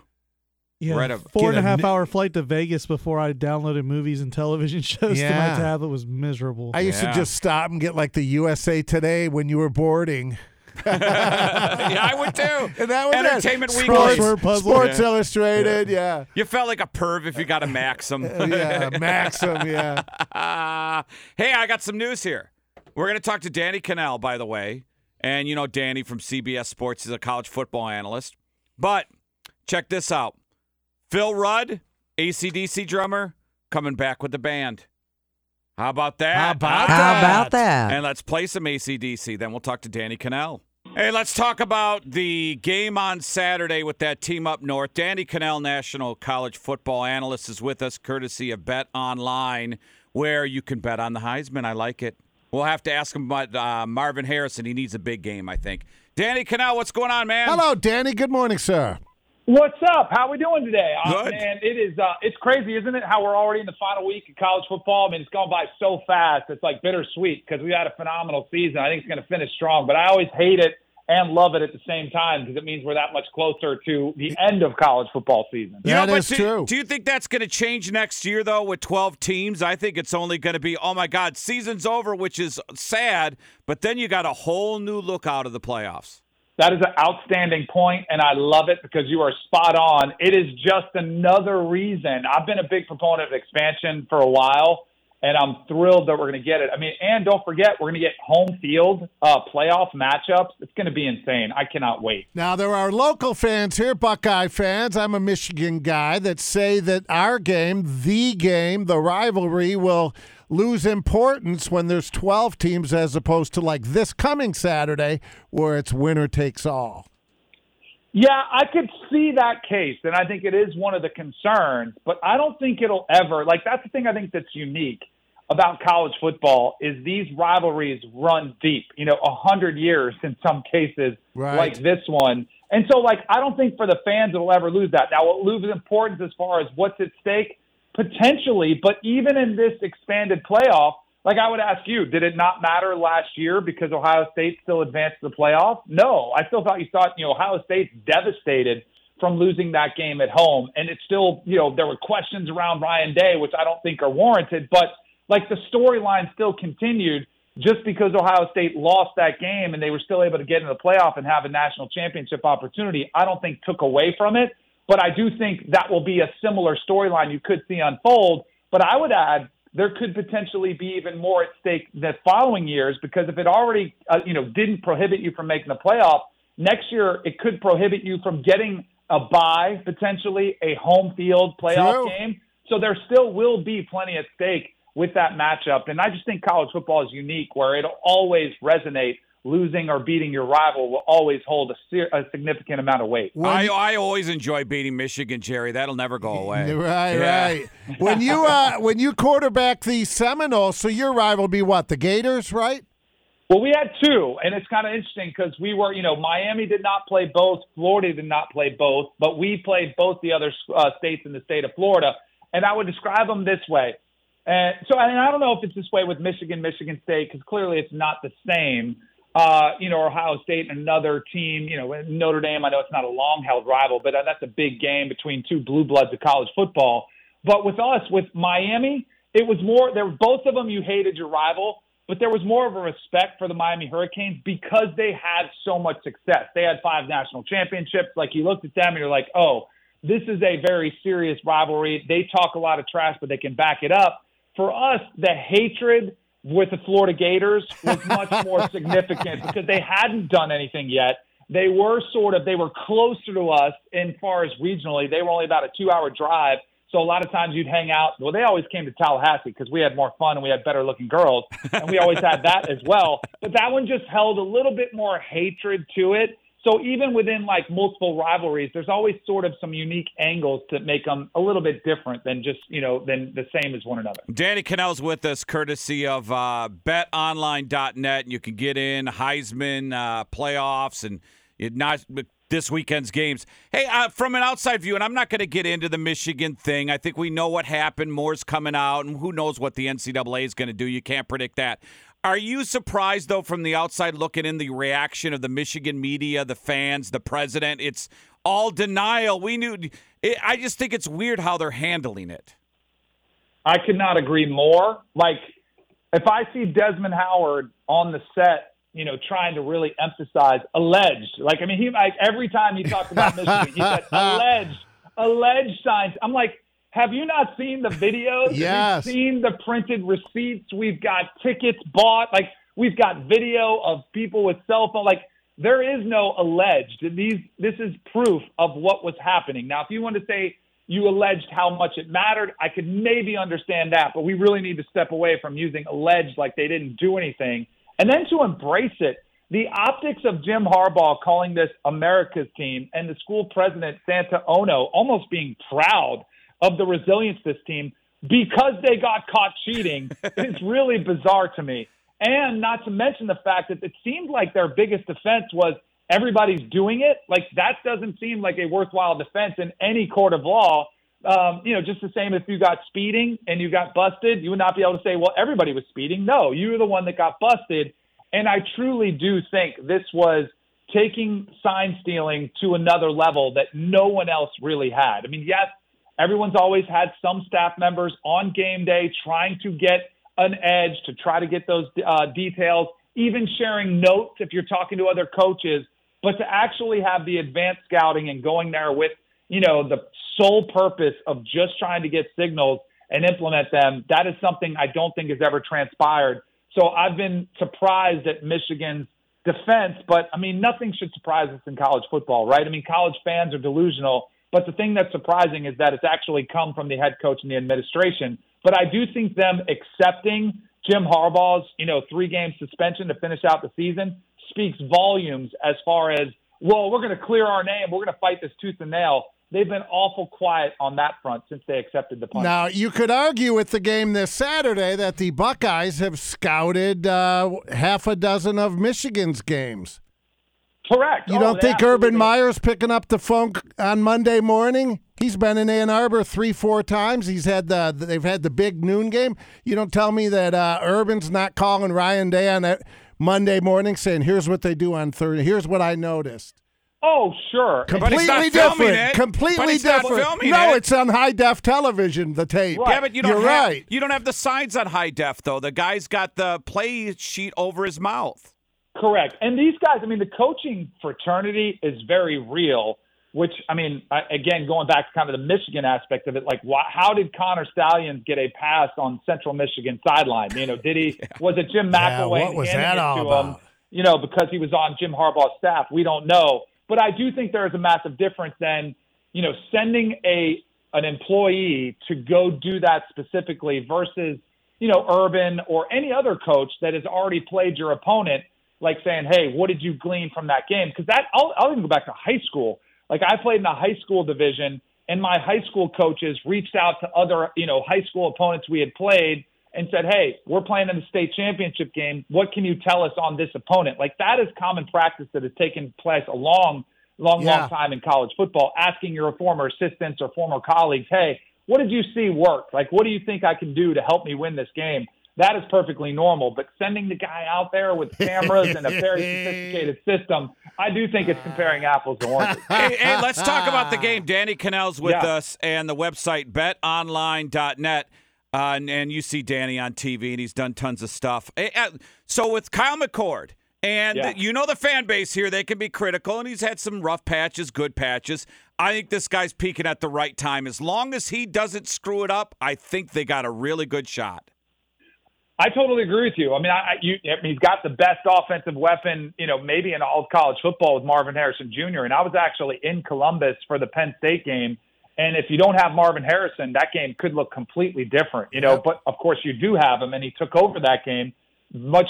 Speaker 10: Yeah,
Speaker 4: Right up-
Speaker 10: four and
Speaker 6: get
Speaker 10: a
Speaker 6: a
Speaker 10: half hour flight to Vegas before I downloaded movies and television *laughs* shows to my tablet was miserable.
Speaker 6: I used
Speaker 4: Yeah.
Speaker 6: to just stop and get like the USA Today when you were boarding. *laughs*
Speaker 4: yeah, I would too.
Speaker 6: And that was it.
Speaker 4: Entertainment
Speaker 6: Sports,
Speaker 4: Weekly.
Speaker 10: Crossword puzzle.
Speaker 6: Sports
Speaker 4: Yeah.
Speaker 6: Illustrated, yeah.
Speaker 4: You felt like a perv if you got a Maxim. *laughs*
Speaker 6: yeah, Maxim, yeah.
Speaker 4: hey, I got some news here. We're going to talk to Danny Kanell, by the way. And you know Danny from CBS Sports is a college football analyst. But check this out Phil Rudd, ACDC drummer, coming back with the band. How about that?
Speaker 6: How about
Speaker 9: How
Speaker 6: that?
Speaker 9: about that?
Speaker 4: And let's play some ACDC. Then we'll talk to Danny Kanell. Hey, let's talk about the game on Saturday with that team up north. Danny Kanell, national college football analyst, is with us, courtesy of Bet Online, where you can bet on the Heisman. I like it. We'll have to ask him about uh, Marvin Harrison. He needs a big game, I think. Danny Kanell, what's going on, man?
Speaker 6: Hello, Danny. Good morning, sir.
Speaker 18: What's up? How are we doing today? Uh,
Speaker 4: Good.
Speaker 18: man, it is. Uh, it's crazy, isn't it? How we're already in the final week of college football. I mean, it's gone by so fast. It's like bittersweet because we had a phenomenal season. I think it's going to finish strong, but I always hate it and love it at the same time because it means we're that much closer to the end of college football season.
Speaker 4: You know,
Speaker 6: That
Speaker 4: but
Speaker 6: is
Speaker 4: do,
Speaker 6: true.
Speaker 4: Do you think that's going to change next year, though, with 12 teams? I think it's only going to be, oh my God, season's over, which is sad, but then you got a whole new look out of the playoffs.
Speaker 18: That is an outstanding point, and I love it because you are spot on. It is just another reason. I've been a big proponent of expansion for a while, and I'm thrilled that we're going to get it. I mean, and don't forget, we're going to get home field uh, playoff matchups. It's going to be insane. I cannot wait.
Speaker 6: Now, there are local fans here, Buckeye fans. I'm a Michigan guy that say that our game, the game, the rivalry will lose importance when there's 12 teams as opposed to like this coming Saturday where it's winner takes all.
Speaker 18: Yeah, I could see that case, and I think it is one of the concerns. But I don't think it'll ever like that's the thing I think that's unique about college football is these rivalries run deep. You know, a hundred years in some cases,
Speaker 6: Right.
Speaker 18: like this one. And so, like, I don't think for the fans it'll ever lose that. Now, it lose importance as far as what's at stake? Potentially, but even in this expanded playoff, like I would ask you, did it not matter last year because Ohio State still advanced to the playoff? No, I still thought you thought you know Ohio State's devastated from losing that game at home, and it's still you know there were questions around Ryan Day, which I don't think are warranted, but like the storyline still continued just because Ohio State lost that game and they were still able to get into the playoff and have a national championship opportunity. I don't think took away from it, but I do think that will be a similar storyline you could see unfold. But I would add there could potentially be even more at stake the following years because if it already uh, you know didn't prohibit you from making the playoff next year, it could prohibit you from getting a bye potentially a home field playoff
Speaker 6: True.
Speaker 18: game. So there still will be plenty at stake with that matchup, and I just think college football is unique where it'll always resonate. Losing or beating your rival will always hold a, a significant amount of weight.
Speaker 4: I, I always enjoy beating Michigan, Jerry. That'll never go *laughs* away.
Speaker 6: Right,
Speaker 4: Yeah.
Speaker 6: right. When you *laughs* uh, when you quarterback the Seminoles, so your rival be what? The Gators, right?
Speaker 18: Well, we had two, and it's kind of interesting because we were, you know, Miami did not play both, Florida did not play both, but we played both the other uh, states in the state of Florida. And I would describe them this way. And so, and I don't know if it's this way with Michigan, Michigan State, because clearly it's not the same. Uh, you know, Ohio State and another team, you know, Notre Dame, I know it's not a long held rival, but that's a big game between two blue bloods of college football. But with us, with Miami, it was more, there were both of them you hated your rival, but there was more of a respect for the Miami Hurricanes because they had so much success. They had five national championships. Like you looked at them and you're like, oh, this is a very serious rivalry. They talk a lot of trash, but they can back it up. For us, the hatred with the Florida Gators was much more *laughs* significant because they hadn't done anything yet. They were sort of they were closer to us in far as regionally. They were only about a two hour drive. So a lot of times you'd hang out. Well, they always came to Tallahassee because we had more fun and we had better looking girls, and we always had that as well. But that one just held a little bit more hatred to it. So even within like multiple rivalries, there's always sort of some unique angles that make them a little bit different than just you know than the same as one another.
Speaker 4: Danny Kanell's with us, courtesy of uh, BetOnline.net. You can get in Heisman uh, playoffs and it not this weekend's games. Hey, uh, from an outside view, and I'm not going to get into the Michigan thing. I think we know what happened. Moore's coming out, and who knows what the NCAA is going to do. You can't predict that. Are you surprised, though, from the outside looking in, the reaction of the Michigan media, the fans, the president? It's all denial. We knew. It, I just think it's weird how they're handling it.
Speaker 18: I could not agree more. Like, if I see Desmond Howard on the set, you know, trying to really emphasize alleged, like, I mean, he like every time he talked about Michigan, he said *laughs* alleged, alleged signs. I'm like, have you not seen the videos?
Speaker 6: Yes.
Speaker 18: Seen the printed receipts? We've got tickets bought. Like we've got video of people with cell phone. Like there is no alleged. These this is proof of what was happening. Now, if you want to say you alleged how much it mattered, I could maybe understand that, but we really need to step away from using alleged like they didn't do anything. And then to embrace it, the optics of Jim Harbaugh calling this America's team and the school president Santa Ono almost being proud of the resilience of this team because they got caught cheating *laughs* is really bizarre to me. And not to mention the fact that it seemed like their biggest defense was everybody's doing it. Like that doesn't seem like a worthwhile defense in any court of law. Um, you know, just the same if you got speeding and you got busted, you would not be able to say, well, everybody was speeding. No, you were the one that got busted. And I truly do think this was taking sign stealing to another level that no one else really had. I mean, yes, Everyone's always had some staff members on game day trying to get an edge to try to get those uh, details, even sharing notes if you're talking to other coaches. But to actually have the advanced scouting and going there with, you know, the sole purpose of just trying to get signals and implement them, that is something I don't think has ever transpired. So I've been surprised at Michigan's defense, but I mean, nothing should surprise us in college football, right? I mean, college fans are delusional but the thing that's surprising is that it's actually come from the head coach and the administration. But I do think them accepting Jim Harbaugh's, you know, three game suspension to finish out the season speaks volumes as far as, well, we're going to clear our name. We're going to fight this tooth and nail. They've been awful quiet on that front since they accepted the punishment.
Speaker 6: Now, you could argue with the game this Saturday that the Buckeyes have scouted uh, half a dozen of Michigan's games.
Speaker 18: Correct.
Speaker 6: You
Speaker 18: Oh,
Speaker 6: don't
Speaker 18: they
Speaker 6: think Urban Meyer's picking up the phone on Monday morning? He's been in Ann Arbor three, four times. He's had the they've had the big noon game. You don't tell me that uh, Urban's not calling Ryan Day on that Monday morning saying, "Here's what they do on Thursday. Here's what I noticed."
Speaker 18: Oh, sure.
Speaker 6: Completely
Speaker 4: filming
Speaker 6: different.
Speaker 4: it.
Speaker 6: Completely
Speaker 4: But
Speaker 6: different. no,
Speaker 4: it.
Speaker 6: it's on high def television. The tape.
Speaker 4: Yeah, but you don't
Speaker 6: You're
Speaker 4: have,
Speaker 6: right.
Speaker 4: You don't have the signs on high def though. The guy's got the play sheet over his mouth.
Speaker 18: Correct. And these guys, I mean, the coaching fraternity is very real. Which I mean, I, again, going back to kind of the Michigan aspect of it, like, why, how did Connor Stalions get a pass on Central Michigan sideline? You know, did he? *laughs* Was it Jim
Speaker 6: Yeah,
Speaker 18: McElwain
Speaker 6: what was that all
Speaker 18: to
Speaker 6: about?
Speaker 18: him? You know, because he was on Jim Harbaugh's staff. We don't know, but I do think there is a massive difference than you know sending a an employee to go do that specifically versus you know Urban or any other coach that has already played your opponent like saying, "Hey, what did you glean from that game?" Because that I'll, I'll even go back to high school. Like I played in the high school division, and my high school coaches reached out to other you know high school opponents we had played and said, "Hey, we're playing in the state championship game. What can you tell us on this opponent?" Like that is common practice that has taken place a long, long,
Speaker 6: Yeah.
Speaker 18: long time in college football. Asking your former assistants or former colleagues, "Hey, what did you see work? Like, what do you think I can do to help me win this game?" That is perfectly normal, but sending the guy out there with cameras and a very sophisticated *laughs* system, I do think it's comparing apples to oranges. *laughs*
Speaker 4: hey, hey, let's talk about the game. Danny Kanell's with
Speaker 18: Yeah.
Speaker 4: us and the website betonline.net. Uh, and, and you see Danny on TV, and he's done tons of stuff. Eh, eh, So with Kyle McCord, and
Speaker 18: Yeah.
Speaker 4: you know the fan base here, they can be critical, and he's had some rough patches, good patches. I think this guy's peaking at the right time. As long as he doesn't screw it up, I think they got a really good shot.
Speaker 18: I totally agree with you. I mean, I, you, he's got the best offensive weapon, you know, maybe in all of college football with Marvin Harrison Jr. And I was actually in Columbus for the Penn State game. And if you don't have Marvin Harrison, that game could look completely different, you know. But of course, you do have him, and he took over that game much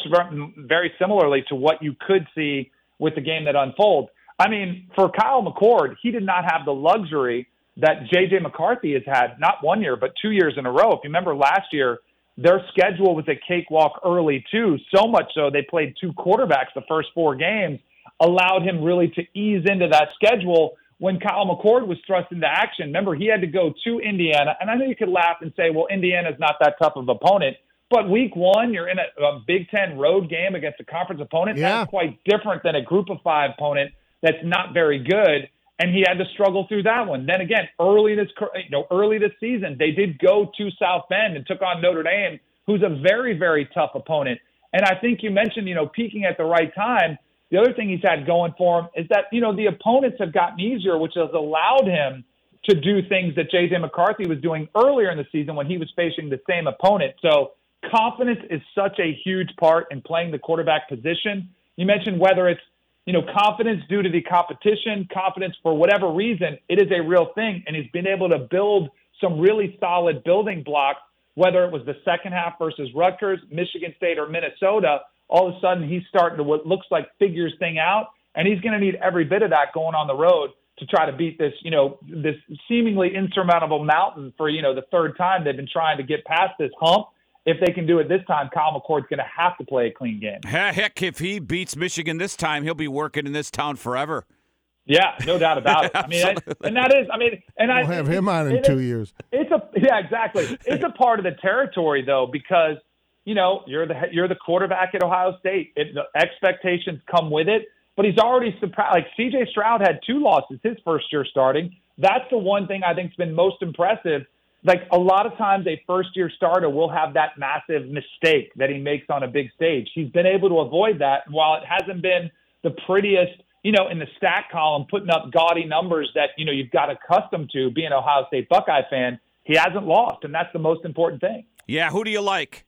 Speaker 18: very similarly to what you could see with the game that unfolds. I mean, for Kyle McCord, he did not have the luxury that J.J. McCarthy has had, not one year, but two years in a row. If you remember last year, their schedule was a cakewalk early, too, so much so they played two quarterbacks the first four games, allowed him really to ease into that schedule when Kyle McCord was thrust into action. Remember, he had to go to Indiana, and I know you could laugh and say, well, Indiana's not that tough of opponent. But week one, you're in a, a Big Ten road game against a conference opponent.
Speaker 6: Yeah.
Speaker 18: That's quite different than a group of five opponent that's not very good. And he had to struggle through that one. Then again, early this you know early this season, they did go to South Bend and took on Notre Dame, who's a very very tough opponent. And I think you mentioned you know peaking at the right time. The other thing he's had going for him is that you know the opponents have gotten easier, which has allowed him to do things that J.J. McCarthy was doing earlier in the season when he was facing the same opponent. So confidence is such a huge part in playing the quarterback position. You mentioned whether it's you know confidence due to the competition, confidence for whatever reason, it is a real thing, and he's been able to build some really solid building blocks. Whether it was the second half versus Rutgers, Michigan State, or Minnesota, all of a sudden he's starting to what looks like figures thing out, and he's going to need every bit of that going on the road to try to beat this, you know, this seemingly insurmountable mountain for you know the third time they've been trying to get past this hump. If they can do it this time, Kyle McCord's going to have to play a clean game.
Speaker 4: Heck, if he beats Michigan this time, he'll be working in this town forever.
Speaker 18: Yeah, no doubt about it. *laughs* I mean, I, and that is, I mean, and I
Speaker 6: We'll have him on in two
Speaker 18: is-
Speaker 6: years.
Speaker 18: It's a yeah, exactly. *laughs* It's a part of the territory though, because you know you're the you're the quarterback at Ohio State. It, the expectations come with it, but he's already surprised. Like C.J. Stroud had two losses his first year starting. That's the one thing I think's been most impressive. Like a lot of times, a first year starter will have that massive mistake that he makes on a big stage. He's been able to avoid that. And while it hasn't been the prettiest, you know, in the stat column, putting up gaudy numbers that, you know, you've got accustomed to being an Ohio State Buckeye fan, he hasn't lost. And that's the most important thing.
Speaker 4: Yeah, who do you like?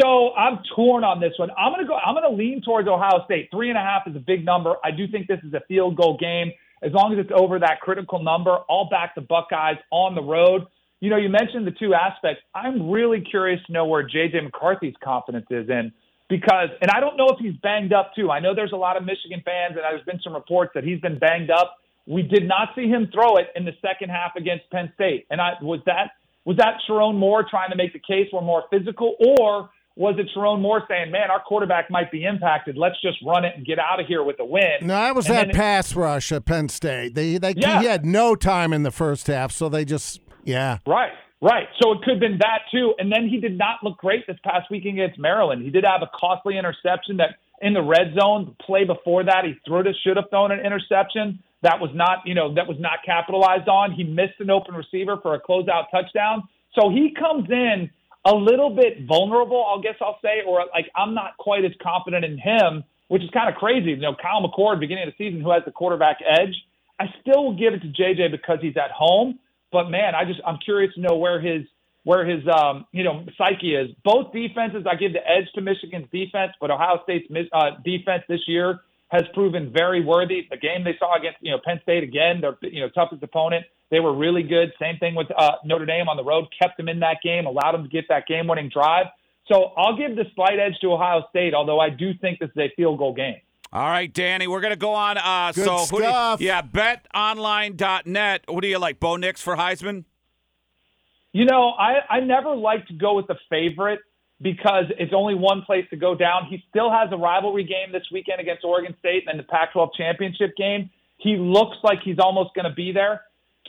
Speaker 18: So I'm torn on this one. I'm gonna go. I'm gonna lean towards Ohio State. Three and a half is a big number. I do think this is a field goal game. As long as it's over that critical number, I'll back the Buckeyes on the road. You know, you mentioned the two aspects. I'm really curious to know where JJ McCarthy's confidence is in because, and I don't know if he's banged up too. I know there's a lot of Michigan fans, and there's been some reports that he's been banged up. We did not see him throw it in the second half against Penn State, and I was that was that Sherrone Moore trying to make the case we're more physical, or was it Sherrone Moore saying, "Man, our quarterback might be impacted. Let's just run it and get out of here with a win"?
Speaker 6: No, that was
Speaker 18: And
Speaker 6: that
Speaker 18: then it-
Speaker 6: pass rush at Penn State. They, they
Speaker 18: Yeah.
Speaker 6: he had no time in the first half, so they just yeah.
Speaker 18: Right, right. So it could have been that too. And then he did not look great this past week against Maryland. He did have a costly interception that in the red zone. The play before that, he threw it, should have thrown an interception. That was not, you know, that was not capitalized on. He missed an open receiver for a closeout touchdown. So he comes in a little bit vulnerable, I guess I'll say, or like I'm not quite as confident in him, which is kind of crazy. You know, Kyle McCord, beginning of the season, who has the quarterback edge. I still will give it to JJ because he's at home. But man, I just I'm curious to know where his where his um you know psyche is. Both defenses, I give the edge to Michigan's defense, but Ohio State's uh, defense this year has proven very worthy. The game they saw against you know Penn State again, their you know toughest opponent, they were really good. Same thing with uh, Notre Dame on the road, kept them in that game, allowed them to get that game-winning drive. So I'll give the slight edge to Ohio State, although I do think this is a field goal game.
Speaker 4: All right, Danny, we're gonna go on. Uh,
Speaker 6: Good
Speaker 4: so who do you-
Speaker 6: stuff.
Speaker 4: yeah, betonline.net. What do you like, Bo Nix for Heisman?
Speaker 18: You know, I, I never like to go with the favorite because it's only one place to go down. He still has a rivalry game this weekend against Oregon State and then the Pac 12 championship game. He looks like he's almost going to be there.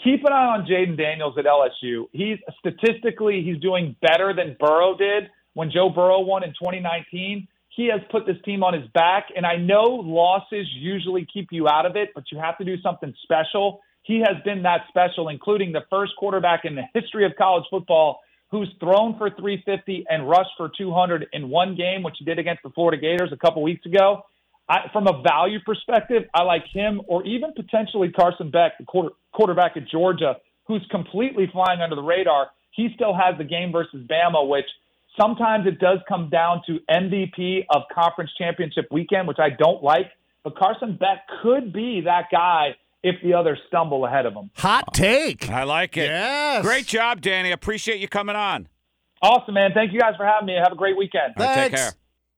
Speaker 18: Keep an eye on Jayden Daniels at LSU. He's statistically, he's doing better than Burrow did when Joe Burrow won in 2019. He has put this team on his back, and I know losses usually keep you out of it, but you have to do something special. He has been that special, including the first quarterback in the history of college football who's thrown for 350 and rushed for 200 in one game, which he did against the Florida Gators a couple weeks ago. I, from a value perspective, I like him or even potentially Carson Beck, the quarter, quarterback at Georgia, who's completely flying under the radar. He still has the game versus Bama, which Sometimes it does come down to MVP of conference championship weekend, which I don't like. But Carson Beck could be that guy if the others stumble ahead of them.
Speaker 6: Hot take.
Speaker 4: I like it.
Speaker 6: Yes.
Speaker 4: Great job, Danny. Appreciate you coming on.
Speaker 18: Awesome, man. Thank you guys for having me. Have a great weekend.
Speaker 4: All right, take
Speaker 6: Thanks.
Speaker 4: care.